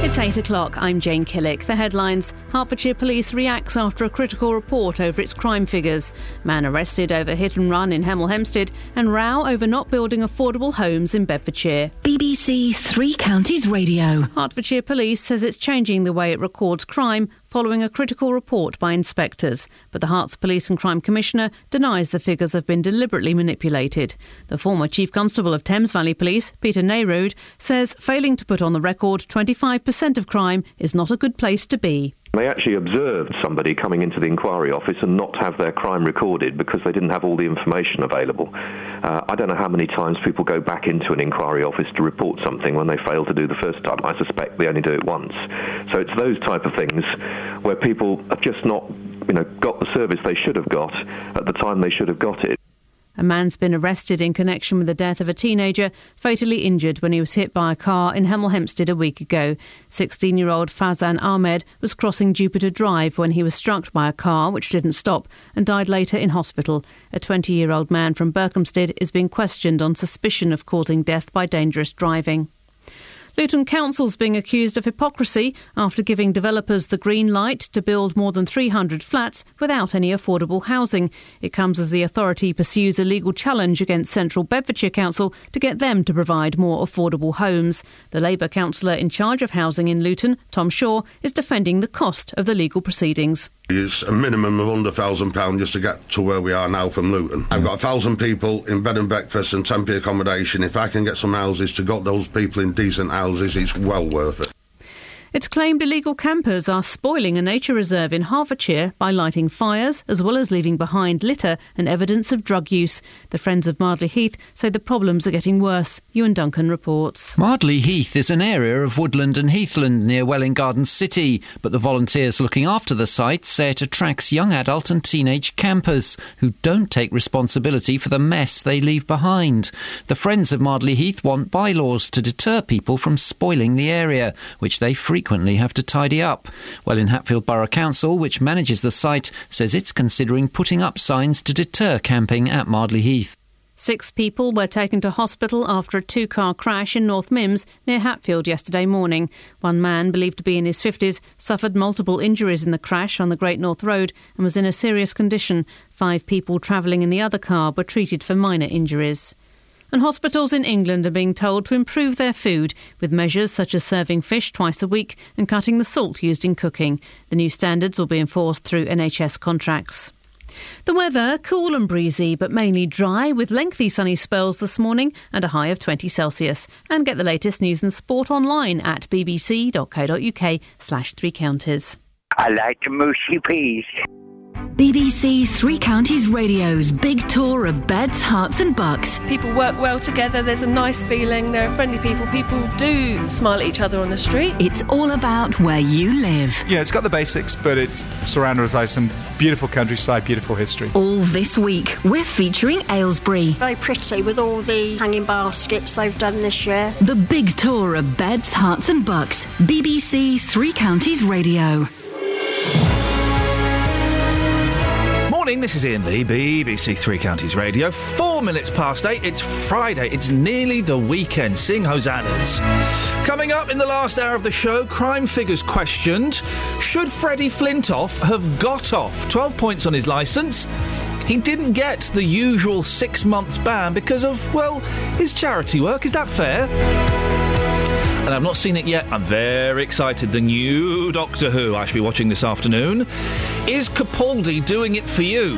It's 8 o'clock. I'm Jane Killick. The headlines Hertfordshire Police reacts after a critical report over its crime figures. Man arrested over hit and run in Hemel Hempstead, and row over not building affordable homes in Bedfordshire. BBC Three Counties Radio. Hertfordshire Police says it's changing the way it records crime following a critical report by inspectors. But the Herts Police and Crime Commissioner denies the figures have been deliberately manipulated. The former Chief Constable of Thames Valley Police, Peter Neyroud, says failing to put on the record 25% of crime is not a good place to be. They actually observed somebody coming into the inquiry office and not have their crime recorded because they didn't have all the information available. Uh, I don't know how many times people go back into an inquiry office to report something when they fail to do the first time. I suspect they only do it once. So it's those type of things where people have just not, you know, got the service they should have got at the time they should have got it. A man's been arrested in connection with the death of a teenager fatally injured when he was hit by a car in Hemel Hempstead a week ago. 16 year old Fazan Ahmed was crossing Jupiter Drive when he was struck by a car which didn't stop and died later in hospital. A 20 year old man from Berkhamsted is being questioned on suspicion of causing death by dangerous driving. Luton Council's being accused of hypocrisy after giving developers the green light to build more than 300 flats without any affordable housing. It comes as the authority pursues a legal challenge against Central Bedfordshire Council to get them to provide more affordable homes. The Labour councillor in charge of housing in Luton, Tom Shaw, is defending the cost of the legal proceedings. It's a minimum of under thousand pound just to get to where we are now from Luton. I've got a thousand people in bed and breakfast and temporary accommodation. If I can get some houses to got those people in decent houses, it's well worth it. It's claimed illegal campers are spoiling a nature reserve in Hertfordshire by lighting fires as well as leaving behind litter and evidence of drug use. The Friends of Mardley Heath say the problems are getting worse. Ewan Duncan reports. Mardley Heath is an area of woodland and heathland near Welwyn Garden City, but the volunteers looking after the site say it attracts young adult and teenage campers who don't take responsibility for the mess they leave behind. The Friends of Mardley Heath want bylaws to deter people from spoiling the area, which they frequently have to tidy up. Welwyn Hatfield Borough Council, which manages the site, says it's considering putting up signs to deter camping at Mardley Heath. Six people were taken to hospital after a two car crash in North Mymms near Hatfield yesterday morning. One man, believed to be in his 50s, suffered multiple injuries in the crash on the Great North Road and was in a serious condition. Five people travelling in the other car were treated for minor injuries. And hospitals in England are being told to improve their food with measures such as serving fish twice a week and cutting the salt used in cooking. The new standards will be enforced through NHS contracts. The weather cool and breezy, but mainly dry, with lengthy sunny spells this morning and a high of 20 Celsius. And get the latest news and sport online at bbc.co.uk/slash three counties. I like mushy peas. BBC Three Counties Radio's big tour of beds, Herts, and bucks. People work well together, there's a nice feeling, there are friendly people, people do smile at each other on the street. It's all about where you live. Yeah, it's got the basics, but it's surrounded by some beautiful countryside, beautiful history. All this week, we're featuring Aylesbury. Very pretty with all the hanging baskets they've done this year. The big tour of beds, Herts, and bucks. BBC Three Counties Radio. Morning, this is Iain Lee, BBC Three Counties Radio. Four minutes past eight, it's Friday, it's nearly the weekend. Sing hosannas. Coming up in the last hour of the show, crime figures questioned. Should Freddie Flintoff have got off? 12 points on his licence. He didn't get the usual six months ban because of, well, his charity work. Is that fair? And I've not seen it yet. I'm very excited. The new Doctor Who I should be watching this afternoon. Is Capaldi doing it for you?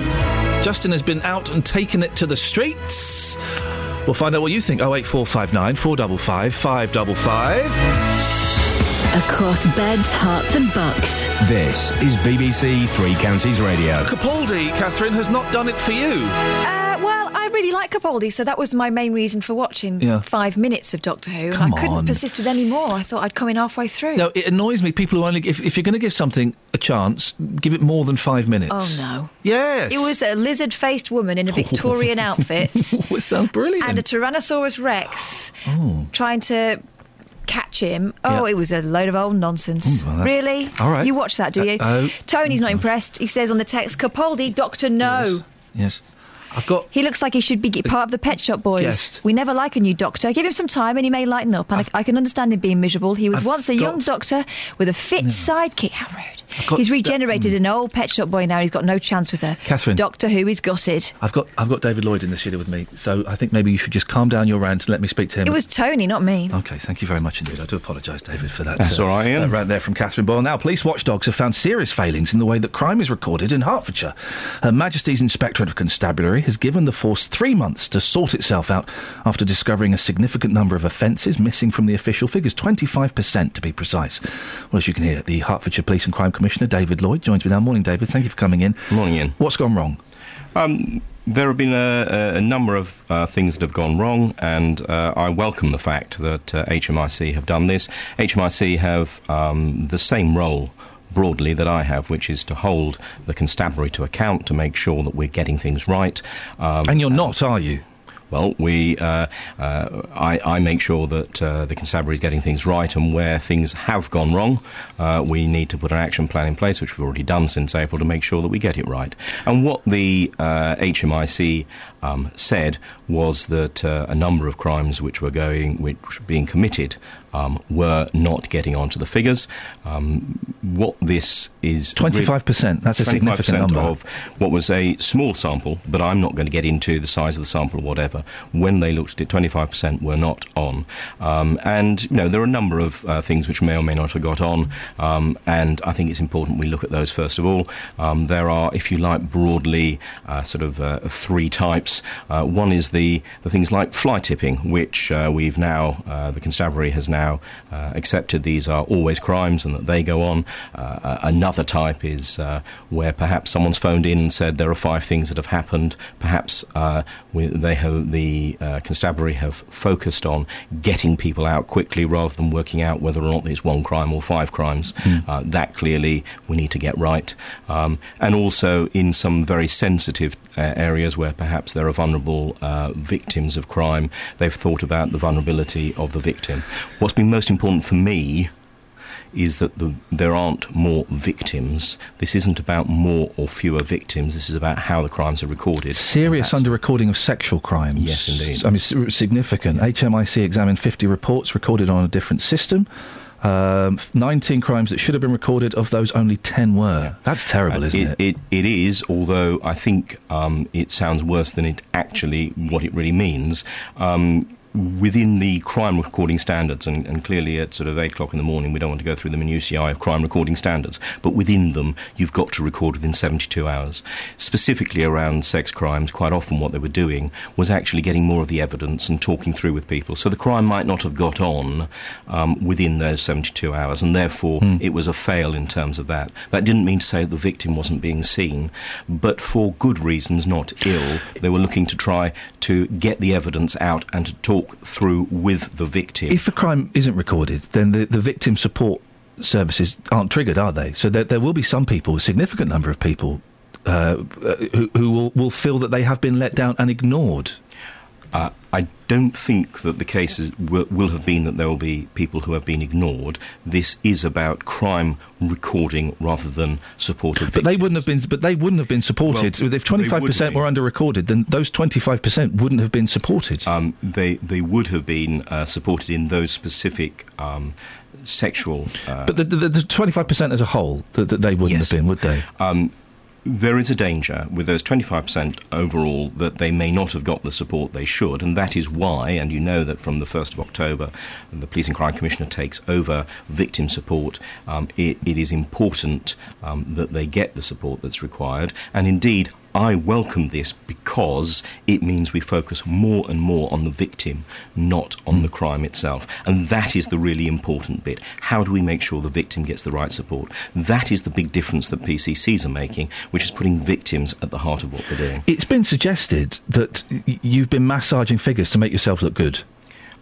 Justin has been out and taken it to the streets. We'll find out what you think. 08459 455 555. Across beds, Herts, and bucks. This is BBC Three Counties Radio. Capaldi, Catherine, has not done it for you. Uh, well, I really like Capaldi, so that was my main reason for watching Yeah. five minutes of Doctor Who. Come and I couldn't on. persist with any more. I thought I'd come in halfway through. No, it annoys me. People who only, if, if you're going to give something a chance, give it more than five minutes. Oh no! Yes. It was a lizard-faced woman in a Victorian outfit Oh, it sounds brilliant. and a Tyrannosaurus Rex Oh. trying to catch him. Oh, Yeah. it was a load of old nonsense. Ooh, well, really? all right. You watch that, do you? Uh, oh. Tony's not impressed. He says on the text, Capaldi, Doctor No. Yes. I've got. He looks like he should be part of the Pet Shop Boys. Guessed. We never like a new doctor. Give him some time and he may lighten up. And I, I can understand him being miserable. He was I've once a young doctor with a fit sidekick. How rude. got He's that- regenerated an old Pet Shop Boy now. He's got no chance with her. Catherine. Doctor Who is gutted. I've got I've got David Lloyd in the studio with me, so I think maybe you should just calm down your rant and let me speak to him. It was Tony, not me. Okay, thank you very much indeed. I do apologise, David, for that. That's uh, all right, Iain. that rant there from Catherine Boyle. Now, police watchdogs have found serious failings in the way that crime is recorded in Hertfordshire. Her Majesty's Inspectorate of Constabulary has given the force three months to sort itself out after discovering a significant number of offences missing from the official figures, 25% to be precise. Well, as you can hear, the Hertfordshire Police and Crime Commissioner, David Lloyd, joins me now. Morning, David. Thank you for coming in. Morning, Iain. What's gone wrong? Um, there have been a, a, a number of uh, things that have gone wrong, and uh, I welcome the fact that uh, HMIC have done this. HMIC have um, the same role. Broadly, that I have, which is to hold the constabulary to account to make sure that we're getting things right. Um, And you're not, are you? Well, we, uh, uh, I, I make sure that uh, the constabulary is getting things right, and where things have gone wrong, uh, we need to put an action plan in place, which we've already done since April, to make sure that we get it right. And what the uh, HMIC um, said was that uh, a number of crimes which were going, which were being committed, um, were not getting onto the figures. Um, what this is 25%, that's a significant 25% number. of what was a small sample, but I'm not going to get into the size of the sample or whatever. When they looked at it, 25% were not on. Um, and, you know, there are a number of uh, things which may or may not have got on, um, and I think it's important we look at those first of all. Um, there are, if you like, broadly uh, sort of uh, three types. Uh, one is the, the things like fly tipping, which uh, we've now, uh, the constabulary has now uh, accepted these are always crimes and that they go on. Uh, another type is uh, where perhaps someone's phoned in and said there are five things that have happened. Perhaps uh, we, they have, the uh, constabulary have focused on getting people out quickly rather than working out whether or not there's one crime or five crimes. Mm. Uh, that clearly we need to get right. Um, and also in some very sensitive uh, areas where perhaps there are vulnerable uh, victims of crime, they've thought about the vulnerability of the victim. What's been most important for me is that the, there aren't more victims. This isn't about more or fewer victims. This is about how the crimes are recorded. Serious under recording of sexual crimes. Yes, indeed. I mean, significant. HMIC examined 50 reports recorded on a different system. Um, 19 crimes that should have been recorded, of those, only 10 were. That's terrible, And isn't it? It, it is, although I think um, it sounds worse than it actually, what it really means. Um, within the crime recording standards, and, and clearly at sort of 8 o'clock in the morning, we don't want to go through the minutiae of crime recording standards, but within them, you've got to record within 72 hours. Specifically around sex crimes, quite often what they were doing was actually getting more of the evidence and talking through with people. So the crime might not have got on um, within those 72 hours, and therefore it was a fail in terms of that. That didn't mean to say that the victim wasn't being seen, but for good reasons, not ill, they were looking to try to get the evidence out and to talk through with the victim. If a crime isn't recorded, then the, the victim support services aren't triggered, are they? So there, there will be some people, a significant number of people, uh, uh, who, who will, will feel that they have been let down and ignored. Uh, I don't think that the cases will, will have been that there will be people who have been ignored. This is about crime recording rather than support of But they wouldn't have been. But they wouldn't have been supported. Well, if twenty five percent were under recorded, then those twenty five percent wouldn't have been supported. Um, they they would have been uh, supported in those specific um, sexual. Uh, but the twenty five percent as a whole, that, that they wouldn't have been, would they? Um, there is a danger with those 25% overall that they may not have got the support they should, and that is why, and you know that from the 1st of October, the Police and Crime Commissioner takes over victim support. Um, it, it is important um, that they get the support that's required, and indeed, I welcome this because it means we focus more and more on the victim, not on the crime itself. And that is the really important bit. How do we make sure the victim gets the right support? That is the big difference that PCCs are making, which is putting victims at the heart of what they're doing. It's been suggested that you've been massaging figures to make yourselves look good.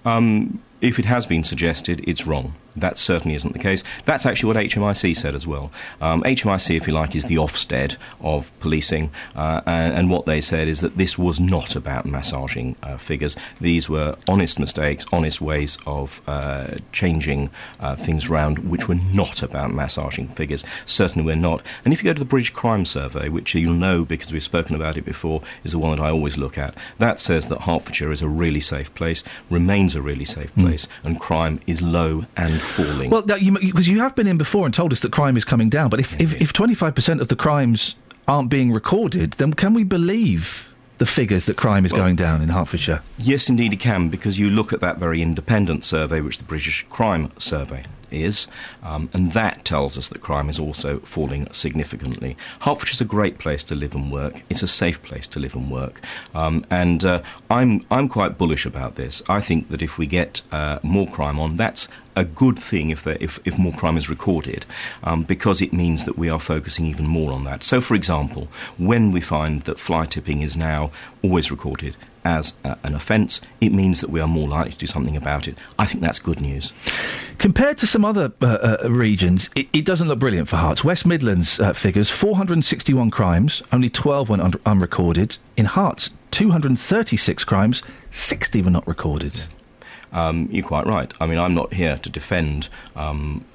Um, if it has been suggested, it's wrong. That certainly isn't the case. That's actually what HMIC said as well. Um, HMIC, if you like, is the Ofsted of policing, uh, and, and, what they said is that this was not about massaging uh, figures. These were honest mistakes, honest ways of uh, changing uh, things around, which were not about massaging figures. Certainly, we're not. And if you go to the British Crime Survey, which you'll know because we've spoken about it before, is the one that I always look at, that says that Hertfordshire is a really safe place, remains a really safe place, mm. and crime is low and falling. Well, because you, you, have been in before and told us that crime is coming down, but if, yeah, if, if 25% of the crimes aren't being recorded, then can we believe the figures that crime is well, going down in Hertfordshire? Yes, indeed, it can, because you look at that very independent survey, which the British Crime Survey is, um, and that tells us that crime is also falling significantly. Hertfordshire is a great place to live and work. It's a safe place to live and work, um, and uh, I'm I'm quite bullish about this. I think that if we get uh, more crime on, that's a good thing if, if, if more crime is recorded um, because it means that we are focusing even more on that. So, for example, when we find that fly tipping is now always recorded as uh, an offence, it means that we are more likely to do something about it. I think that's good news. Compared to some other uh, uh, regions, it, it, doesn't look brilliant for Herts. West Midlands uh, figures 461 crimes, only 12 went un- unrecorded. In Herts, 236 crimes, 60 were not recorded. Um, you're quite right. I mean, I'm not here to defend um,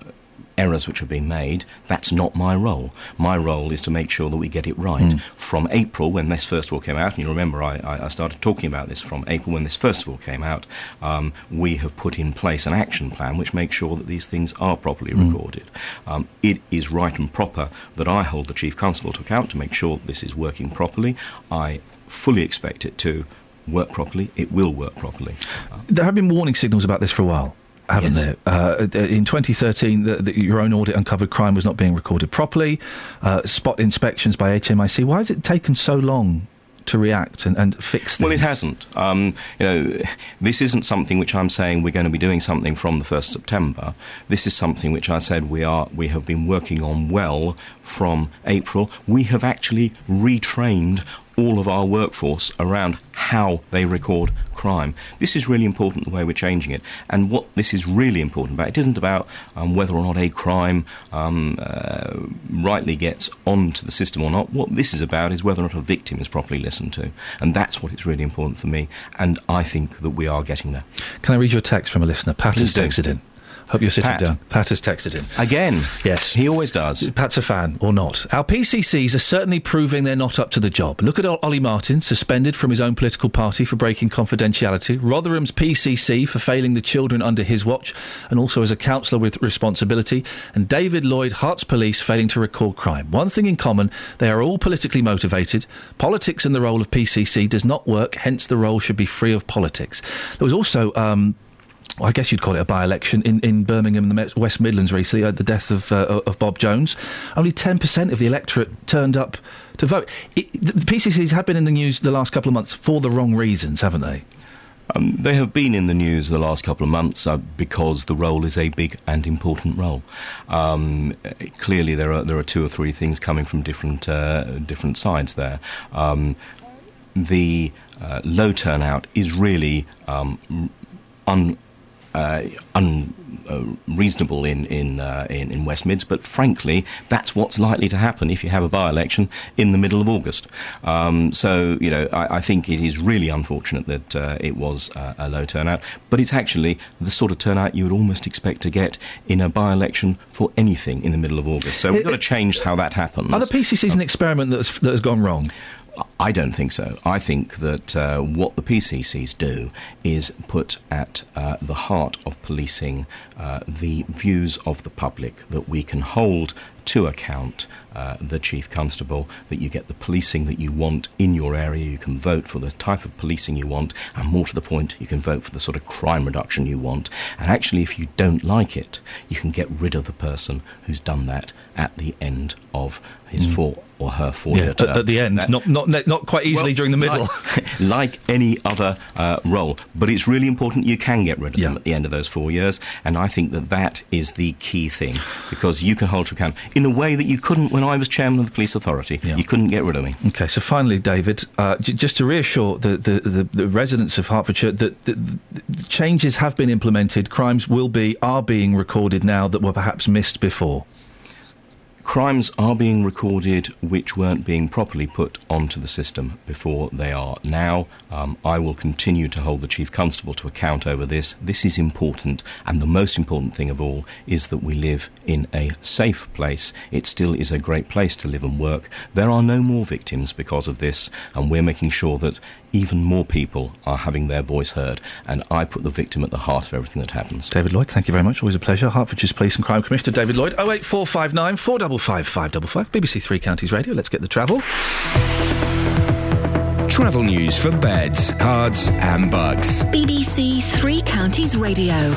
errors which have been made. That's not my role. My role is to make sure that we get it right. Mm. From April, when this first of all came out, and you remember I, I started talking about this from April when this first of all came out, um, we have put in place an action plan which makes sure that these things are properly mm. recorded. Um, it is right and proper that I hold the Chief Constable to account to make sure that this is working properly. I fully expect it to work properly. It will work properly. There have been warning signals about this for a while haven't yes. there? Uh, in 2013, the, the, your own audit uncovered crime was not being recorded properly. Uh, spot inspections by HMIC. Why has it taken so long to react and, and fix things? Well, it hasn't. Um, you know, this isn't something which I'm saying we're going to be doing something from the first September. This is something which I said we are we have been working on well from April. We have actually retrained all of our workforce around how they record crime. This is really important the way we're changing it. And what this is really important about, it isn't about um, whether or not a crime um, uh, rightly gets onto the system or not. What this is about is whether or not a victim is properly listened to. And that's what it's really important for me. And I think that we are getting there. Can I read your text from a listener? Pat has texted in. Hope you're sitting Pat. down. Pat has texted in. Again? Yes. He always does. Pat's a fan, or not. Our PCCs are certainly proving they're not up to the job. Look at Ollie Martin, suspended from his own political party for breaking confidentiality. Rotherham's PCC for failing the children under his watch, and also as a councillor with responsibility. And David Lloyd, Herts Police, failing to record crime. One thing in common, they are all politically motivated. Politics and the role of PCC does not work, hence the role should be free of politics. There was also um, I guess you'd call it a by-election in, in Birmingham and the West Midlands recently, uh, the death of, uh, of Bob Jones. Only 10% of the electorate turned up to vote. It, the PCCs have been in the news the last couple of months for the wrong reasons, haven't they? Um, they have been in the news the last couple of months uh, because the role is a big and important role. Um, clearly, there are there are two or three things coming from different uh, different sides there. Um, the uh, low turnout is really um, un, unreasonable uh, in in, uh, in, in West Mids, but frankly, that's what's likely to happen if you have a by-election in the middle of August. Um, so you know, I, I, think it is really unfortunate that uh, it was uh, a low turnout, but it's actually the sort of turnout you would almost expect to get in a by-election for anything in the middle of August. So we've got to change how that happens. Are the PCCs an experiment that has gone wrong? I don't think so. I think that uh, what the PCCs do is put at uh, the heart of policing uh, the views of the public that we can hold to account uh, the chief constable, that you get the policing that you want in your area, you can vote for the type of policing you want, and more to the point, you can vote for the sort of crime reduction you want. And actually, if you don't like it, you can get rid of the person who's done that at the end of his Mm. four or her four Yeah, year at- term. at the end, That- not- not- not quite easily Well, during the middle. Like, like any other uh, role. But it's really important you can get rid of them at the end of those four years. And I think that that is the key thing because you can hold to account in a way that you couldn't when I was chairman of the police authority. You couldn't get rid of me. Okay, so finally, David, uh, j- just to reassure the, the, the, the residents of Hertfordshire that the, the changes have been implemented, crimes will be, are being recorded now that were perhaps missed before. Crimes are being recorded which weren't being properly put onto the system before they are now. Um, I will continue to hold the Chief Constable to account over this. This is important, and the most important thing of all is that we live in a safe place. It still is a great place to live and work. There are no more victims because of this, and we're making sure that even more people are having their voice heard, and I put the victim at the heart of everything that happens. David Lloyd, thank you very much. Always a pleasure. Hertfordshire's Police and Crime Commissioner David Lloyd. 08459 455 555. BBC Three Counties Radio. Let's get the travel. Travel news for beds, cards, and Bucks. BBC Three Counties Radio.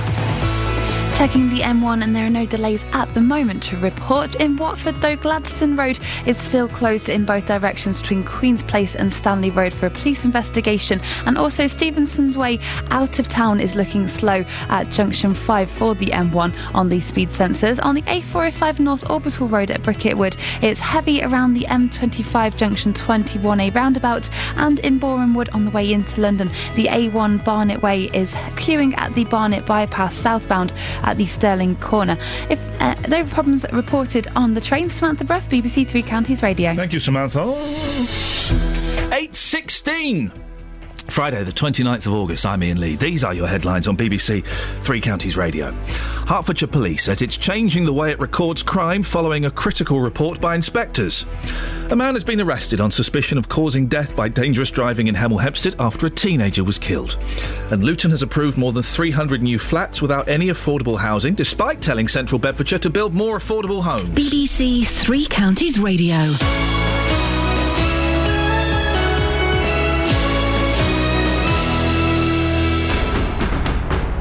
Checking the M1 and there are no delays at the moment to report. In Watford, though, Gladstone Road is still closed in both directions between Queen's Place and Stanley Road for a police investigation. And also, Stevenson's Way out of town is looking slow at junction 5 for the M1 on the speed sensors. On the A405 North Orbital Road at Bricket Wood, it's heavy around the M25 junction 21A roundabout and in Borehamwood on the way into London. The A1 Barnet Way is queuing at the Barnet bypass southbound at the Stirling corner. If uh, there are problems reported on the train, Samantha Bruff, BBC Three Counties Radio. Thank you, Samantha. 8.16. Friday, the 29th of August, I'm Iain Lee. These are your headlines on BBC Three Counties Radio. Hertfordshire Police says it's changing the way it records crime following a critical report by inspectors. A man has been arrested on suspicion of causing death by dangerous driving in Hemel Hempstead after a teenager was killed. And Luton has approved more than 300 new flats without any affordable housing, despite telling Central Bedfordshire to build more affordable homes. BBC Three Counties Radio.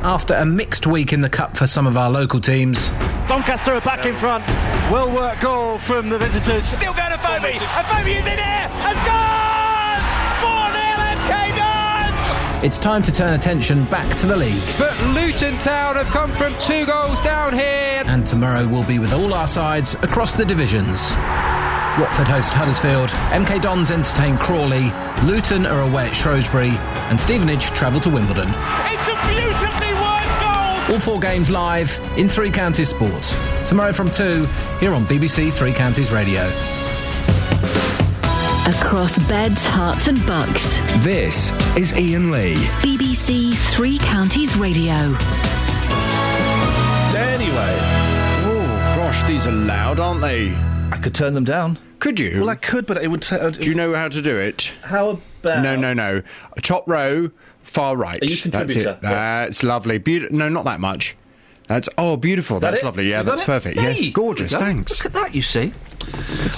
After a mixed week in the Cup for some of our local teams, Doncaster are back in front. Well worked goal from the visitors. Still going to Afobe. And Afobe is in here and scores! 4 0 MK Dons! it's time to turn attention back to the league. But Luton Town have come from two goals down here. And tomorrow we'll be with all our sides across the divisions. Watford host Huddersfield, MK Dons entertain Crawley, Luton are away at Shrewsbury, and Stevenage travel to Wimbledon. It's a beautifully worked goal! All four games live in Three Counties Sports. Tomorrow from 2, here on BBC Three Counties Radio. Across beds, Herts, and bucks. This is Iain Lee. BBC Three Counties Radio. Anyway. Oh, gosh, these are loud, aren't they? I could turn them down. Could you? Well, I could, but it would. T- uh, Do you know how to do it? How about? No, no, no. A top row, far right. That's it. That's lovely. Beaut- no, not that much. That's oh, beautiful. That That's it? lovely. Yeah, that's it? perfect. Hey, yes, gorgeous. there we go. Thanks. Look at that. You see.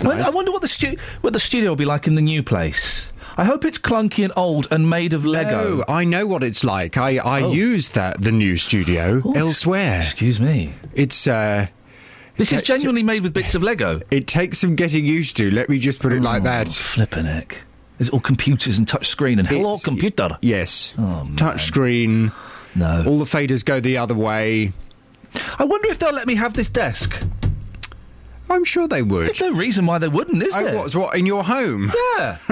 Nice. I wonder what the stu- what the studio will be like in the new place. I hope it's clunky and old and made of Lego. Oh, I know what it's like. I, I Oh. used that the new studio elsewhere. Excuse me. It's uh This is genuinely made with bits of Lego. It takes some getting used to. Let me just put it like that. Flippin' heck. Is it all computers and touch screen and hello It's- computer? Yes. Oh. Touch screen. No. All the faders go the other way. I wonder if they'll let me have this desk. I'm sure they would. There's no reason why they wouldn't, is Oh, there? what's what in your home? Yeah.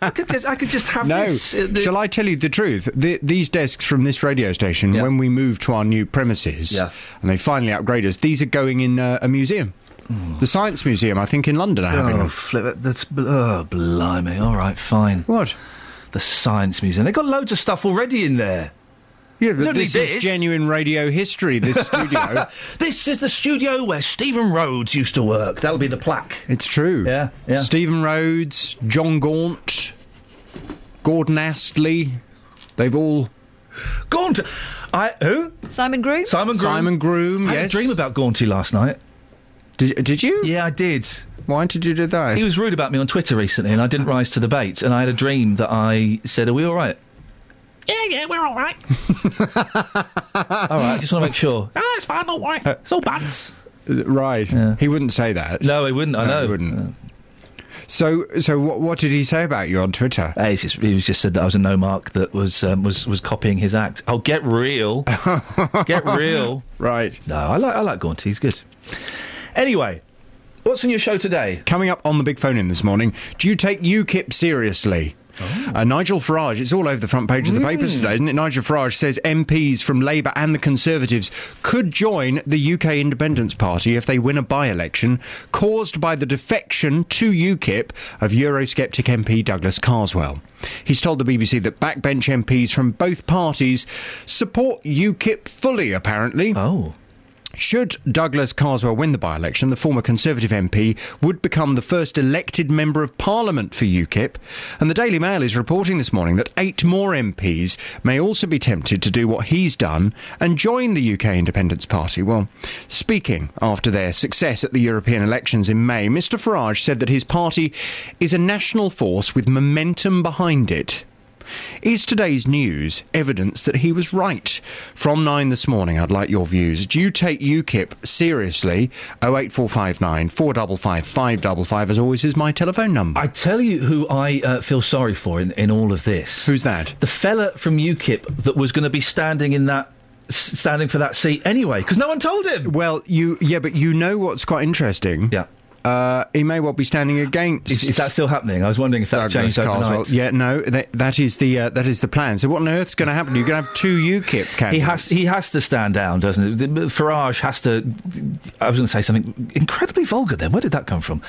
I could just, I could just have No. this. uh, the- Shall I tell you the truth? The, these desks from this radio station, when we move to our new premises, Yeah. and they finally upgrade us, these are going in uh, a museum. The Science Museum, I think, in London, are having Oh, them. flip it. That's oh, blimey. All right, fine. What? The Science Museum. They've got loads of stuff already in there. Yeah, but Don't this is this. genuine radio history. This studio. this is the studio where Stephen Rhodes used to work. That'll be the plaque. It's true. Yeah, yeah. Stephen Rhodes, Jon Gaunt, Gordon Astley. They've all. Gaunt. I who? Simon Groom. Simon Groom. Simon Groom. I had a dream about Gaunty last night. Did, did you? Yeah, I did. Why did you do that? He was rude about me on Twitter recently, and I didn't rise to the bait. And I had a dream that I said, "Are we all right?" Yeah, yeah, we're all right. all right. I just want to make sure. Oh, it's fine, don't worry. It's all bands. Right. He wouldn't say that. No, he wouldn't. I No, know. he wouldn't. So, so what, what did he say about you on Twitter? Uh, he's just, he was just said that I was a no mark that was um, was was copying his act. Oh, get real, get real. Right. No, I like I like Gaunty. He's good. Anyway, what's on your show today? Coming up on the big phone in this morning, do you take UKIP seriously? Uh, Nigel Farage, it's all over the front page of the papers today, isn't it? Nigel Farage says MPs from Labour and the Conservatives could join the UK Independence Party if they win a by election caused by the defection to UKIP of Eurosceptic MP Douglas Carswell. He's told the BBC that backbench MPs from both parties support UKIP fully, apparently. Oh. Should Douglas Carswell win the by election, the former Conservative MP would become the first elected Member of Parliament for UKIP. And the Daily Mail is reporting this morning that eight more MPs may also be tempted to do what he's done and join the UK Independence Party. Well, speaking after their success at the European elections in May, Mr Farage said that his party is a national force with momentum behind it. Is today's news evidence that he was right? From nine this morning, I'd like your views. Do you take UKIP seriously? 08459 455 555, as always, is my telephone number. I tell you who I uh, feel sorry for in, in all of this. Who's that? The fella from UKIP that was going to be standing in that standing for that seat anyway, because no one told him. Well, you yeah, but you know what's quite interesting. Yeah. Uh, he may well be standing against. Is, is that still happening? I was wondering if that Douglas changed overnight. Yeah, no, that, that is the uh, that is the plan. So what on earth's going to happen? You're going to have two UKIP He candidates. has he has to stand down, doesn't it? Farage has to. I was going to say something incredibly vulgar. Then where did that come from?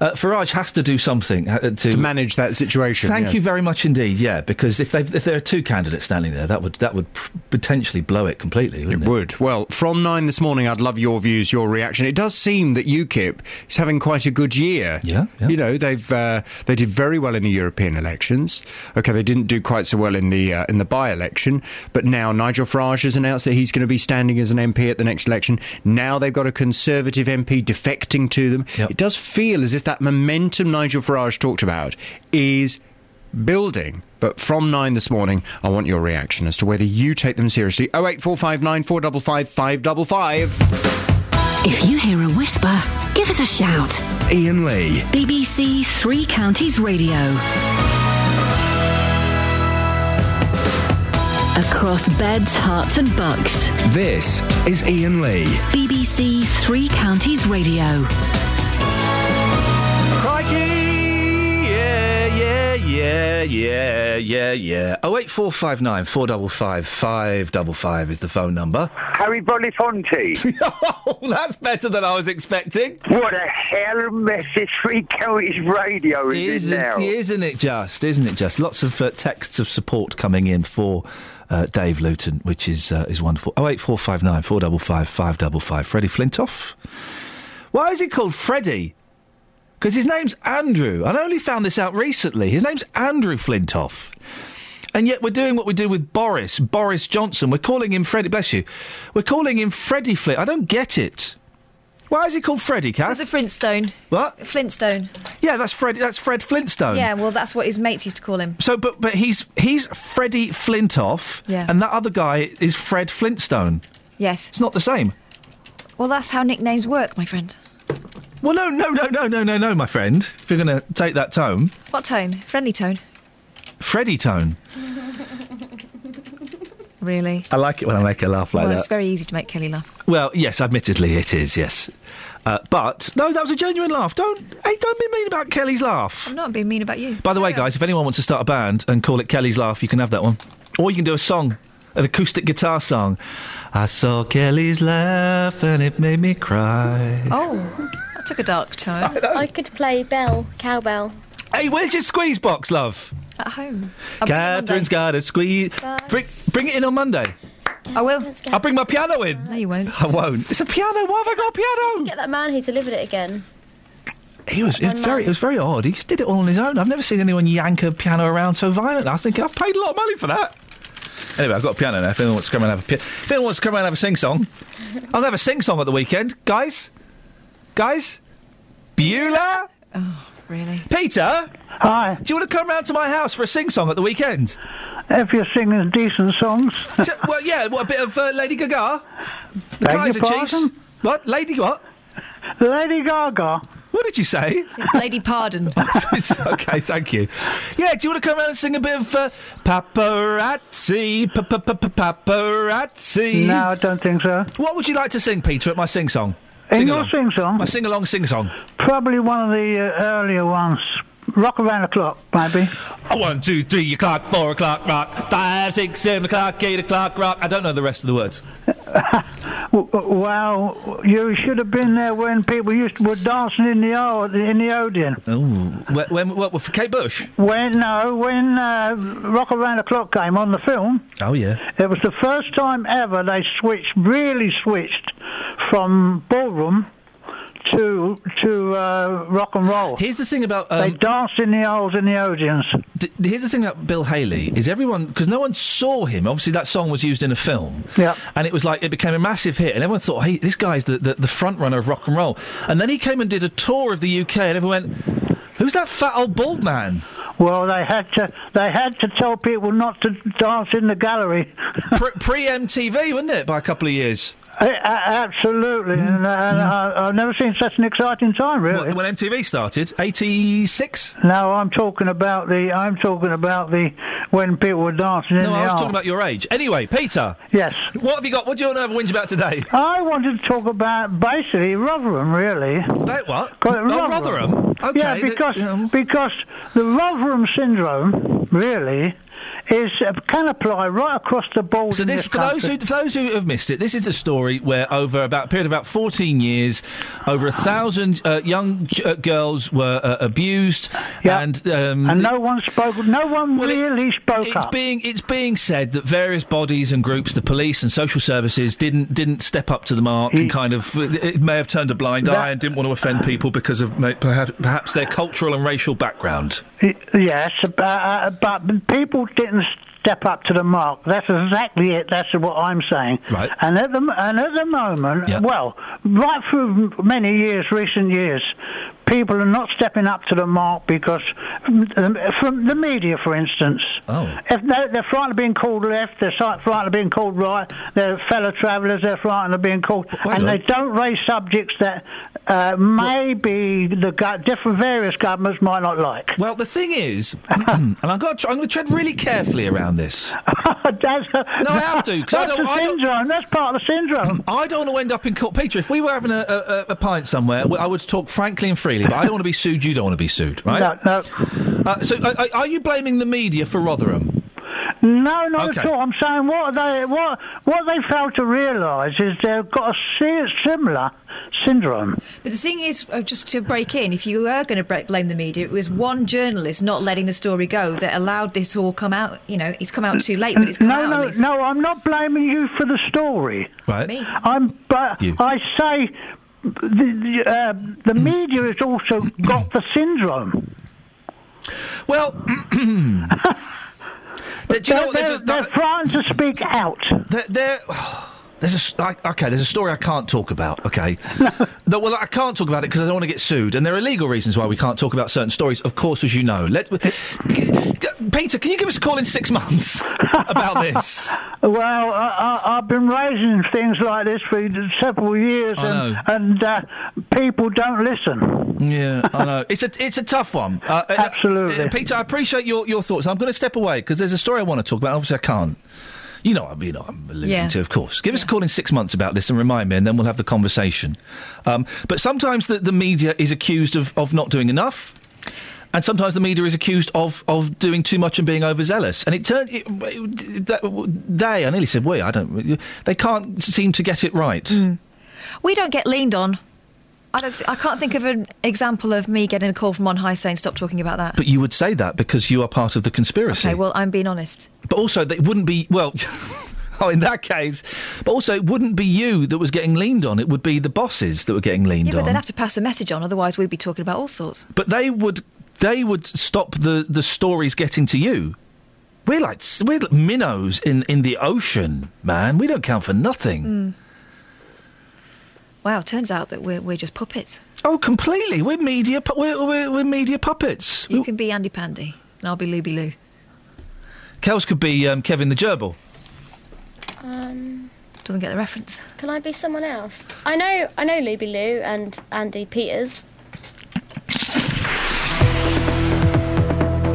Uh, Farage has to do something uh, to, to manage that situation. Thank yeah. you very much indeed. Yeah, because if they if there are two candidates standing there, that would that would potentially blow it completely. Wouldn't It would. Well, from nine this morning, I'd love your views, your reaction. It does seem that UKIP is having quite a good year. Yeah, You know, they've uh, they did very well in the European elections. Okay, they didn't do quite so well in the uh, in the by-election, but now Nigel Farage has announced that he's going to be standing as an MP at the next election. Now they've got a Conservative MP defecting to them. It does feel as if that momentum Nigel Farage talked about is building. But from nine this morning, I want your reaction as to whether you take them seriously. 08459 455 555. If you hear a whisper, give us a shout. Iain Lee. BBC Three Counties Radio. Across beds, Herts, and bucks. This is Iain Lee. BBC Three Counties Radio. Yeah, yeah, yeah, yeah, yeah, yeah. Oh eight four five nine four double five five double five is the phone number. Harry Bonifonte. oh, that's better than I was expecting. What a hell of mess this Three Counties radio is isn't, now. isn't it just? Isn't it just? Lots of uh, texts of support coming in for uh, Dave Luton, which is uh, is wonderful. Oh eight four five nine four double five five double five. Freddie Flintoff. Why is he called Freddie? Because his name's Andrew. I only found this out recently. His name's Andrew Flintoff. And yet we're doing what we do with Boris, Boris Johnson. We're calling him Freddie, bless you. We're calling him Freddie Flint. I don't get it. Why is he called Freddie, Kath? There's a Flintstone. What? Flintstone. Yeah, that's Fred. That's Fred Flintstone. Yeah, well, that's what his mates used to call him. So, but but he's he's Freddie Flintoff, Yeah. and that other guy is Fred Flintstone. Yes. It's not the same. Well, that's how nicknames work, my friend. Well, no, no, no, no, no, no, no, my friend. If you're going to take that tone, What tone? Friendly tone. Freddy tone. Really? I like it when I make her laugh like well, that. it's very easy to make Kelly laugh. Well, yes, admittedly it is. Yes, uh, but no, that was a genuine laugh. Don't hey, don't be mean about Kelly's laugh. I'm not being mean about you. By the way, guys, if anyone wants to start a band and call it Kelly's Laugh, you can have that one. Or you can do a song, an acoustic guitar song. I saw Kelly's laugh and it made me cry. Oh, that took a dark tone. I could play bell, cowbell. Hey, where's your squeeze box, love? At home. I'll bring it Monday. Catherine's got a squeeze. Bring, bring it in on Monday. I will. I'll bring my piano in. No, you won't. I won't. It's a piano. Why have I got a piano? Get that man who delivered it again. He was, it was very, it was very odd. He just did it all on his own. I've never seen anyone yank a piano around so violently. I was thinking, I've paid a lot of money for that. Anyway, I've got a piano now. If anyone wants to come and have a, pi- if anyone wants to come and have a sing song, I'll have a sing song at the weekend, guys. Guys, Beulah. Oh, really? Peter. Hi. Do you want to come round to my house for a sing song at the weekend? If you're singing decent songs. T- well, yeah. What a bit of uh, Lady Gaga. The Beg your Kaiser Chiefs. pardon? What? Lady what? Lady Gaga. What did you say? Lady Pardon. okay, thank you. Yeah, do you want to come around and sing a bit of uh, paparazzi, pa- pa- pa- pa- paparazzi? No, I don't think so. What would you like to sing, Peter, at my sing song? In your sing song? My sing along sing song. Probably one of the uh, earlier ones. Rock around the clock, maybe. Oh, one, two, three o'clock, four o'clock, rock, five, six, seven o'clock, eight o'clock, rock. I don't know the rest of the words. Well, you should have been there when people used to, were dancing in the in the Odeon. Oh, when, when what for Kate Bush? When no, when uh, Rock Around the Clock came on the film, Oh yeah. it was the first time ever they switched, really switched from ballroom to to uh, rock and roll. Here's the thing about they um, danced in the O's in the audience. D- here's the thing about Bill Haley is everyone because no one saw him. Obviously, that song was used in a film, Yeah. and it was like it became a massive hit, and everyone thought, "Hey, this guy's the, the, the front runner of rock and roll." And then he came and did a tour of the UK, and everyone went, "Who's that fat old bald man?" Well, they had to they had to tell people not to dance in the gallery. Pre MTV, wasn't it? By a couple of years. Absolutely, and, uh, and I, I've never seen such an exciting time. Really. When, MTV started, eighty six. No, I'm talking about the. I'm talking about the when people were dancing in No, I was talking about your age. Anyway, Peter. Yes. What have you got? What do you want to have a whinge about today? I wanted to talk about basically Rotherham, really. That what? Oh, Rotherham. Okay, Yeah, the- because because the Rotherham syndrome really is uh, can apply right across the board. So this, this for those who for those who have missed it, this is a story where over about a period of about fourteen years, over a thousand uh, young uh, girls were uh, abused, and um, and no one spoke. No one really spoke it's up. being it's being said that various bodies and groups, the police and social services, didn't didn't step up to the mark and kind of it may have turned a blind That- eye and didn't want to offend people because of perhaps, perhaps their cultural and racial background. Yes, uh, uh, but people didn't step up to the mark. That's exactly it. That's what I'm saying. Right. And at the and at the moment, well, right through many years, recent years, people are not stepping up to the mark because um, from the media, for instance. Oh. If they're, they're frightened of being called left, they're frightened of being called right, they're fellow travellers, they're frightened of being called, and they don't raise subjects that uh, maybe the go- different various governments might not like. Well, the thing is, and I've got to, I'm going to tread really carefully around this. That's, no, I have to. 'cause I That's don't, the I don't- syndrome. That's part of the syndrome. I don't want to end up in court. Peter, if we were having a, a, a pint somewhere, I would talk frankly and freely, but I don't want to be sued, you don't want to be sued, right? No, no. Uh, so, uh, are you blaming the media for Rotherham? No, not Okay. at all. I'm saying what they what what they fail to realise is they've got a similar syndrome. But the thing is, uh, just to break in, if you were going to blame the media, it was one journalist not letting the story go that allowed this all come out. You know, it's come out too late, but it's come no, out. no, at least. no. I'm not blaming you for the story. Right. Me. I'm, but You. I say the the, uh, the media has also got the syndrome. Well, do you know what? They're, There's a- they're frightened to speak out. There, there's a I- okay. There's a story I can't talk about. Okay, no. well, I can't talk about it because I don't want to get sued, and there are legal reasons why we can't talk about certain stories. Of course, as you know. Let, Peter, can you give us a call in six months about this? Well, I, I, I've been raising things like this for several years, and, and uh, people don't listen. Yeah, I know. It's a it's a tough one. Uh, uh, Absolutely. uh, Peter. I appreciate your, your thoughts. I'm going to step away because there's a story I want to talk about. Obviously, I can't. You know, I- you know, I'm alluding Yeah. to, of course. Give us a call in six months about this and remind me, and then we'll have the conversation. Um, but sometimes the, the media is accused of, of not doing enough. And sometimes the media is accused of, of doing too much and being overzealous. And it turned it, it- they, I nearly said we, I don't, they can't seem to get it right. Mm. We don't get leaned on. I don't. I can't think of an example of me getting a call from on high saying stop talking about that. But you would say that because you are part of the conspiracy. Okay, well, I'm being honest. But also, they wouldn't be well. Oh, in that case. But also, it wouldn't be you that was getting leaned on. It would be the bosses that were getting leaned Yeah, but on. they'd have to pass the message on, otherwise we'd be talking about all sorts. But they would they would stop the, the stories getting to you. We're like we're like minnows in, in the ocean, man. We don't count for nothing. Mm. Wow, turns out that we're, we're just puppets. Oh, completely. We're media. pu- We're, we're, we're media puppets. You can be Andy Pandy, and I'll be Looby Loo. Kels could be um, Kevin the gerbil. Um, Doesn't get the reference. can I be someone else? I know, I know Looby Loo and Andy Peters.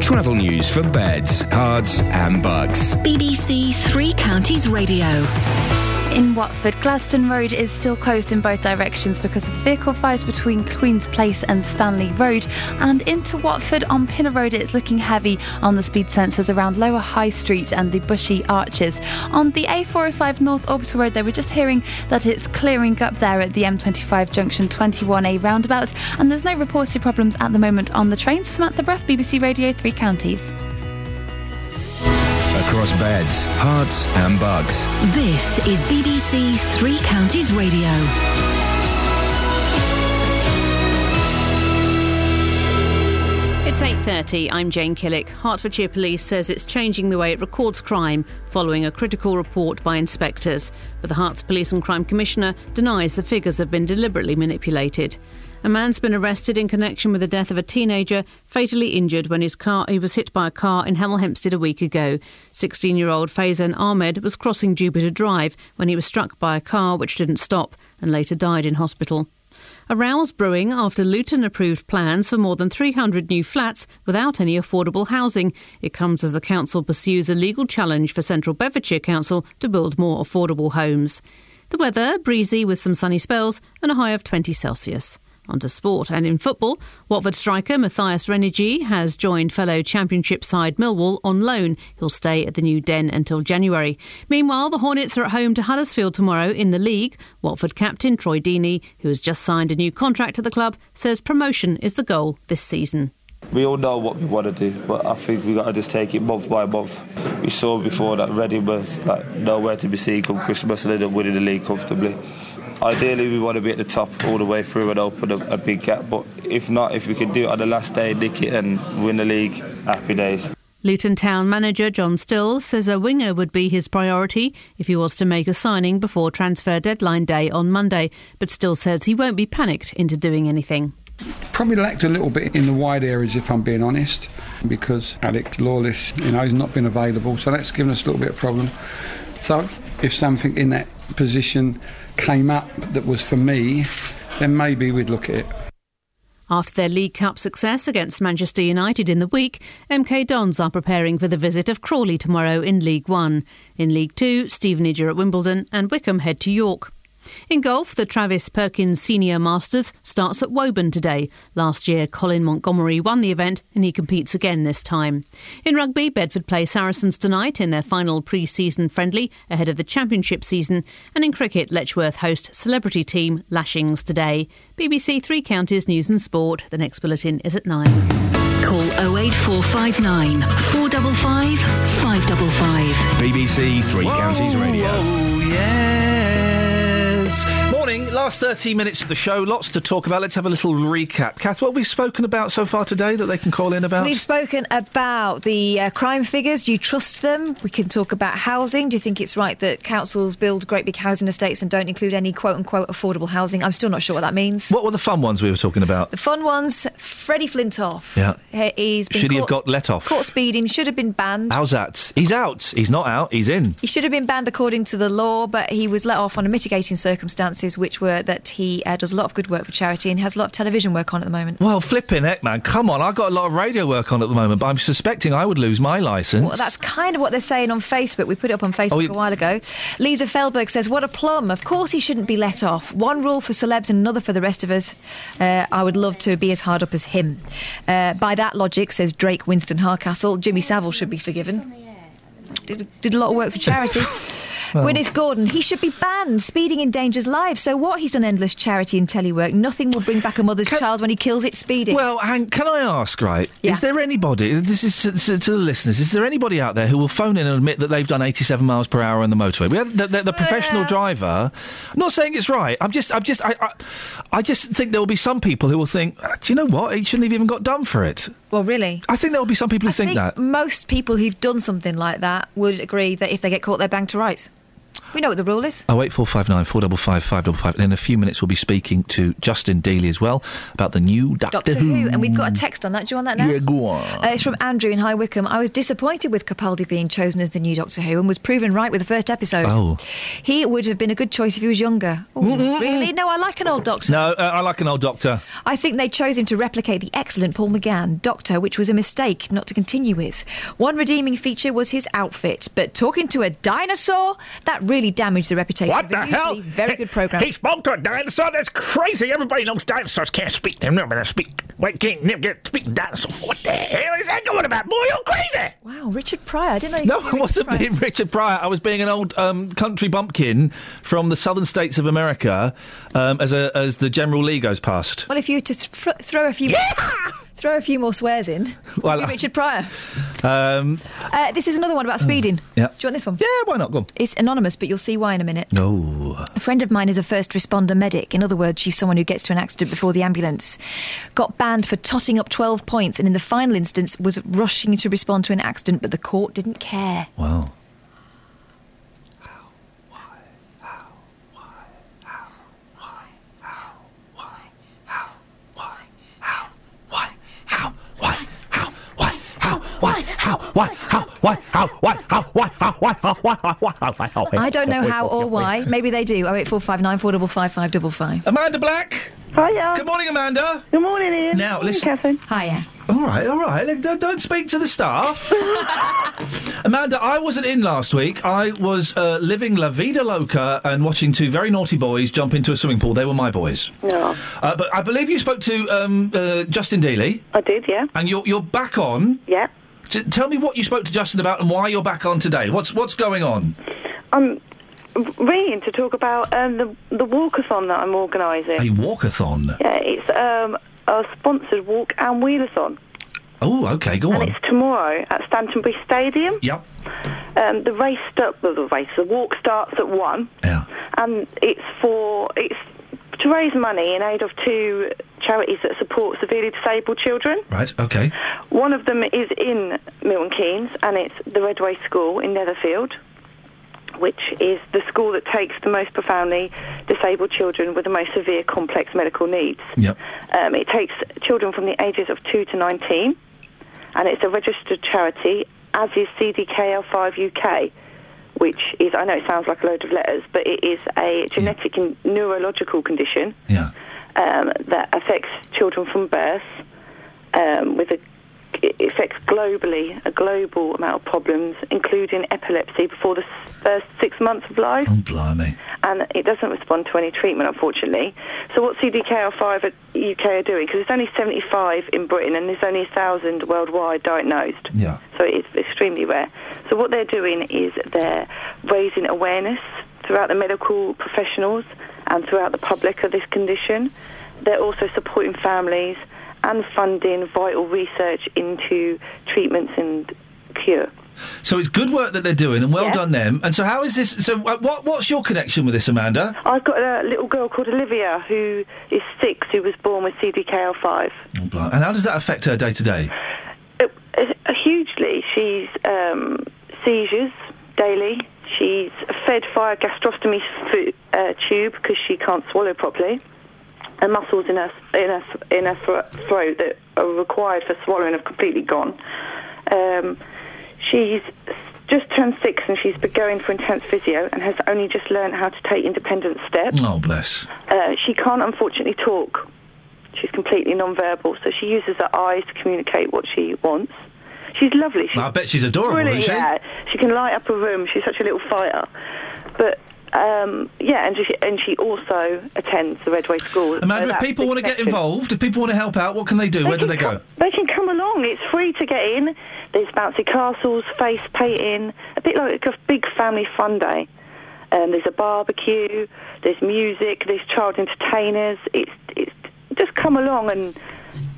Travel news for beds, cards, and Bucks. BBC Three Counties Radio. In Watford, Gladstone Road is still closed in both directions because of the vehicle fires between Queen's Place and Stanley Road. And into Watford on Pinner Road, it's looking heavy on the speed sensors around Lower High Street and the Bushy Arches. On the A405 North Orbital Road, they were just hearing that it's clearing up there at the M25 Junction 21A roundabout. And there's no reported problems at the moment on the trains. Samantha Bruff, BBC Radio 3 Counties. Across beds, Herts, and Bucks. This is BBC Three Counties Radio. It's 8:30. I'm Jane Killick. Hertfordshire Police says it's changing the way it records crime following a critical report by inspectors, but the Herts Police and Crime Commissioner denies the figures have been deliberately manipulated. A man's been arrested in connection with the death of a teenager fatally injured when his car he was hit by a car in Hemel Hempstead a week ago. 16-year-old Faizan Ahmed was crossing Jupiter Drive when he was struck by a car which didn't stop and later died in hospital. A row's brewing after Luton approved plans for more than 300 new flats without any affordable housing. It comes as the council pursues a legal challenge for Central Bedfordshire Council to build more affordable homes. The weather breezy with some sunny spells and a high of 20 Celsius. On to sport and in football, Watford striker Mathias Ranégie has joined fellow Championship side Millwall on loan. He'll stay at the new Den until January. Meanwhile, the Hornets are at home to Huddersfield tomorrow in the league. Watford captain Troy Deeney, who has just signed a new contract at the club, says promotion is the goal this season. We all know what we want to do, but I think we got to just take it month by month. We saw before that Reading was like nowhere to be seen come Christmas and up winning the league comfortably. Ideally, we want to be at the top all the way through and open a, a big gap. But if not, if we can do it on the last day, nick it and win the league, happy days. Luton Town manager John Still says a winger would be his priority if he was to make a signing before transfer deadline day on Monday, but Still says he won't be panicked into doing anything. Probably lacked a little bit in the wide areas, if I'm being honest, because Alex Lawless, you know, has not been available, so that's given us a little bit of problem. So if something in that position came up that was for me, then maybe we'd look at it. After their League Cup success against Manchester United in the week, MK Dons are preparing for the visit of Crawley tomorrow in League One. In League Two, Stevenage are at Wimbledon and Wycombe head to York. In golf, the Travis Perkins Senior Masters starts at Woburn today. Last year, Colin Montgomerie won the event and he competes again this time. In rugby, Bedford play Saracens tonight in their final pre season friendly ahead of the Championship season. And in cricket, Letchworth host celebrity team Lashings today. BBC Three Counties News and Sport. The next bulletin is at 9. Call 08459 455 555. BBC Three Counties Radio. Oh, yes. Last 30 minutes of the show. Lots to talk about. Let's have a little recap. Kath, what have we spoken about so far today that they can call in about? We've spoken about the uh, crime figures. Do you trust them? We can talk about housing. Do you think it's right that councils build great big housing estates and don't include any quote unquote affordable housing? I'm still not sure what that means. What were the fun ones we were talking about? The fun ones Freddie Flintoff. Yeah. He- He's been Should he have got let off? Caught speeding, should have been banned. How's that? He's out. He's not out. He's in. He should have been banned according to the law, but he was let off on mitigating circumstances, which were that he uh, does a lot of good work for charity and has a lot of television work on at the moment. Well, flipping heck, man. Come on. I've got a lot of radio work on at the moment, but I'm suspecting I would lose my licence. Well, that's kind of what they're saying on Facebook. We put it up on Facebook Oh, you- a while ago. Lisa Feldberg says, What a plum. Of course he shouldn't be let off. One rule for celebs and another for the rest of us. Uh, I would love to be as hard up as him. Uh, by that logic, says Drake Winston Harcastle, Jimmy Savile should be forgiven. Did, did a lot of work for charity. Well- Gwyneth Gordon, he should be banned. Speeding endangers lives. So what? He's done endless charity and telework. Nothing will bring back a mother's child when he kills it speeding. Well, hang, can I ask, right? Is there anybody, this is to, to, to the listeners, is there anybody out there who will phone in and admit that they've done 87 miles per hour on the motorway? We had the, the, the professional driver. I'm not saying it's right. I'm just, I'm just, I, I, I just think there will be some people who will think, "Ah, do you know what? He shouldn't have even got done for it. Well, really? I think there will be some people who I think, that. most people who've done something like that would agree that if they get caught, they're banged to rights. We know what the rule is. Oh eight four five nine four double five five double five. And in a few minutes, we'll be speaking to Justin Dealey as well about the new Doctor, Doctor Who. And we've got a text on that. Do you want that now? Yeah, go on. Uh, it's from Andrew in High Wycombe. I was disappointed with Capaldi being chosen as the new Doctor Who and was proven right with the first episode. Oh. He would have been a good choice if he was younger. Oh, really? No, I like an old Doctor. No, uh, I like an old Doctor. I think they chose him to replicate the excellent Paul McGann Doctor, which was a mistake not to continue with. One redeeming feature was his outfit, but talking to a dinosaur, that really damaged the reputation What of the hell? usually very good program. He spoke to a dinosaur? That's crazy. Everybody knows dinosaurs can't speak. They're never going to speak. Wait, can't never get speaking dinosaur. What the hell is that going about? Boy, you're crazy. Wow, Richard Pryor. I didn't know you No, I wasn't Pryor. being Richard Pryor. I was being an old um, country bumpkin from the southern states of America um, as a, as the General Lee goes past. Well, if you were to th- throw a few throw a few more swears in, Well, well, Richard Pryor. Um, Uh, this is another one about speeding. yeah. Do you want this one? Yeah, why not? Go on. It's anonymous, but you'll see why in a minute. No. A friend of mine is a first responder medic. In other words, she's someone who gets to an accident before the ambulance. Got banned for totting up 12 points and in the final instance was rushing to respond to an accident, but the court didn't care. Wow. Why? How? Why? How? Why? How? Why? How? Why? How? Why? How? Why? How? Why? How? How? I don't know how or why. Maybe they do. 08459 455 555. Amanda Black. Hiya. Good morning, Amanda. Good morning, Iain. Now, Morning, listen- Catherine. Hiya. All right, all right. Look, Don't, don't speak to the staff. Amanda, I wasn't in last week. I was uh, living La Vida Loca and watching two very naughty boys jump into a swimming pool. They were my boys. No. Uh, but I believe you spoke to um, uh, Justin Dealey. I did, yeah. And you're, you're back on. Yeah. T- tell me what you spoke to Justin about and why you're back on today. What's what's going on? I'm ringing to talk about um, the the walkathon that I'm organising. A walkathon. Yeah, it's um, a sponsored walk and wheelathon. Oh, okay, go and on. it's tomorrow at Stantonbury Stadium. Yep. Um, the race start, well, the race, the walk starts at one. Yeah. And it's for it's to raise money in aid of two charities that support severely disabled children. Right, okay. One of them is in Milton Keynes, and it's the Redway School in Netherfield, which is the school that takes the most profoundly disabled children with the most severe complex medical needs. Yep. Um, it takes children from the ages of 2 to 19, and it's a registered charity, as is CDKL5 UK, which is, I know it sounds like a load of letters, but it is a genetic and neurological condition Yeah. um, that affects children from birth um, with a it affects globally a global amount of problems, including epilepsy before the first six months of life. Oh, blimey. And it doesn't respond to any treatment, unfortunately. So what CDKL5 at UK are doing, because there's only 75 in Britain and there's only 1,000 worldwide diagnosed. Yeah. So it's extremely rare. So what they're doing is they're raising awareness throughout the medical professionals and throughout the public of this condition. They're also supporting families and funding vital research into treatments and cure. So it's good work that they're doing, and well Yeah. done them. And so, how is this? So, uh, what what's your connection with this, Amanda? I've got a little girl called Olivia who is six who was born with CDKL5. Oh. And how does that affect her day to day? Hugely. She's um, seizures daily. She's fed via gastrostomy uh, tube because she can't swallow properly. And muscles in her in her in her throat that are required for swallowing have completely gone. Um, she's just turned six and she's been going for intense physio and has only just learned how to take independent steps. Oh, bless. Uh, she can't unfortunately talk. She's completely non-verbal, so she uses her eyes to communicate what she wants. She's lovely. She's I bet she's adorable, really, isn't she? yeah. She can light up a room. She's such a little fighter. But um, yeah, and she, and she also attends the Redway School. so Amanda, if people want to get involved, if people want to help out, what can they do? Where do they go? They can come along. It's free to get in. There's bouncy castles, face painting, a bit like a big family fun day. Um, there's a barbecue. There's music. There's child entertainers. It's it's just come along and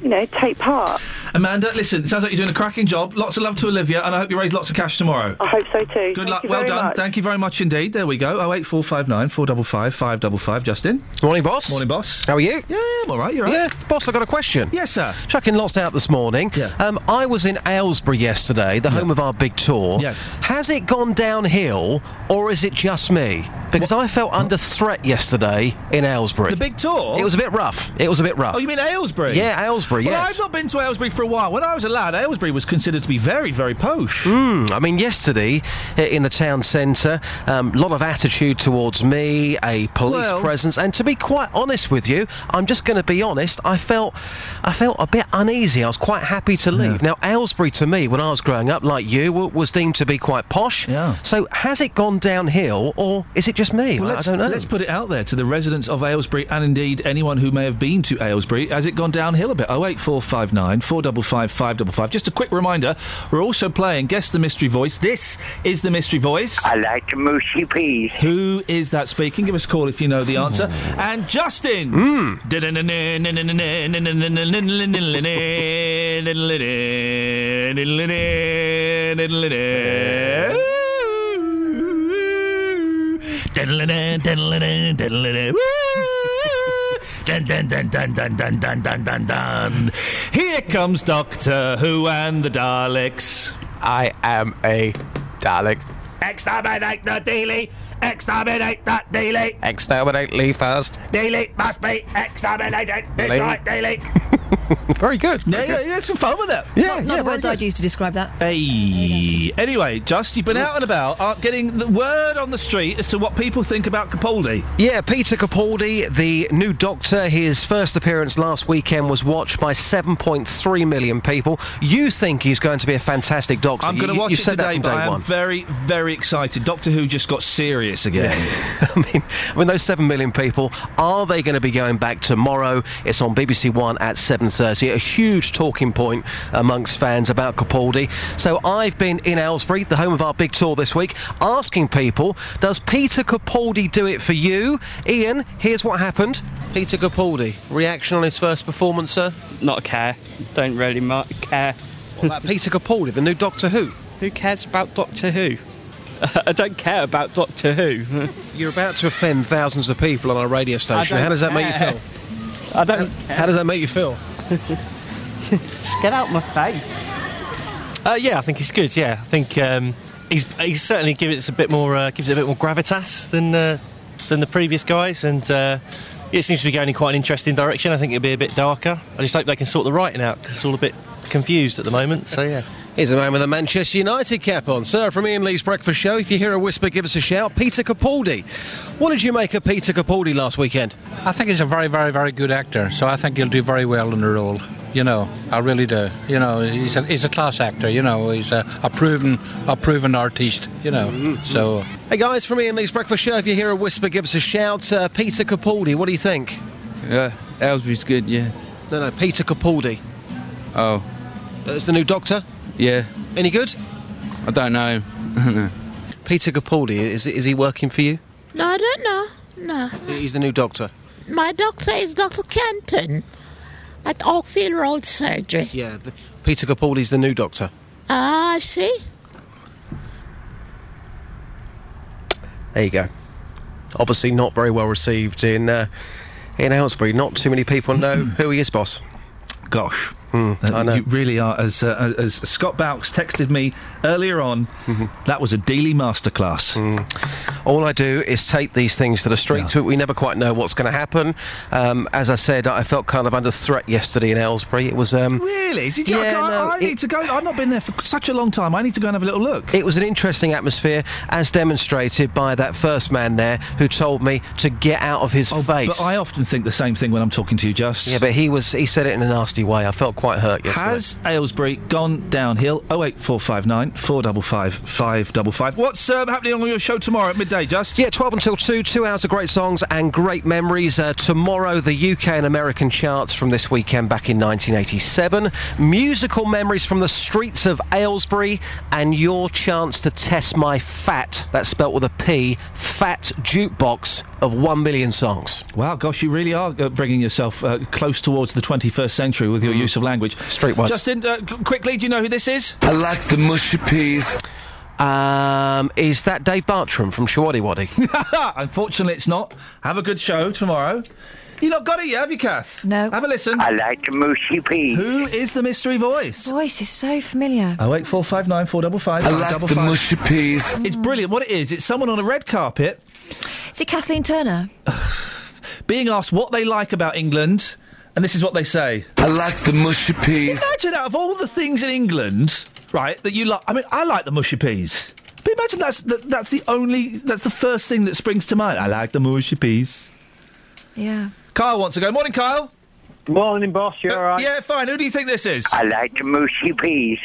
you know take part. Amanda, listen, it sounds like you're doing a cracking job. Lots of love to Olivia, and I hope you raise lots of cash tomorrow. I hope so too. Good Thank luck. Well done. much. Thank you very much indeed. There we go. Oh eight four five nine four double five five double five. Justin. Morning, boss. Morning, boss. How are you? Yeah, I'm all right. You're right. Yeah, boss. I got a question. Yes, sir. Chucking lots out this morning. Yeah. Um, I was in Aylesbury yesterday, the home of our big tour. Yes. Has it gone downhill, or is it just me? Because I felt under threat yesterday in Aylesbury. The big tour. It was a bit rough. It was a bit rough. Oh, you mean Aylesbury? Yeah, Aylesbury. Well, yes. I've not been to Aylesbury for a while. When I was a lad, Aylesbury was considered to be very, very posh. Mm, I mean, yesterday in the town centre, a um, lot of attitude towards me, a police Well- presence, and to be quite honest with you, I'm just going to be honest. I felt, I felt a bit uneasy. I was quite happy to leave. Now, Aylesbury to me, when I was growing up, like you, was deemed to be quite posh. Yeah. So has it gone downhill, or is it just me? Well, I- don't know. let's put it out there to the residents of Aylesbury and indeed anyone who may have been to Aylesbury. Has it gone downhill a bit? 08459 455 555. Just a quick reminder we're also playing Guess the Mystery Voice. This is the Mystery Voice. I like the mushy peas. Who is that speaking? Give us a call if you know the answer. Hmm. And Justin! Hmm. Dun, dun, dun, dun, dun, dun, dun, dun, dun, dun. Here comes Doctor Who and the Daleks. I am a Dalek. Exterminate the Dealey! Exterminate that Dealey! Exterminate Lee first. Dealey must be exterminated! Right, Dealey! Very good. Yeah, yeah, yeah, some fun with it. not not the words I'd use to describe that. Hey. Anyway, Just, you've been out and about, uh, getting the word on the street as to what people think about Capaldi. Yeah, Peter Capaldi, the new Doctor, his first appearance last weekend was watched by 7.3 million people. You think he's going to be a fantastic Doctor? I'm going to You- watch you've it said that today, but I am one. very, very excited. Doctor Who just got serious again. I mean, I mean, those seven million people, are they going to be going back tomorrow? It's on BBC One at 7:30. A huge talking point amongst fans about Capaldi. So I've been in Aylesbury, the home of our big tour this week, asking people, does Peter Capaldi do it for you? Iain, here's what happened. Peter Capaldi, reaction on his first performance, sir? Not a care. Don't really mu- care. What about Peter Capaldi, the new Doctor Who? Who cares about Doctor Who? I don't care about Doctor Who. You're about to offend thousands of people on our radio station. How does that make you feel? I don't. How does that make you feel? Get out my face. Uh, yeah, I think he's good. Yeah, I think um, he's he's certainly gives it a bit more uh, gives it a bit more gravitas than uh, than the previous guys, and uh, it seems to be going in quite an interesting direction. I think it'll be a bit darker. I just hope they can sort the writing out because it's all a bit confused at the moment. So yeah. Here's a man with a Manchester United cap on. Sir, from Iain Lee's Breakfast Show, if you hear a whisper, give us a shout. Peter Capaldi. What did you make of Peter Capaldi last weekend? I think he's a very, very, very good actor, so I think he'll do very well in the role. You know, I really do. You know, he's a, he's a class actor. You know, he's a, a proven a proven artist. You know, so Hey guys, from Iain Lee's Breakfast Show, if you hear a whisper, give us a shout. Uh, Peter Capaldi, what do you think? Yeah, Aylesbury's good, yeah. No, no, Peter Capaldi. Oh, That's the new Doctor. Yeah. Any good? I don't know. no. Peter Capaldi, is, is he working for you? No, I don't know. No. He's the new Doctor. My doctor is Dr. Kenton at Oakfield Road Surgery. Yeah, the, Peter Capaldi's the new Doctor. Ah, I see. There you go. Obviously, not very well received in uh, in Aylesbury. Not too many people know who he is, boss. Gosh. I know. You really are. As uh, as Scott Bowks texted me earlier on, Mm-hmm. that was a daily masterclass. All I do is take these things that are straight to the streets. We never quite know what's going to happen. Um, as I said, I felt kind of under threat yesterday in Aylesbury. It was. Um, Really? Did you, Yeah, I, no, I it- need to go. I've not been there for such a long time. I need to go and have a little look. It was an interesting atmosphere, as demonstrated by that first man there who told me to get out of his face. Oh, But I often think the same thing when I'm talking to you, Just. yeah, but he was. He said it in a nasty way. I felt quite hurt yesterday. Has Aylesbury gone downhill? 08459 455 555. What's um, happening on your show tomorrow at midday, Just? Yeah, 12 until 2, two hours of great songs and great memories. Uh, tomorrow, the UK and American charts from this weekend back in 1987. Musical memories from the streets of Aylesbury, and your chance to test my fat, that's spelt with a P, fat jukebox of 1 million songs. Wow, gosh, you really are uh, bringing yourself uh, close towards the 21st century with your use of language. Streetwise. Justin, uh, qu- quickly, do you know who this is? I like the mushy peas. Um, is that Dave Bartram from Showaddywaddy? Unfortunately, it's not. Have a good show tomorrow. You not got it yet, have you, Kath? No. Have a listen. I like the mushy peas. Who is the mystery voice? Voice is so familiar. Oh eight four five nine four double five. I like the mushy peas. It's brilliant. What it is, it's someone on a red carpet Is it Kathleen Turner? being asked what they like about England, and this is what they say. I like the mushy peas. Imagine out of all the things in England, right, that you like. I mean, I like the mushy peas. But imagine that's that, that's the only that's the first thing that springs to mind. I like the mushy peas. Yeah. Kyle wants to go. Morning, Kyle. Morning, boss. You all right? Yeah, fine. Who do you think this is? I like the mushy peas.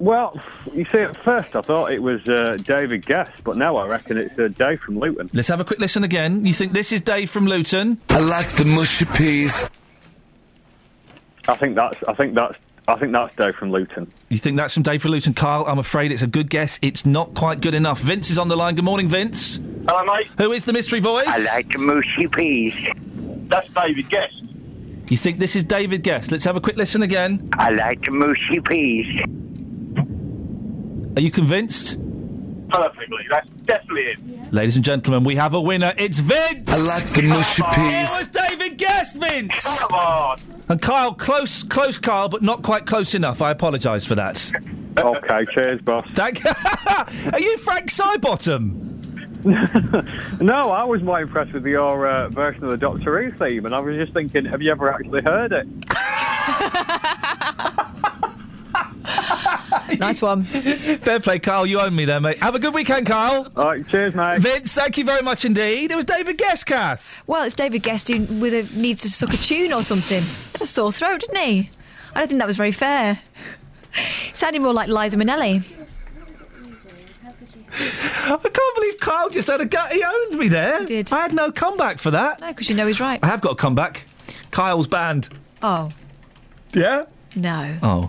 Well, you see, at first I thought it was uh, David Gest, but now I reckon it's uh, Dave from Luton. Let's have a quick listen again. You think this is Dave from Luton? I like the mushy peas. I think that's. I think that's. I think that's Dave from Luton. You think that's from Dave from Luton? Kyle, I'm afraid it's a good guess. It's not quite good enough. Vince is on the line. Good morning, Vince. Hello, mate. Who is the mystery voice? I like the mushy peas. That's David Gest. You think this is David Gest? Let's have a quick listen again. I like the mushy peas. Are you convinced? Perfectly. That's definitely it. Ladies and gentlemen, we have a winner. It's Vince! I like the mushy peas. It peas. was David Gest, Vince! Come on. And Kyle, close, close, Kyle, but not quite close enough. I apologise for that. Okay, cheers, boss. Thank Are you Frank Sidebottom? No, I was more impressed with your uh, version of the Doctor Who theme, and I was just thinking, have you ever actually heard it? nice one. Fair play, Kyle. You own me there, mate. Have a good weekend, Kyle. All right, cheers, mate. Vince, thank you very much indeed. It was David Gest, Kath. Well, it's David Gest who with a, needs to suck a tune or something. Had a sore throat, didn't he? I don't think that was very fair. Sounded more like Liza Minnelli. I can't believe Kyle just had a gut. He owned me there. He did. I had no comeback for that. No, because you know he's right. I have got a comeback. Kyle's band. Oh, Yeah? no. Oh.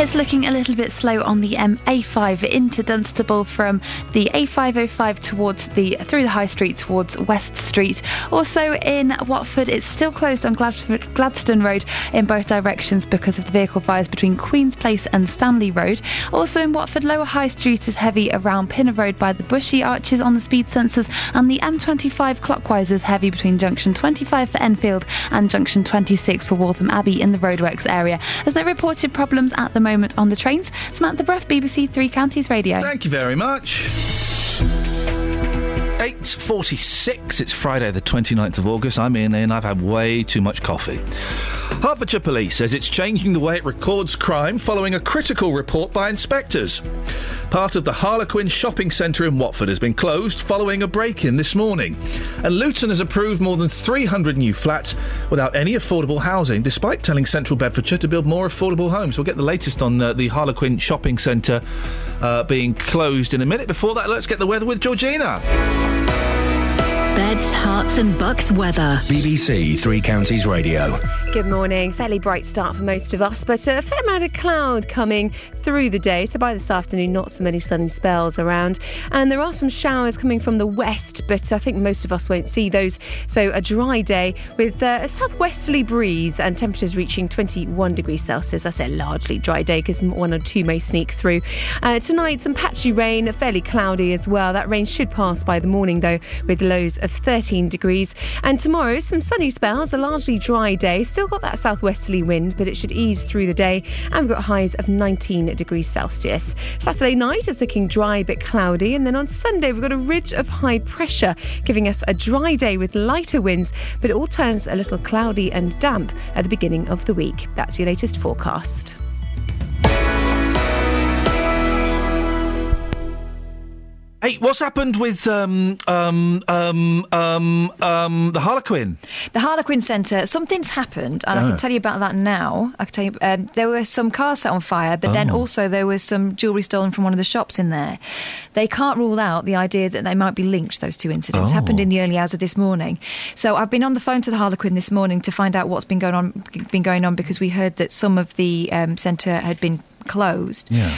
It's looking a little bit slow on the um, A5 into Dunstable from the A505 towards the through the High Street towards West Street. Also in Watford, it's still closed on Gladstone, Gladstone Road in both directions because of the vehicle fires between Queen's Place and Stanley Road. Also in Watford, Lower High Street is heavy around Pinner Road by the Bushey Arches on the speed sensors, and the M25 clockwise is heavy between junction 25 for Enfield and junction 26 for Waltham Abbey in the roadworks area. There's no reported problems at the moment on the trains. Samantha Bruff, BBC Three Counties Radio. Thank you very much. 8.46, it's Friday the 29th of August. I'm in and I've had way too much coffee. Hertfordshire Police says it's changing the way it records crime following a critical report by inspectors. Part of the Harlequin shopping centre in Watford has been closed following a break-in this morning. And Luton has approved more than 300 new flats without any affordable housing, despite telling Central Bedfordshire to build more affordable homes. We'll get the latest on uh, the Harlequin shopping centre uh, being closed in a minute. Before that, let's get the weather with Georgina. Beds, Herts, and bucks weather. BBC Three Counties Radio. Good morning. Fairly bright start for most of us, but a fair amount of cloud coming through the day. So by this afternoon, not so many sunny spells around. And there are some showers coming from the west, but I think most of us won't see those. So a dry day with uh, a southwesterly breeze and temperatures reaching 21 degrees Celsius. I say largely dry day because one or two may sneak through. Uh, tonight, some patchy rain, fairly cloudy as well. That rain should pass by the morning though, with lows of 13 degrees. And tomorrow, some sunny spells, a largely dry day. Still got that southwesterly wind, but it should ease through the day. And we've got highs of 19 degrees Celsius. Saturday night is looking dry but cloudy. And then on Sunday, we've got a ridge of high pressure giving us a dry day with lighter winds, but it all turns a little cloudy and damp at the beginning of the week. That's your latest forecast. Hey, what's happened with um, um, um, um, um, the Harlequin? The Harlequin Centre, something's happened, and I Ah. can tell you about that now. I can tell you, um, there were some cars set on fire, but then Oh. also there was some jewellery stolen from one of the shops in there. They can't rule out the idea that they might be linked, those two incidents. Oh. Happened in the early hours of this morning. So I've been on the phone to the Harlequin this morning to find out what's been going on, been going on because we heard that some of the um, centre had been closed. Yeah.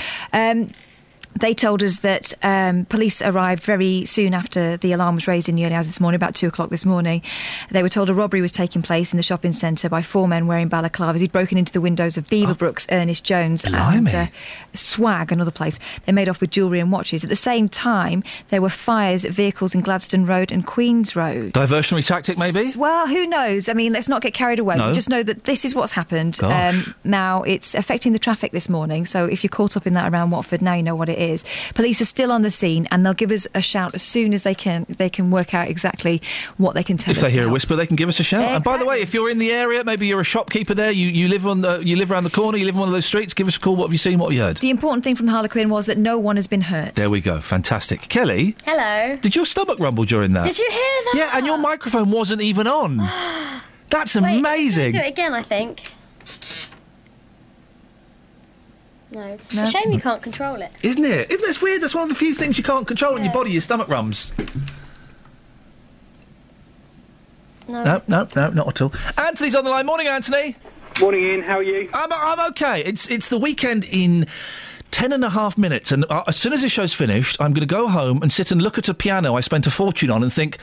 They told us that um, police arrived very soon after the alarm was raised in the early hours this morning, about two o'clock this morning. They were told a robbery was taking place in the shopping centre by four men wearing balaclavas who'd broken into the windows of Beaverbrooks, Ernest Jones, and uh, Swag, another place. They made off with jewellery and watches. At the same time, there were fires at vehicles in Gladstone Road and Queens Road. Diversionary tactic, maybe? S- Well, who knows? I mean, let's not get carried away. No. Just know that this is what's happened. Um, now, it's affecting the traffic this morning. So if you're caught up in that around Watford, now you know what it is. Police are still on the scene, and they'll give us a shout as soon as they can. They can work out exactly what they can tell us. If us. they hear to a whisper, they can give us a shout. And by the way, if you're in the area, maybe you're a shopkeeper there, you, you live on the, you live around the corner, you live on one of those streets, give us a call. What have you seen? What have you heard? The important thing from the Harlequin was that no one has been hurt. There we go. Fantastic. Kelly, Hello. did your stomach rumble during that? Did you hear that? Yeah, and your microphone wasn't even on. That's amazing. Do it again, I think. No. It's a shame you can't control it. Isn't it? Isn't this weird? That's one of the few things you can't control in your body, your stomach rums. No. No, no, no, not at all. Anthony's on the line. Morning, Anthony. Morning, Iain. How are you? I'm, I'm okay. It's it's the weekend in ten and a half minutes, and uh, as soon as this show's finished, I'm going to go home and sit and look at a piano I spent a fortune on and think,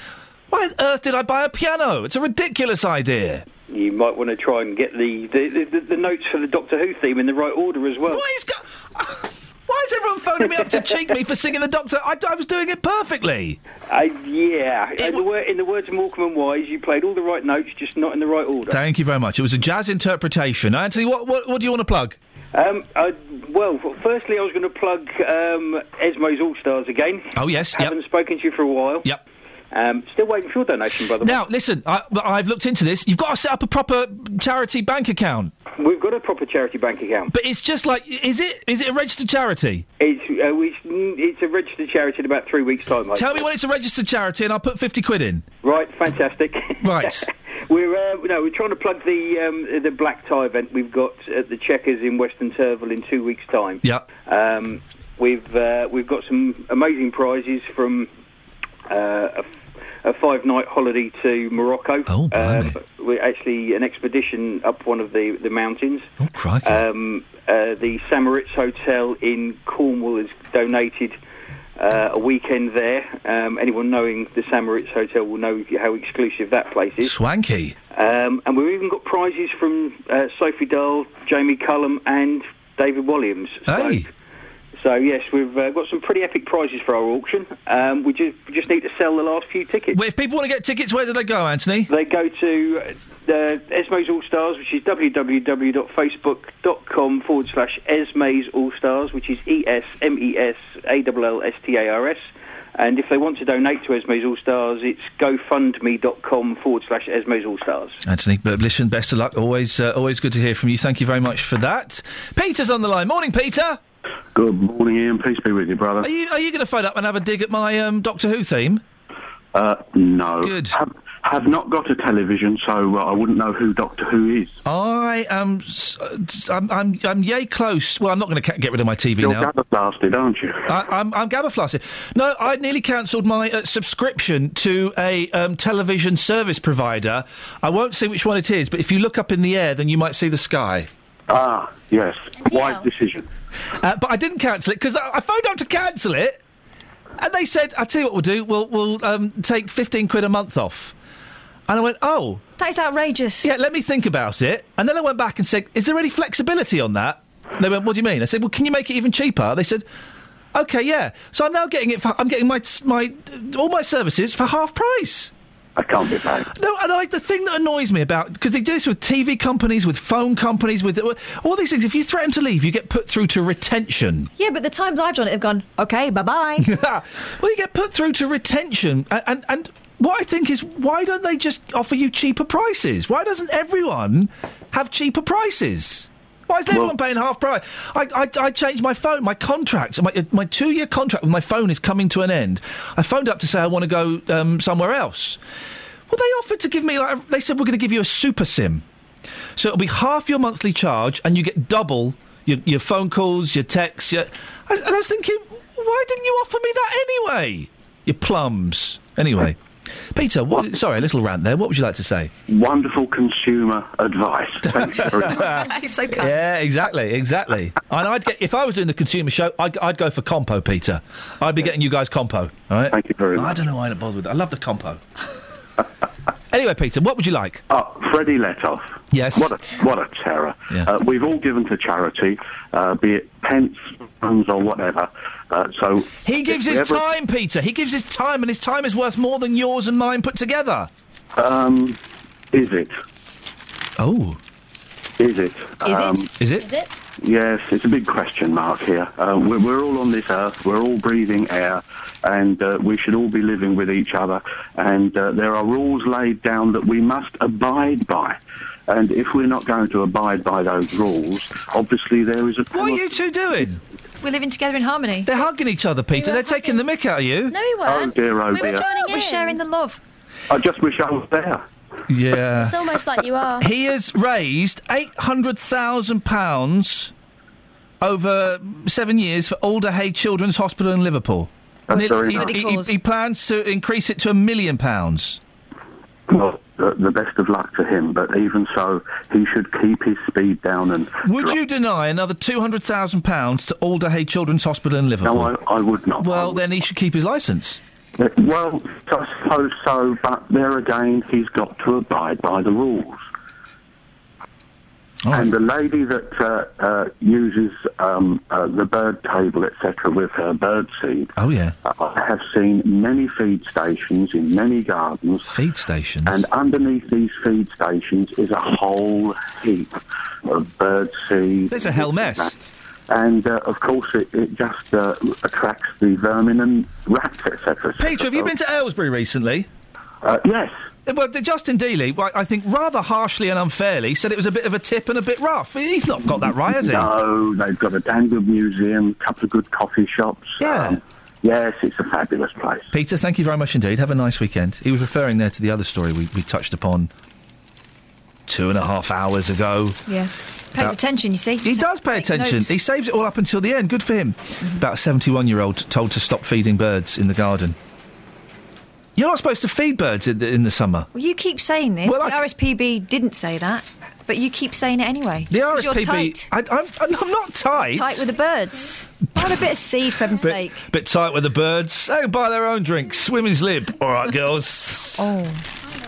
why on earth did I buy a piano? It's a ridiculous idea. You might want to try and get the, the, the, the notes for the Doctor Who theme in the right order as well. Why is, go- why is everyone phoning me up to cheek me for singing the Doctor? I, I was doing it perfectly. Uh, yeah, in the, wor- in the words of Morecambe and Wise, you played all the right notes, just not in the right order. Thank you very much. It was a jazz interpretation. Anthony, what what, what do you want to plug? Um, I, well, firstly, I was going to plug um, Esme's All Stars again. Oh yes, yep. Haven't spoken to you for a while. Yep. Um, still waiting for your donation, way. Now, listen, I, I've looked into this. You've got to set up a proper charity bank account. We've got a proper charity bank account. But it's just like, is it is it a registered charity? It's, uh, we, it's a registered charity in about three weeks' time. Tell me when it's a registered charity and I'll put 50 quid in. Right, fantastic. Right. we're uh, no, we're trying to plug the um, the black tie event we've got at the Checkers in Weston Turville in two weeks' time. Yeah. Um, we've uh, we've got some amazing prizes from a, a five night holiday to Morocco. Oh, um, we're actually an expedition up one of the the mountains. Oh, crikey. Um, uh, the St Moritz Hotel in Cornwall has donated uh, a weekend there. Um, anyone knowing the St Moritz Hotel will know how exclusive that place is. Swanky. Um, and we've even got prizes from uh, Sophie Dahl, Jamie Cullum, and David Walliams. So, Hey. So yes, we've uh, got some pretty epic prizes for our auction. Um, we just we just need to sell the last few tickets. Well, if people want to get tickets, where do they go, Anthony? They go to uh, Esme's All Stars, which is www.facebook.com forward slash Esme's All Stars, which is E S M E S A L L S T A R S. And if they want to donate to Esme's All Stars, it's gofundme.com forward slash Esme's All Stars. Anthony, but listen, best of luck. Always, uh, always good to hear from you. Thank you very much for that. Peter's on the line. Morning, Peter. Good morning, Iain. Peace be with you, brother. Are you are you going to phone up and have a dig at my um, Doctor Who theme? Uh, no. Good. Have, have not got a television, so uh, I wouldn't know who Doctor Who is. I am. s- uh, s- I'm. I'm. I'm yay close. Well, I'm not going to ca- get rid of my TV now. You're now. blasted, aren't you? I, I'm, I'm gabberflasted. No, I nearly cancelled my uh, subscription to a um, television service provider. I won't say which one it is, but if you look up in the air, then you might see the sky. Ah, yes. Wise decision. Uh, but I didn't cancel it because I, I phoned up to cancel it, and they said, "I'll tell you what we'll do. We'll we'll um, take fifteen quid a month off." And I went, "Oh, That is outrageous. yeah, let me think about it." And then I went back and said, "Is there any flexibility on that?" They went, "What do you mean?" I said, "Well, can you make it even cheaper?" They said, "Okay, yeah." So I'm now getting it. For, I'm getting my my all my services for half price. I can't be paid. No, and I, the thing that annoys me about because they do this with TV companies, with phone companies, with all these things. If you threaten to leave, you get put through to retention. Yeah, but the times I've done it they've gone, okay, bye bye. well, you get put through to retention, and, and and what I think is why don't they just offer you cheaper prices? Why doesn't everyone have cheaper prices? Why is everyone paying half price? I, I, I changed my phone, my contract, my, uh, my two year contract with my phone is coming to an end. I phoned up to say I want to go um, somewhere else. Well, they offered to give me, like, they said we're going to give you a super SIM. So it'll be half your monthly charge and you get double your, your phone calls, your texts. Your, and I was thinking, why didn't you offer me that anyway? You plums. Anyway. Peter, what, sorry, a little rant there. What would you like to say? Wonderful consumer advice. Thanks very much. He's so kind. Yeah, exactly, exactly. and I'd get if I was doing the consumer show, I'd, I'd go for compo, Peter. I'd be getting you guys compo. All right. Thank you very much. I don't know why I don't bother with that. I love the compo. anyway, Peter, what would you like? Uh, Freddie Letoff. Yes. What a, what a terror. Uh, we've all given to charity, uh, be it pence, pounds, or whatever. Uh, so He gives his ever- time, Peter. He gives his time, and his time is worth more than yours and mine put together. Um, is it? Oh. Is it? Is Um, it? Is it? Is it? Yes, it's a big question mark here. Uh, we're, we're all on this earth, we're all breathing air, and uh, we should all be living with each other. And uh, there are rules laid down that we must abide by. And if we're not going to abide by those rules, obviously there is a. What are you two doing? We're living together in harmony. They're hugging each other, Peter. They're taking the mick out of you. No, we oh, weren't. Oh, dear, oh, we were dear. joining We're in. sharing the love. I just wish I was there. Yeah. It's almost like you are. He has raised eight hundred thousand pounds over seven years for Alder Hey Children's Hospital in Liverpool. That's And it- very he's- nice. he, he- cause. he plans to increase it to a million pounds. Well, the, the best of luck to him, but even so, he should keep his speed down and. Would you deny another two hundred thousand pounds to Alder Hey Children's Hospital in Liverpool? No, I, I would not. Well, then he should keep his licence. Well, I suppose so, but there again, he's got to abide by the rules. And the lady that uh, uh, uses um, uh, the bird table, etc., with her bird seed, Oh yeah. I have seen many feed stations in many gardens. Feed stations? And underneath these feed stations is a whole heap of bird seed. There's a hell mess. And uh, of course, it, it just uh, attracts the vermin and rats, etc. Peter, have you been to Aylesbury recently? Uh, yes. Well, Justin Dealey, I think rather harshly and unfairly, said it was a bit of a tip and a bit rough. He's not got that right, has he? No, they've got a damn good museum, a couple of good coffee shops. Yeah. Um, yes, it's a fabulous place. Peter, thank you very much indeed. Have a nice weekend. He was referring there to the other story we, we touched upon two and a half hours ago. Yes. Pays Uh, attention, you see. He does pay attention. notes. He saves it all up until the end. Good for him. About a 71 year old told to stop feeding birds in the garden. You're not supposed to feed birds in the, in the summer. Well, you keep saying this. Well, the I- RSPB didn't say that, but you keep saying it anyway. The 'cause You're RSPB. tight. I, I'm, I'm not tight. Tight with the birds. Have a bit of seed, for heaven's sake. bit tight with the birds. They can buy their own drinks. Women's lib. All right, girls. Oh.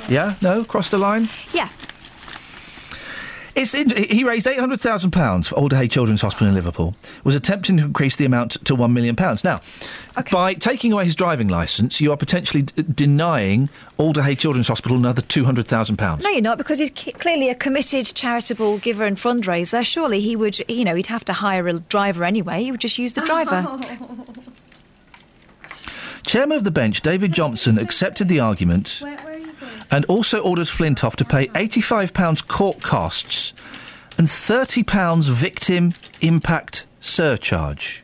Yeah? No? Cross the line? Yeah. It's in, he raised eight hundred thousand pounds for Alder Hey Children's Hospital in Liverpool. Was attempting to increase the amount to one million pounds. Now, by taking away his driving licence, you are potentially d- denying Alder Hey Children's Hospital another two hundred thousand pounds. No, you're not, because he's c- clearly a committed charitable giver and fundraiser. Surely he would, you know, he'd have to hire a driver anyway. He would just use the driver. Chairman of the bench, David Johnson, accepted the argument and also ordered Flintoff to pay £85 court costs and £30 victim impact surcharge.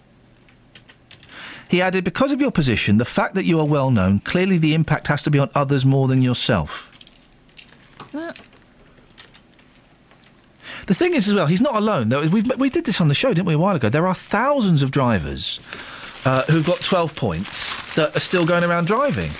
He added, because of your position, the fact that you are well known, clearly the impact has to be on others more than yourself. The thing is, as well, he's not alone. We we did this on the show, didn't we, a while ago? There are thousands of drivers uh, who've got 12 points that are still going around driving.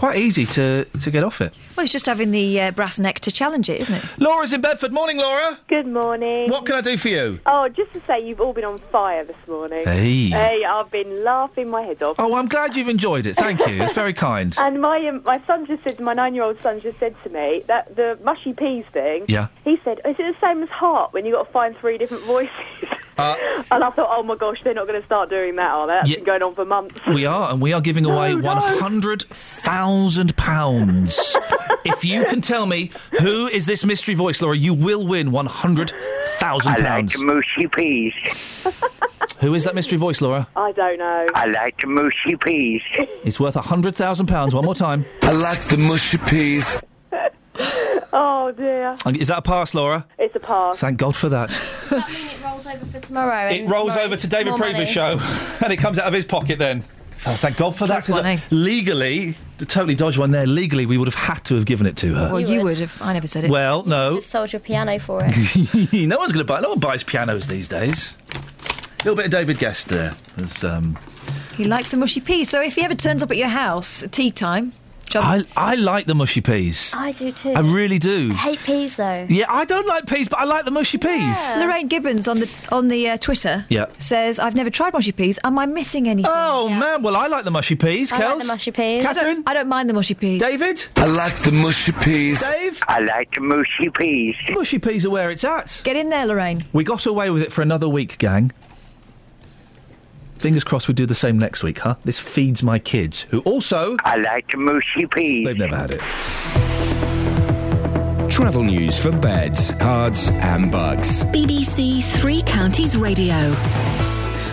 It's quite easy to, to get off it. Well, it's just having the uh, brass neck to challenge it, isn't it? Laura's in Bedford. Morning, Laura. Good morning. What can I do for you? Oh, just to say, you've all been on fire this morning. Hey. Hey, I've been laughing my head off. Oh, I'm glad you've enjoyed it. Thank you. It's very kind. And my um, my son just said, my nine-year-old son just said to me that the mushy peas thing. Yeah. He said, "Is it the same as heart when you got to find three different voices?" Uh, and I thought, oh my gosh, they're not going to start doing that, are they? That's Yeah. been going on for months. we are, and we are giving away No, no. £100,000. if you can tell me who is this mystery voice, Laura, you will win £100,000. I like mushy peas. Who is that mystery voice, Laura? I don't know. I like the mushy peas. It's worth £100,000. One more time. I like the mushy peas. Oh dear. Is that a pass, Laura? It's a pass. Thank God for that. Does that mean it over for tomorrow. It rolls over to David more show, and it comes out of his pocket then. Oh, thank God for that. Close one, 'cause, eh? Legally, the totally dodged one there. Legally, we would have had to have given it to her. Well, you would have. I never said it. Well, no. Just sold your piano for it. no one's going to buy. No one buys pianos these days. A little bit of David Gest there. As, um, He likes the mushy peas. So if he ever turns up at your house at tea time, John, I I like the mushy peas. I do too. I really do. I hate peas though. Yeah, I don't like peas, but I like the mushy peas. Lorraine Gibbons on the on the uh, Twitter Yeah. says, "I've never tried mushy peas. Am I missing anything?" Oh man, well I like the mushy peas. I like Kels. the mushy peas. I don't, I don't mind the mushy peas. David, I like the mushy peas. Dave, I like the mushy peas. mushy peas are where it's at. Get in there, Lorraine. We got away with it for another week, gang. Fingers crossed we do the same next week, huh? This feeds my kids, who also. I like the mushy peas. They've never had it. Travel news for beds, cards, and bugs. BBC Three Counties Radio.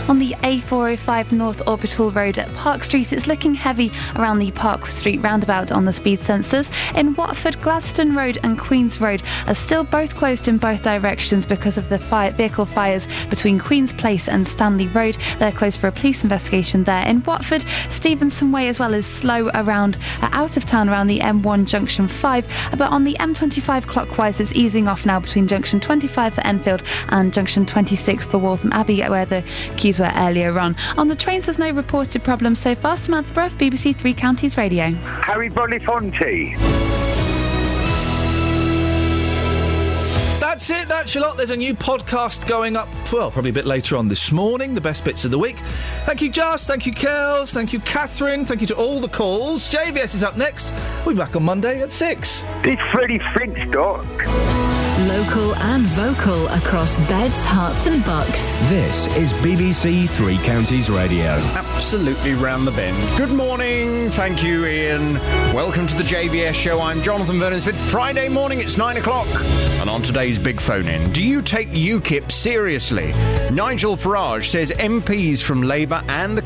On the A405 North Orbital Road at Park Street, it's looking heavy around the Park Street roundabout on the speed sensors. In Watford, Gladstone Road and Queens Road are still both closed in both directions because of the fire, vehicle fires between Queen's Place and Stanley Road. They're closed for a police investigation there. In Watford, Stevenson Way as well is slow around uh, out of town around the M1 Junction 5, but on the M25 clockwise, it's easing off now between Junction 25 for Enfield and Junction 26 for Waltham Abbey, where the queues were earlier on. On the trains, there's no reported problems so far. Samantha Bruff, BBC Three Counties Radio. Harry Belafonte. That's it, that's your lot. There's a new podcast going up, well, probably a bit later on this morning, the best bits of the week. Thank you, Just. Thank you, Kels. Thank you, Catherine. Thank you to all the calls. JVS is up next. We'll be back on Monday at 6. This Freddie Flintstock. Local and vocal across beds, Herts, and bucks. This is BBC Three Counties Radio. Absolutely round the bend. Good morning. Thank you, Iain. Welcome to the JVS show. I'm Jonathan Vernon Smith. Friday morning, it's nine o'clock. And on today's big phone in, do you take UKIP seriously? Nigel Farage says MPs from Labour and the